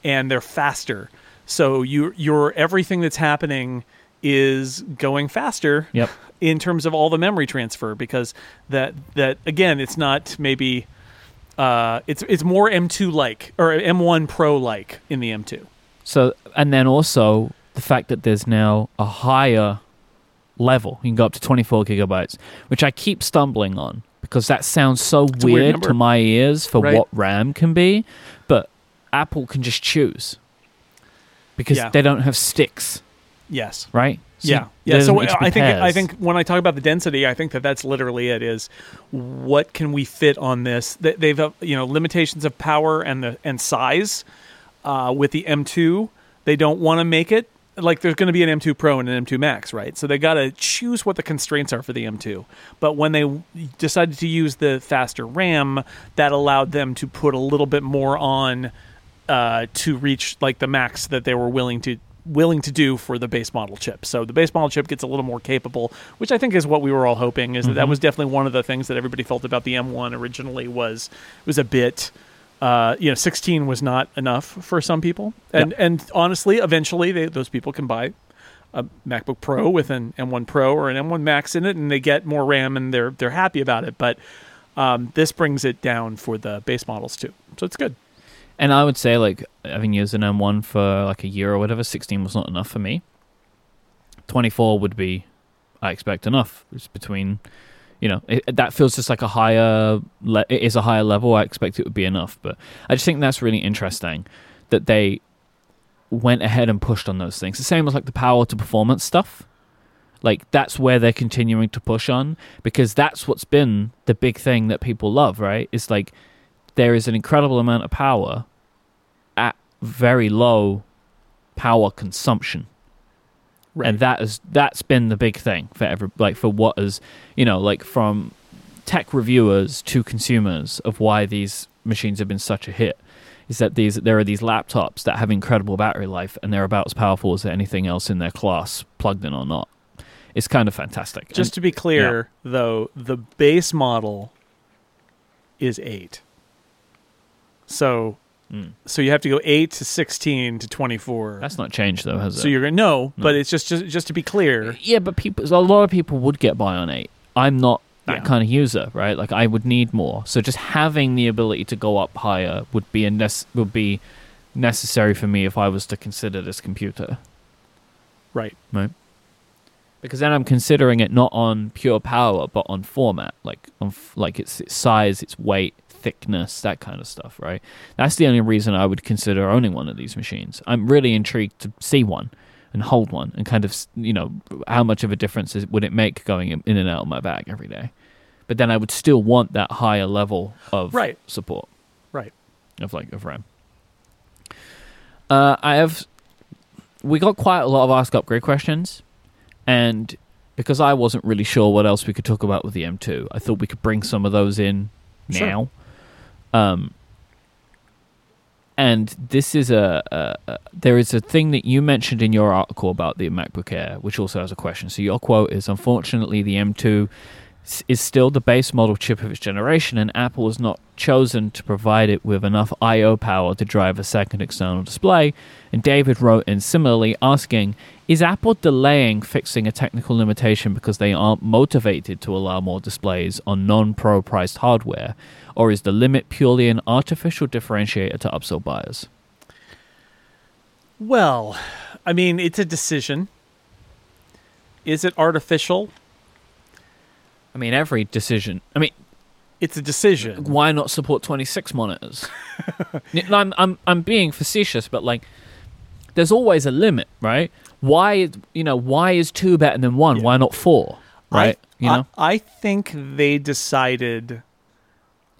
and they're faster. So you your everything that's happening is going faster Yep. in terms of all the memory transfer because that that again it's not maybe uh, it's it's more M2 like or M1 Pro like in the M2. So, and then also the fact that there's now a higher level. You can go up to 24 gigabytes, which I keep stumbling on because that sounds so weird weird, to my ears for Right. what RAM can be. Apple can just choose because Yeah. they don't have sticks, Yes. right? So yeah. Yeah. So need to be I think I think when I talk about the density, I think that that's literally it. Is what can we fit on this? They- They've uh, you know limitations of power and the and size uh, with the M2. They don't want to make it like there's going to be an M2 Pro and an M2 Max, right? So they got to choose what the constraints are for the M2. But when they decided to use the faster RAM, that allowed them to put a little bit more on uh, to reach like the max that they were willing to willing to do for the base model chip. So the base model chip gets a little more capable, which I think is what we were all hoping. Is that that was definitely one of the things that everybody felt about the M1 originally was was a bit. Uh, you know, 16 was not enough for some people, and and honestly, eventually, they, those people can buy a MacBook Pro with an M1 Pro or an M1 Max in it, and they get more RAM, and they're they're happy about it. But um, this brings it down for the base models too, so it's good. And I would say, like, having used an M1 for like a year or whatever, 16 was not enough for me. 24 would be, I expect, enough. It's between, you know, it, that feels just like a higher, le- it is a higher level. I expect it would be enough. But I just think that's really interesting that they went ahead and pushed on those things. The same as like the power to performance stuff. Like, that's where they're continuing to push on because that's what's been the big thing that people love, right? It's like, there is an incredible amount of power at very low power consumption. And that is that's been the big thing for every like for what is you know like from tech reviewers to consumers of why these machines have been such a hit is that these there are these laptops that have incredible battery life and they're about as powerful as anything else in their class plugged in or not. It's kind of fantastic. Just And- to be clear, though, the base model is eight. So, Mm. so you have to go eight to sixteen to twenty-four. that's not changed though has it so you're gonna no, but it's just, just just to be clear. Yeah, but people, a lot of people would get by on eight. I'm not that Yeah. kind of user, right? Like I would need more. So just having the ability to go up higher would be a nec- would be necessary for me if I was to consider this computer, Right. right? Because then I'm considering it not on pure power, but on format, like on f- like its, its size, its weight, thickness, that kind of stuff, right? That's the only reason I would consider owning one of these machines. I'm really intrigued to see one and hold one and kind of you know how much of a difference is, would it make going in and out of my bag every day but then i would still want that higher level of Right. support Right. of like of ram uh, i have we got quite a lot of ask upgrade questions and because i wasn't really sure what else we could talk about with the m2 i thought we could bring some of those in Sure. Um and this is a, a, a there is a thing that you mentioned in your article about the MacBook Air, which also has a question. So your quote is: "Unfortunately, the M2 is still the base model chip of its generation, and Apple has not chosen to provide it with enough I/O power to drive a second external display." And David wrote in similarly, asking: "Is Apple delaying fixing a technical limitation because they aren't motivated to allow more displays on non-pro priced hardware?" Or is the limit purely an artificial differentiator to upsell buyers? Well, I mean, it's a decision. Is it artificial? I mean, every decision. I mean, It's a decision. why not support 26 monitors? I'm, I'm, I'm being facetious, but like, there's always a limit, right? Why, you know, why is two better than one? Yeah. Why not four? Right? I, you know? I, I think they decided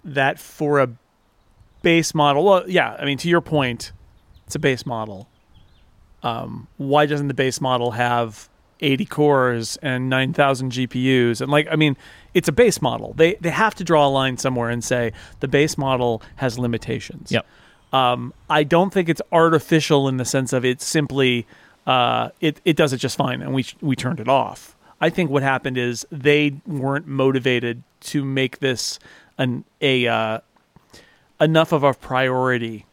that for a base model. Well, yeah. I mean, to your point, it's a base model. Um, why doesn't the base model have 80 cores and 9,000 GPUs? And like, I mean, it's a base model. They they have to draw a line somewhere and say the base model has limitations. Yep. Um, I don't think it's artificial in the sense of it's simply uh, it it does it just fine, and we we turned it off. I think what happened is they weren't motivated to make this an a uh, enough of a priority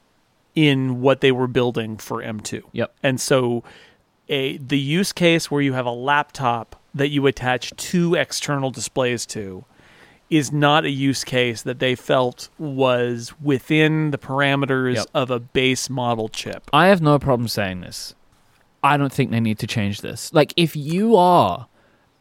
in what they were building for M2. Yep. And so a the use case where you have a laptop that you attach two external displays to is not a use case that they felt was within the parameters Yep. of a base model chip. I have no problem saying this. I don't think they need to change this. Like, if you are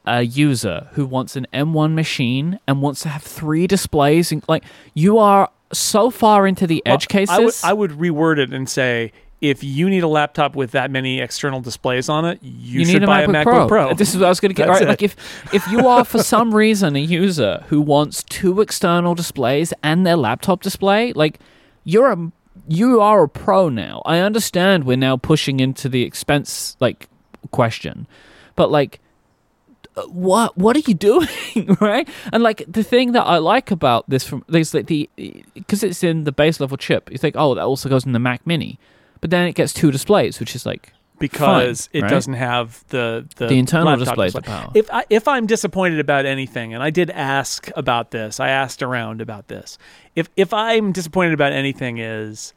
a user who wants an M1 machine and wants to have three displays, and like, you are so far into the edge Well, cases. I would, I would reword it and say if you need a laptop with that many external displays on it, you, you should need a buy MacBook, a MacBook Pro. This is what I was going to get. That's Right, it. like if if you are for some reason a user who wants two external displays and their laptop display, like you're a you are a pro now. I understand we're now pushing into the expense like question. But like, what what are you doing, right? And like the thing that I like about this from is like the because it's in the base level chip. You think, oh, that also goes in the Mac Mini, but then it gets two displays, which is like because Fine, it right? doesn't have the the, the internal display, display. power. If I, if I'm disappointed about anything, and I did ask about this, I asked around about this. If if I'm disappointed about anything, is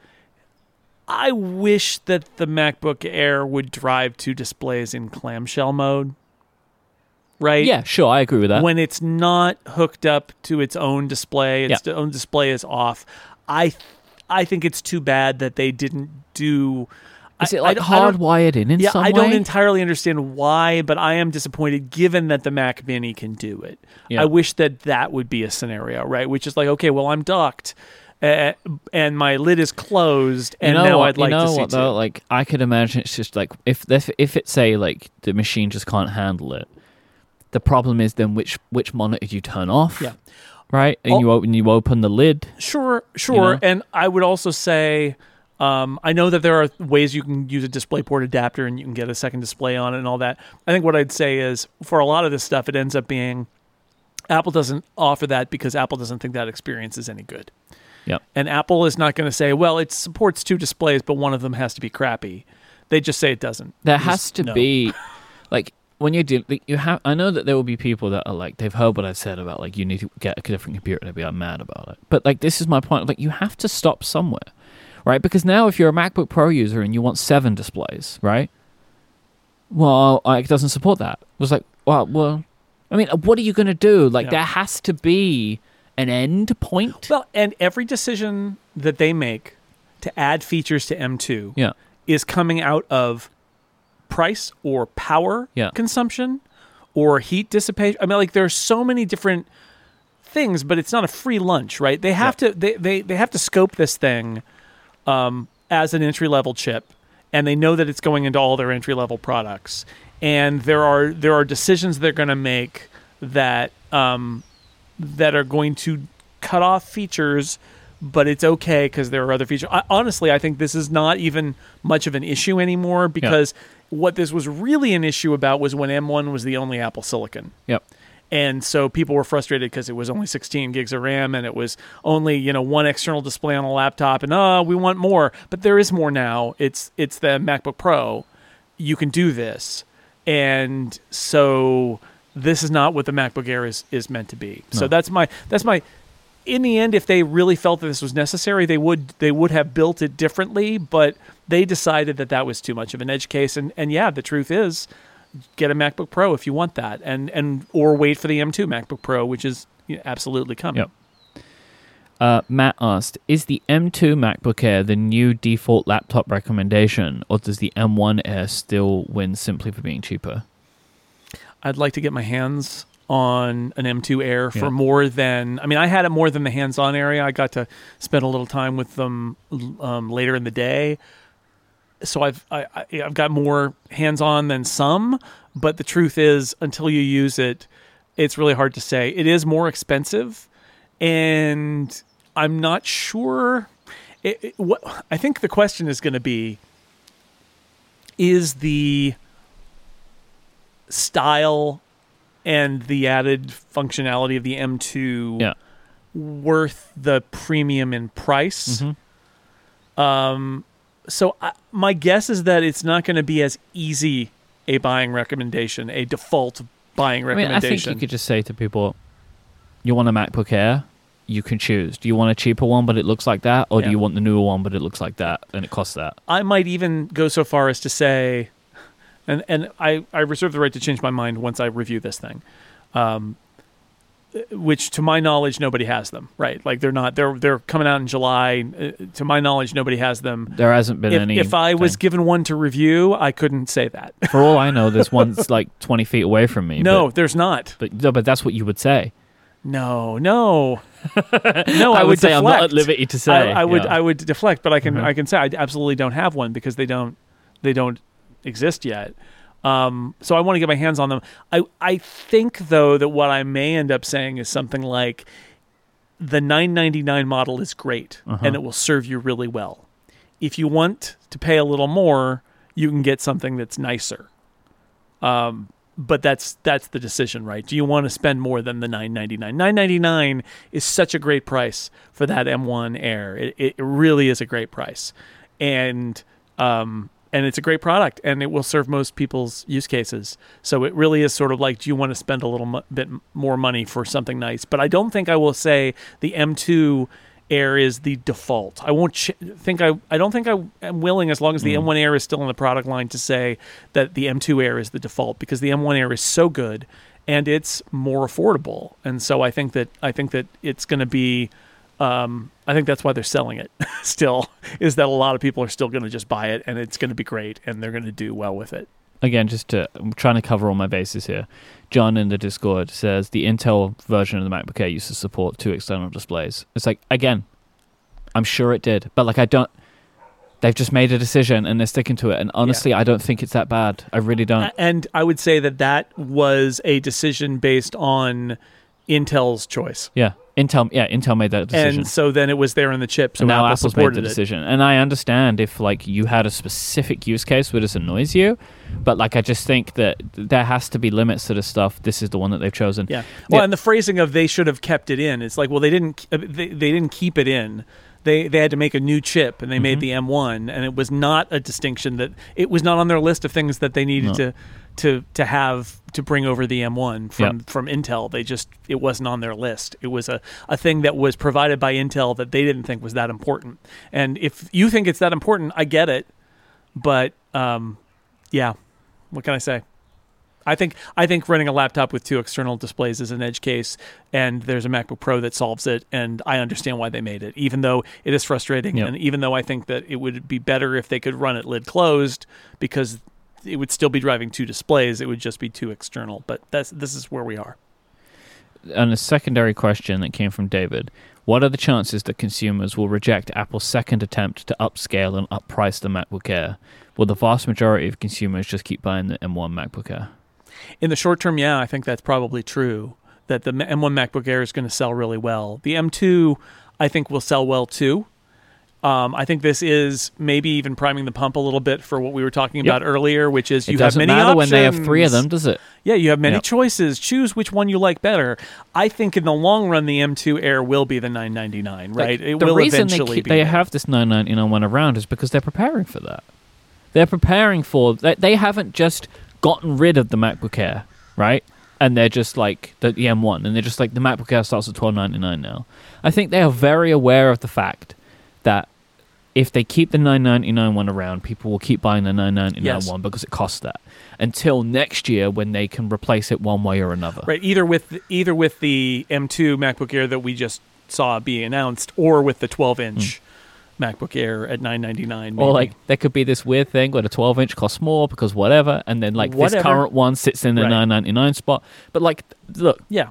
I wish that the MacBook Air would drive two displays in clamshell mode. Right? yeah, sure, I agree with that. When it's not hooked up to its own display, its own display is off. I I think it's too bad that they didn't do. is I- it like hardwired in in yeah, some I don't entirely understand why, but I am disappointed given that the Mac Mini can do it. Yeah. I wish that that would be a scenario, right? Which is like, okay, well, I'm docked, uh, and my lid is closed, You and know now what, I'd like you know to see what though? Like I could imagine it's just like if if if it say like the machine just can't handle it. The problem is then which which monitor you turn off. Yeah. Right, and Oh. you open you open the lid. Sure, sure. know? And I would also say, um, I know that there are ways you can use a DisplayPort adapter and you can get a second display on it and all that. I think what I'd say is for a lot of this stuff, it ends up being Apple doesn't offer that because Apple doesn't think that experience is any good. Yep. And Apple is not going to say, well, it supports two displays, but one of them has to be crappy. They just say it doesn't. There Just has to no. be, like, when you do, like, you have. I know that there will be people that are like, they've heard what I've said about like you need to get a different computer and they'll be like, mad about it. But like, this is my point. Like, you have to stop somewhere, right? Because now, if you're a MacBook Pro user and you want seven displays, right? Well, like, it doesn't support that. It was like, well, well, I mean, what are you going to do? Like, Yeah. there has to be an end point. Well, and every decision that they make to add features to M2 Yeah. is coming out of price or power Yeah. consumption or heat dissipation. I mean, like there are so many different things, but it's not a free lunch, right? They have to they, they they have to scope this thing um, as an entry level chip, and they know that it's going into all their entry level products. And there are there are decisions they're going to make that um, that are going to cut off features, but it's okay because there are other features. I, honestly, I think this is not even much of an issue anymore because what this was really an issue about was when M1 was the only Apple Silicon. Yep. And so people were frustrated because it was only 16 gigs of RAM and it was only you know one external display on a laptop and oh we want more. But there is more now. It's it's the MacBook Pro. You can do this. And so this is not what the MacBook Air is is meant to be. So that's my that's my in the end if they really felt that this was necessary they would they would have built it differently but they decided that that was too much of an edge case and and yeah the truth is get a MacBook Pro if you want that, and and or wait for the M2 MacBook Pro, which is absolutely coming. Yep. Uh, Matt asked, "Is the M2 MacBook Air the new default laptop recommendation, or does the M1 Air still win simply for being cheaper?" I'd like to get my hands on an M2 Air for Yeah. more than I mean, I had it more than the hands-on area. I got to spend a little time with them um, later in the day, so I've I, I, I've got more hands-on than some. But the truth is, until you use it, it's really hard to say. It is more expensive, and I'm not sure. It, it- what I think the question is going to be is the style and the added functionality of the M2 Yeah. worth the premium in price. Mhm. Um, so I, my guess is that it's not going to be as easy a buying recommendation, a default buying I mean, I recommendation. think you could just say to people, "You want a MacBook Air? You can choose. Do you want a cheaper one, but it looks like that, or Yeah. do you want the newer one, but it looks like that and it costs that?" I might even go so far as to say, and and I, I reserve the right to change my mind once I review this thing, um, which to my knowledge nobody has them right. Like they're not they're they're coming out in July. Uh, to my knowledge, nobody has them. There hasn't been If, any. if I was given one to review, I couldn't say that. for all I know, this one's like 20 feet away from me. no, but, there's not. but no, but that's what you would say. No, no, no. I, I would say I'm not deflect. at liberty to say. I, I would yeah. I would deflect, but I can Mhm. I can say I absolutely don't have one because they don't they don't exist yet. Um, so I want to get my hands on them. I I think though that what I may end up saying is something like the 999 model is great Uh-huh. and it will serve you really well. If you want to pay a little more, you can get something that's nicer. Um, but that's that's the decision, right? Do you want to spend more than the nine ninety nine? Nine ninety nine is such a great price for that M1 Air. It, it really is a great price, and um, and it's a great product, and it will serve most people's use cases. So it really is sort of like, do you want to spend a little mo- bit more money for something nice? But I don't think I will say the M2 Air is the default. I won't ch- think I. I don't think I am willing, as long as the Mm. M1 Air is still in the product line, to say that the M2 Air is the default because the M1 Air is so good and it's more affordable. And so I think that I think that it's going to be. Um, I think that's why they're selling it. still, is that a lot of people are still going to just buy it and it's going to be great and they're going to do well with it. again, just to I'm trying to cover all my bases here. John in the Discord says the Intel version of the MacBook Air used to support two external displays. It's like again, I'm sure it did, but like I don't. They've just made a decision and they're sticking to it. And honestly, I don't think it's that bad. I really don't. And I would say that that was a decision based on Intel's choice. yeah, Intel. Yeah, Intel made that decision. And so then it was there in the chip. So and now Apple Apple's made the it. decision. And I understand if like you had a specific use case where this annoys you, but like I just think that there has to be limits to this stuff. This is the one that they've chosen. Yeah. Well, Yeah. and the phrasing of they should have kept it in. It's like, well, they didn't. uh, They, they didn't keep it in. They they had to make a new chip, and they made the M1, and it was not a distinction that it was not on their list of things that they needed No. to to to have to bring over the M1 from Yeah. from Intel. They just it wasn't on their list. It was a a thing that was provided by Intel that they didn't think was that important. And if you think it's that important, I get it. But um, yeah, what can I say? I think I think running a laptop with two external displays is an edge case, and there's a MacBook Pro that solves it, and I understand why they made it, even though it is frustrating, Yep. and even though I think that it would be better if they could run it lid closed, because it would still be driving two displays, it would just be two external. But that's this is where we are. And a secondary question that came from David: What are the chances that consumers will reject Apple's second attempt to upscale and upprice the MacBook Air? Will the vast majority of consumers just keep buying the M1 MacBook Air? In the short term, yeah, I think that's probably true. That the M1 MacBook Air is going to sell really well. The M2, I think, will sell well too. Um, I think this is maybe even priming the pump a little bit for what we were talking Yep. about earlier, which is It you have many matter options. when they have three of them, does it? Yeah, you have many Yep. choices. Choose which one you like better. I think in the long run, the M2 Air will be the 999, right? Like, it the will reason they, eventually keep, be. they have this 999 one around is because they're preparing for that. They're preparing for they, they haven't just gotten rid of the MacBook Air, right? And they're just like the, the M1, and they're just like the MacBook Air starts at 1299 now. I think they are very aware of the fact that if they keep the 999 one around, people will keep buying the 999 Yes. one because it costs that until next year when they can replace it one way or another. right either with either with the M2 MacBook Air that we just saw be announced, or with the 12 inch MacBook Air at 999. Hmm. Or like there could be this weird thing where the 12 inch costs more because whatever, and then like Whatever. this current one sits in the Right. 999 spot. But like, look, yeah,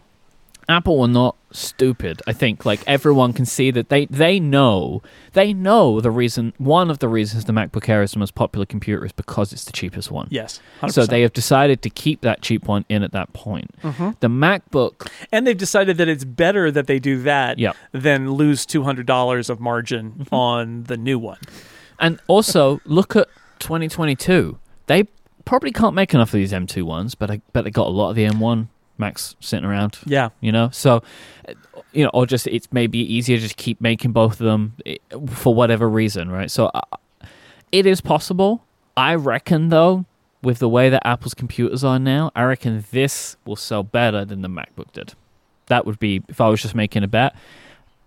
Apple are not stupid. I think like everyone can see that they they know they know the reason. One of the reasons the MacBook Air is the most popular computer is because it's the cheapest one. yes, 100%. So they have decided to keep that cheap one in at that point. Mm-hmm. The MacBook, and they've decided that it's better that they do that yeah, than lose $200 of margin Mm-hmm. on the new one. and also look at 2022. They probably can't make enough of these M2 ones, but I bet they got a lot of the M1 Macs sitting around. Yeah, you know? So you know or just it's maybe easier to just keep making both of them eh, for whatever reason right? So uh, it is possible. I reckon though with the way that apple's computers are now i reckon this will sell better than the macbook did. That would be if i was just making a bet.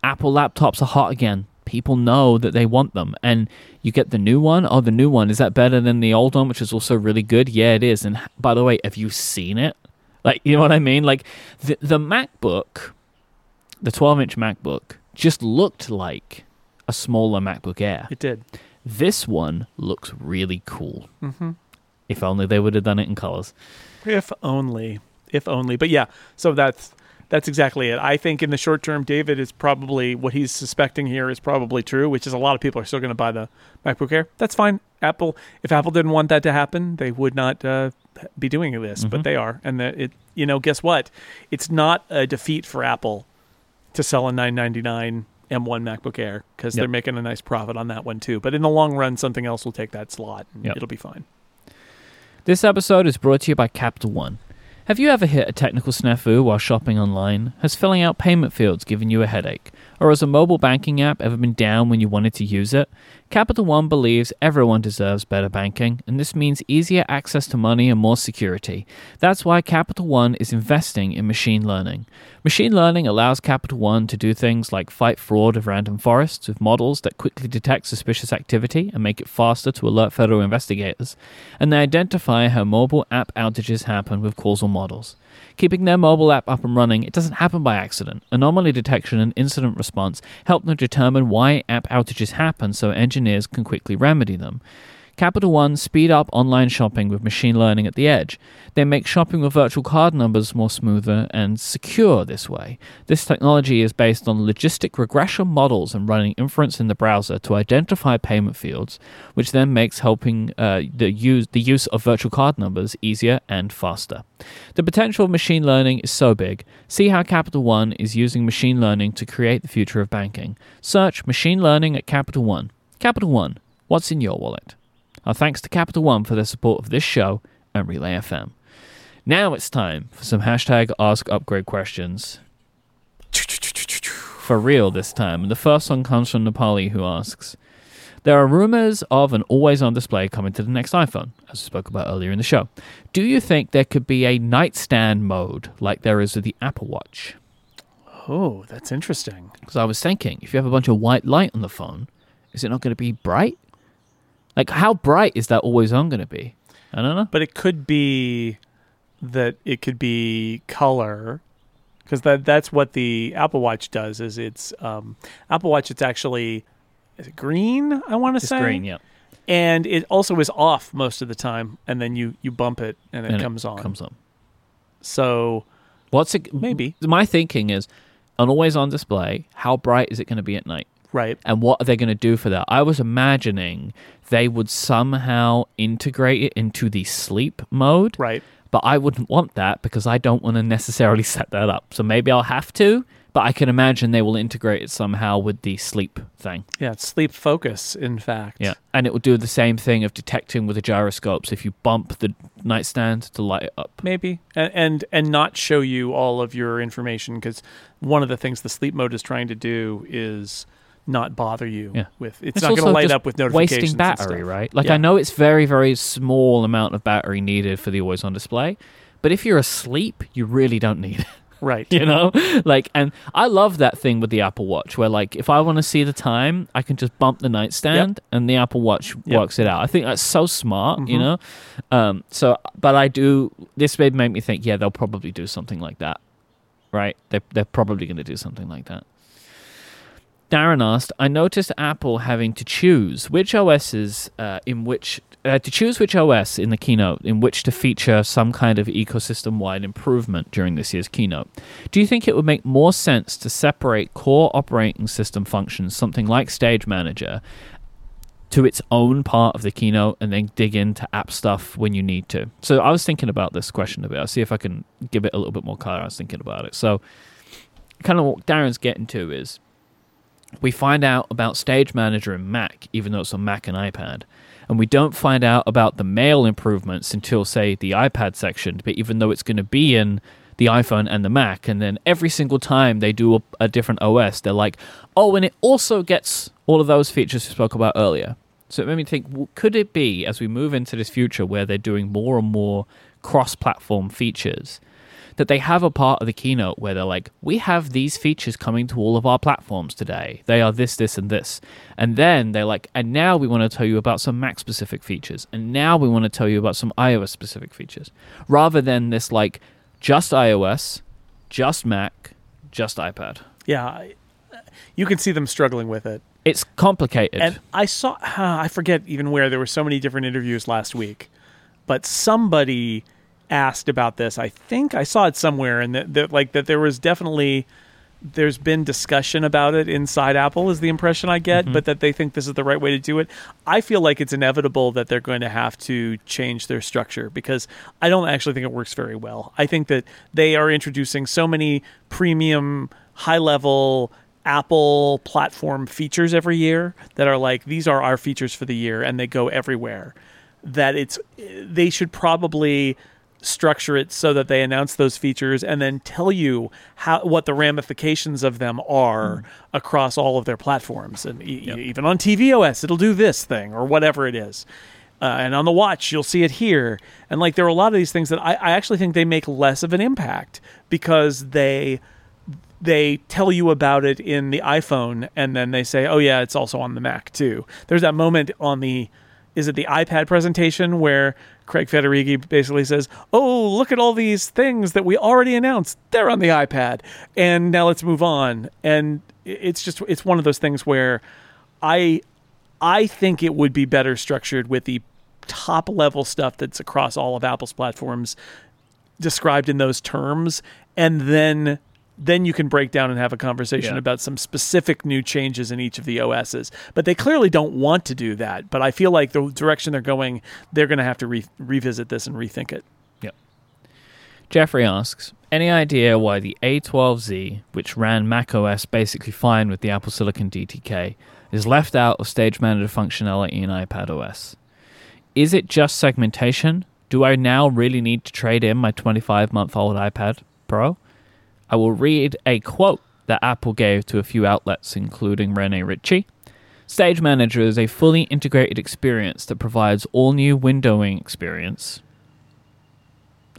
Apple laptops are hot again. People know that they want them. And you get the new one? Oh the new one. Is that better than the old one which is also really good? Yeah it is. And by the way have you seen it like, you know what I mean? Like, the, the MacBook, the 12 inch MacBook, just looked like a smaller MacBook Air. it did. This one looks really cool. Mm-hmm. If only they would have done it in colors. If only, if only. But yeah, so that's that's exactly it. I think in the short term, David is probably what he's suspecting here is probably true, which is a lot of people are still going to buy the MacBook Air. That's fine. Apple, if Apple didn't want that to happen, they would not uh, be doing this, but Mhm. they are, and that it. You know, guess what? It's not a defeat for Apple to sell a 999 M1 MacBook Air because Yep. they're making a nice profit on that one too. But in the long run, something else will take that slot, and Yep. it'll be fine. This episode is brought to you by Capital One. Have you ever hit a technical snafu while shopping online? Has filling out payment fields given you a headache? Or has a mobile banking app ever been down when you wanted to use it? Capital One believes everyone deserves better banking, and this means easier access to money and more security. That's why Capital One is investing in machine learning. Machine learning allows Capital One to do things like fight fraud of random forests with models that quickly detect suspicious activity and make it faster to alert federal investigators, and they identify how mobile app outages happen with causal models. Keeping their mobile app up and running, it doesn't happen by accident. Anomaly detection and incident response help them determine why app outages happen so engineers can quickly remedy them. Capital One speed up online shopping with machine learning at the edge. They make shopping with virtual card numbers more smoother and secure this way. This technology is based on logistic regression models and running inference in the browser to identify payment fields, which then makes helping uh, the use the use of virtual card numbers easier and faster. The potential of machine learning is so big. See how Capital One is using machine learning to create the future of banking. Search machine learning at Capital One. Capital One, what's in your wallet? Our thanks to Capital One for their support of this show and Relay FM. Now it's time for some hashtag Ask Upgrade questions. For real this time. And the first one comes from Nepali, who asks There are rumors of an always on display coming to the next iPhone, as we spoke about earlier in the show. Do you think there could be a nightstand mode like there is with the Apple Watch? Oh, that's interesting. Because I was thinking, if you have a bunch of white light on the phone, is it not going to be bright? Like, how bright is that always on going to be? I don't know. But it could be that it could be color because that that's what the Apple Watch does. Is it's um, Apple Watch? It's actually is it green? I want to say green, yeah. and it also is off most of the time, and then you you bump it and it And comes on. Comes on. So What's it? Maybe. My thinking is, an always on display. How bright is it going to be at night? right, And what are they going to do for that? I was imagining they would somehow integrate it into the sleep mode. right. But I wouldn't want that because I don't want to necessarily set that up. So maybe I'll have to. But I can imagine they will integrate it somehow with the sleep thing. Yeah, it's sleep focus. In fact, Yeah. And it will do the same thing of detecting with the gyroscopes if you bump the nightstand to light it up. maybe and, and and not show you all of your information because one of the things the sleep mode is trying to do is not bother you Yeah. with it's, It's not going to light up with notifications wasting battery, right? Like Yeah. I know it's very very small amount of battery needed for the always on display, but if you're asleep, you really don't need it. right You know, like, and I love that thing with the Apple Watch, where like if I want to see the time, I can just bump the nightstand, and the Apple Watch Yep. works it out. I think that's so smart, you Mhm. know. Um, so, but I do. This made make me think. Yeah, they'll probably do something like that, right? They they're probably going to do something like that. Darren asked, I noticed Apple having to choose which OSs uh, in which uh, to choose which OS in the keynote in which to feature some kind of ecosystem-wide improvement during this year's keynote. Do you think it would make more sense to separate core operating system functions, something like Stage Manager, to its own part of the keynote and then dig into app stuff when you need to? So I was thinking about this question a bit. I'll see if I can give it a little bit more color. I was thinking about it. So kind of what Darren's getting to is we find out about Stage Manager in Mac, even though it's on Mac and iPad. And we don't find out about the mail improvements until, say, the iPad section, but even though it's going to be in the iPhone and the Mac. And then every single time they do a, a different OS, they're like, oh, and it also gets all of those features we spoke about earlier. So it made me think, w- could it be as we move into this future where they're doing more and more cross platform features? That they have a part of the keynote where they're like, we have these features coming to all of our platforms today. They are this, this, and this. And then they're like, and now we want to tell you about some Mac specific features. And now we want to tell you about some iOS specific features. Rather than this like just iOS, just Mac, just iPad. yeah you can see them struggling with it It's complicated. and i saw uh, i forget even where there were so many different interviews last week but somebody asked about this i think i saw it somewhere and that, that like that there was definitely there's been discussion about it inside Apple, is the impression I get, mm-hmm. but that they think this is the right way to do it. I feel like it's inevitable that they're going to have to change their structure because I don't actually think it works very well. I think that they are introducing so many premium, high level Apple platform features every year that are like, these are our features for the year, and they go everywhere. that it's they should probably structure it so that they announce those features and then tell you how what the ramifications of them are across all of their platforms and e- Yep. even on tvOS it'll do this thing or whatever it is uh, and on the watch you'll see it here and like there are a lot of these things that I, I actually think they make less of an impact because they they tell you about it in the iPhone and then they say, "Oh yeah, it's also on the Mac too." There's that moment on the is it the iPad presentation where Craig Federighi basically says, "Oh, look at all these things that we already announced. They're on the iPad." And now let's move on. And it's just it's one of those things where I I think it would be better structured with the top level stuff that's across all of Apple's platforms described in those terms and then then you can break down and have a conversation Yeah. about some specific new changes in each of the OSs. But they clearly don't want to do that. But I feel like the direction they're going, they're going to have to re- revisit this and rethink it. Yep. Jeffrey asks, any idea why the A12Z, which ran macOS basically fine with the Apple Silicon DTK, is left out of stage manager functionality in iPadOS? Is it just segmentation? Do I now really need to trade in my 25 month old iPad Pro? I will read a quote that Apple gave to a few outlets, including Rene Ritchie. Stage Manager is a fully integrated experience that provides all new windowing experience.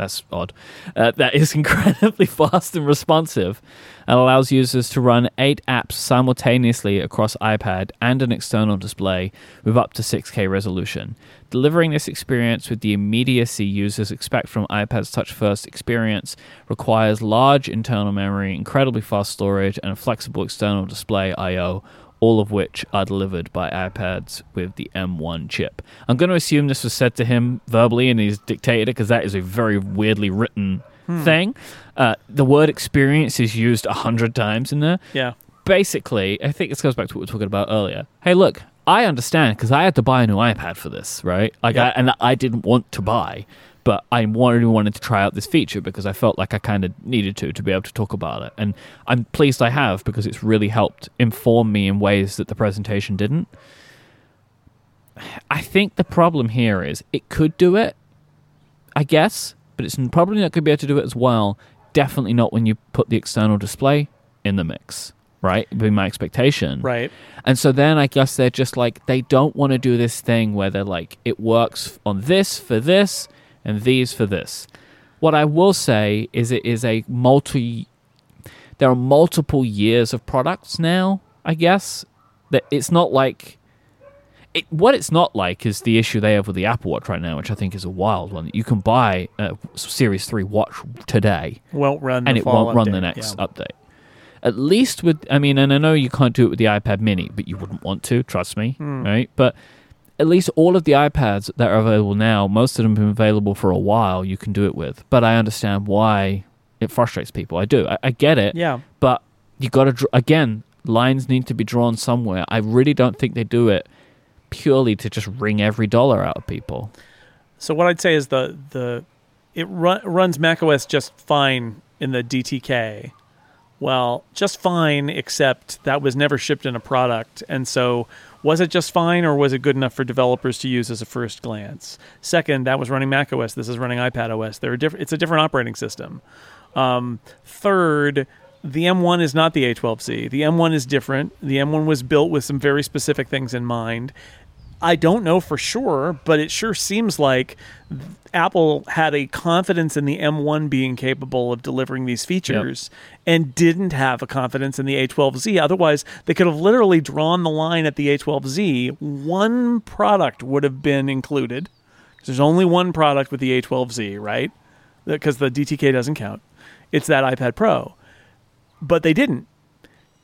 That's odd. Uh, that is incredibly fast and responsive and allows users to run eight apps simultaneously across iPad and an external display with up to 6K resolution. Delivering this experience with the immediacy users expect from iPad's touch first experience requires large internal memory, incredibly fast storage, and a flexible external display I/O all of which are delivered by iPads with the M1 chip. I'm going to assume this was said to him verbally and he's dictated it because that is a very weirdly written thing. Uh, the word experience is used a hundred times in there. Yeah. Basically, I think this goes back to what we were talking about earlier. Hey, look, I understand because I had to buy a new iPad for this, right? Like, Yeah. I, and I didn't want to buy, but I wanted wanted to try out this feature because I felt like I kind of needed to to be able to talk about it, and I'm pleased I have because it's really helped inform me in ways that the presentation didn't. I think the problem here is it could do it, I guess, but it's probably not going to be able to do it as well. Definitely not when you put the external display in the mix, right? It'd be my expectation. Right. And so then I guess they're just like they don't want to do this thing where they're like it works on this for this and these for this. What I will say is it is a multi there are multiple years of products now, I guess. That it's not like it, what it's not like is the issue they have with the Apple Watch right now, which I think is a wild one. You can buy a Series 3 watch today Won't run and it won't run the next Yeah. update. At least with, I mean, and I know you can't do it with the iPad Mini, but you wouldn't want to, trust me, Hmm. right? But at least all of the iPads that are available now, most of them have been available for a while. You can do it with, but I understand why it frustrates people. I do. I, I get it, Yeah. but you got to dr- again. Lines need to be drawn somewhere. I really don't think they do it purely to just wring every dollar out of people. So what I'd say is the the it run, runs macOS just fine in the DTK. Well, just fine, except that was never shipped in a product, and so was it just fine, or was it good enough for developers to use as a first glance? Second, that was running macOS. This is running iPadOS. They're different. It's a different operating system. Um, third, the M1 is not the A12Z. The M1 is different. The M1 was built with some very specific things in mind. I don't know for sure, but it sure seems like Apple had a confidence in the M1 being capable of delivering these features and didn't have a confidence in the A12Z. Otherwise, they could have literally drawn the line at the A12Z. One product would have been included. There's only one product with the A12Z, right? Because the DTK doesn't count. It's that iPad Pro. But they didn't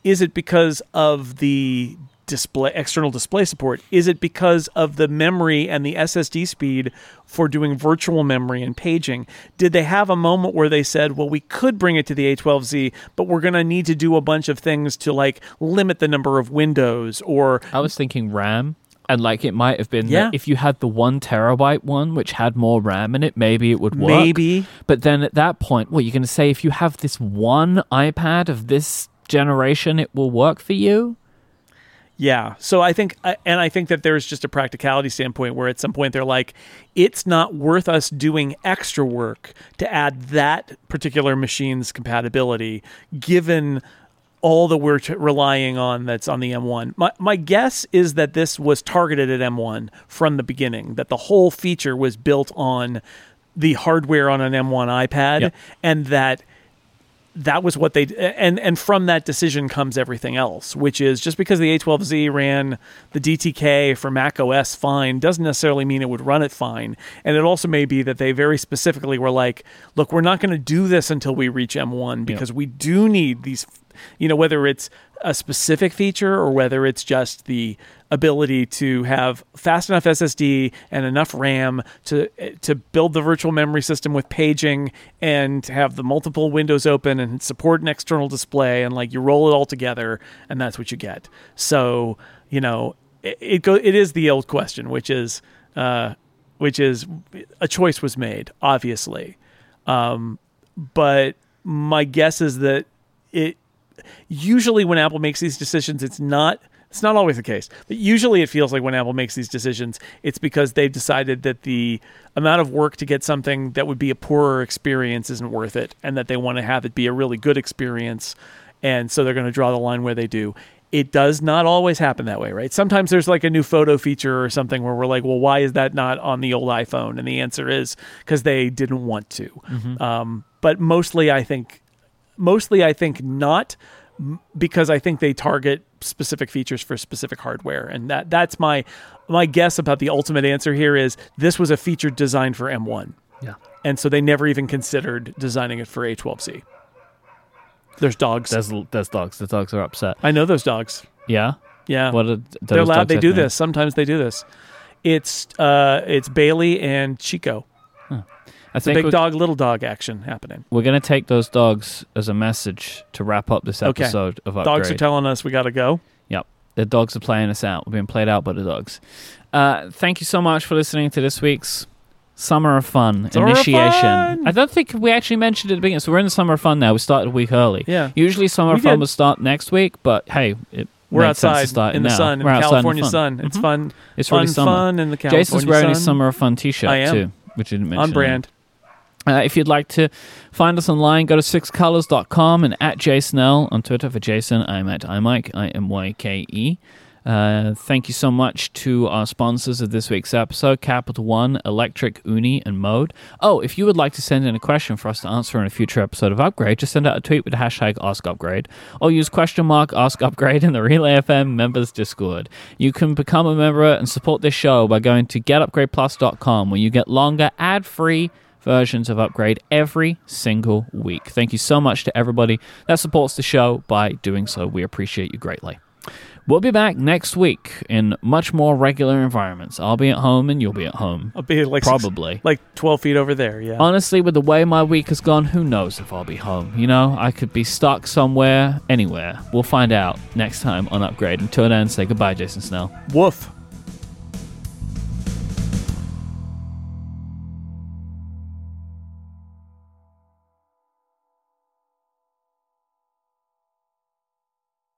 is it because of the display external display support is it because of the memory and the ssd speed for doing virtual memory and paging did they have a moment where they said well we could bring it to the a12z but we're going to need to do a bunch of things to like limit the number of windows or I was thinking RAM, and like it might have been Yeah. that if you had the one terabyte one, which had more RAM in it, maybe it would work. maybe But then at that point, what you're going to say if you have this one iPad of this generation, it will work for you? Yeah. So I think, uh, and I think that there's just a practicality standpoint where at some point they're like, it's not worth us doing extra work to add that particular machine's compatibility, given all that we're t- relying on that's on the M1. My, my guess is that this was targeted at M1 from the beginning, that the whole feature was built on the hardware on an M1 iPad, Yep. and that that was what they and and from that decision comes everything else which is just because the A12Z ran the DTK for Mac OS fine doesn't necessarily mean it would run it fine. And it also may be that they very specifically were like look we're not going to do this until we reach M1 because we do need these you know whether it's a specific feature or whether it's just the ability to have fast enough SSD and enough RAM to to build the virtual memory system with paging and have the multiple windows open and support an external display and like you roll it all together and that's what you get. So, you know, it, it go it is the old question which is uh which is a choice was made obviously. Um but my guess is that it usually when Apple makes these decisions, it's not it's not always the case, but usually it feels like when Apple makes these decisions, it's because they've decided that the amount of work to get something that would be a poorer experience isn't worth it, and that they want to have it be a really good experience, and so they're going to draw the line where they do. It does not always happen that way, right? Sometimes there's like a new photo feature or something where we're like, well, why is that not on the old iPhone? And the answer is because they didn't want to. Um, but mostly, I think mostly I think not because I think they target specific features for specific hardware and that that's my my guess about the ultimate answer here is this was a feature designed for M1 Yeah. and so they never even considered designing it for A12Z. There's dogs. There's there's dogs. The dogs are upset. I know those dogs. Yeah. Yeah. What are They're loud. They do this. Sometimes they do this. It's uh it's Bailey and Chico. I It's a big dog little dog action happening. we're gonna take those dogs as a message to wrap up this Okay. episode of Upgrade. Dogs are telling us we got to go. Yep. The dogs are playing us out. We're being played out by the dogs. Uh, thank you so much for listening to this week's Summer of Fun Summer of initiation. Fun! I don't think we actually mentioned it at the beginning. So we're in the Summer of Fun now. We started a week early. Yeah. Usually Summer We of Fun did. would start next week, but hey, it We're makes sense to outside start in the now. sun, in We're the outside California sun. It's Mhm. fun. It's fun, really summer. fun in the California Jason's wearing sun. a Summer of Fun t-shirt I am. too, which you didn't mention. on brand. Uh, if you'd like to find us online, go to sixcolors.com and at jsnell on Twitter for Jason. I'm at iMyke, I M Y K E. Uh, thank you so much to our sponsors of this week's episode Capital One, Electric, Ooni, and Mode. Oh, if you would like to send in a question for us to answer in a future episode of Upgrade, just send out a tweet with the hashtag AskUpgrade or use question mark AskUpgrade in the Relay FM members Discord. You can become a member and support this show by going to getupgradeplus.com where you get longer, ad free versions of Upgrade every single week. Thank you so much to everybody that supports the show by doing so. We appreciate you greatly. We'll be back next week in much more regular environments. I'll be at home and you'll be at home. I'll be like six- Probably. like twelve feet over there. Yeah. Honestly, with the way my week has gone, who knows if I'll be home? You know, I could be stuck somewhere, anywhere. We'll find out next time on Upgrade. Until then, say goodbye, Jason Snell. Woof.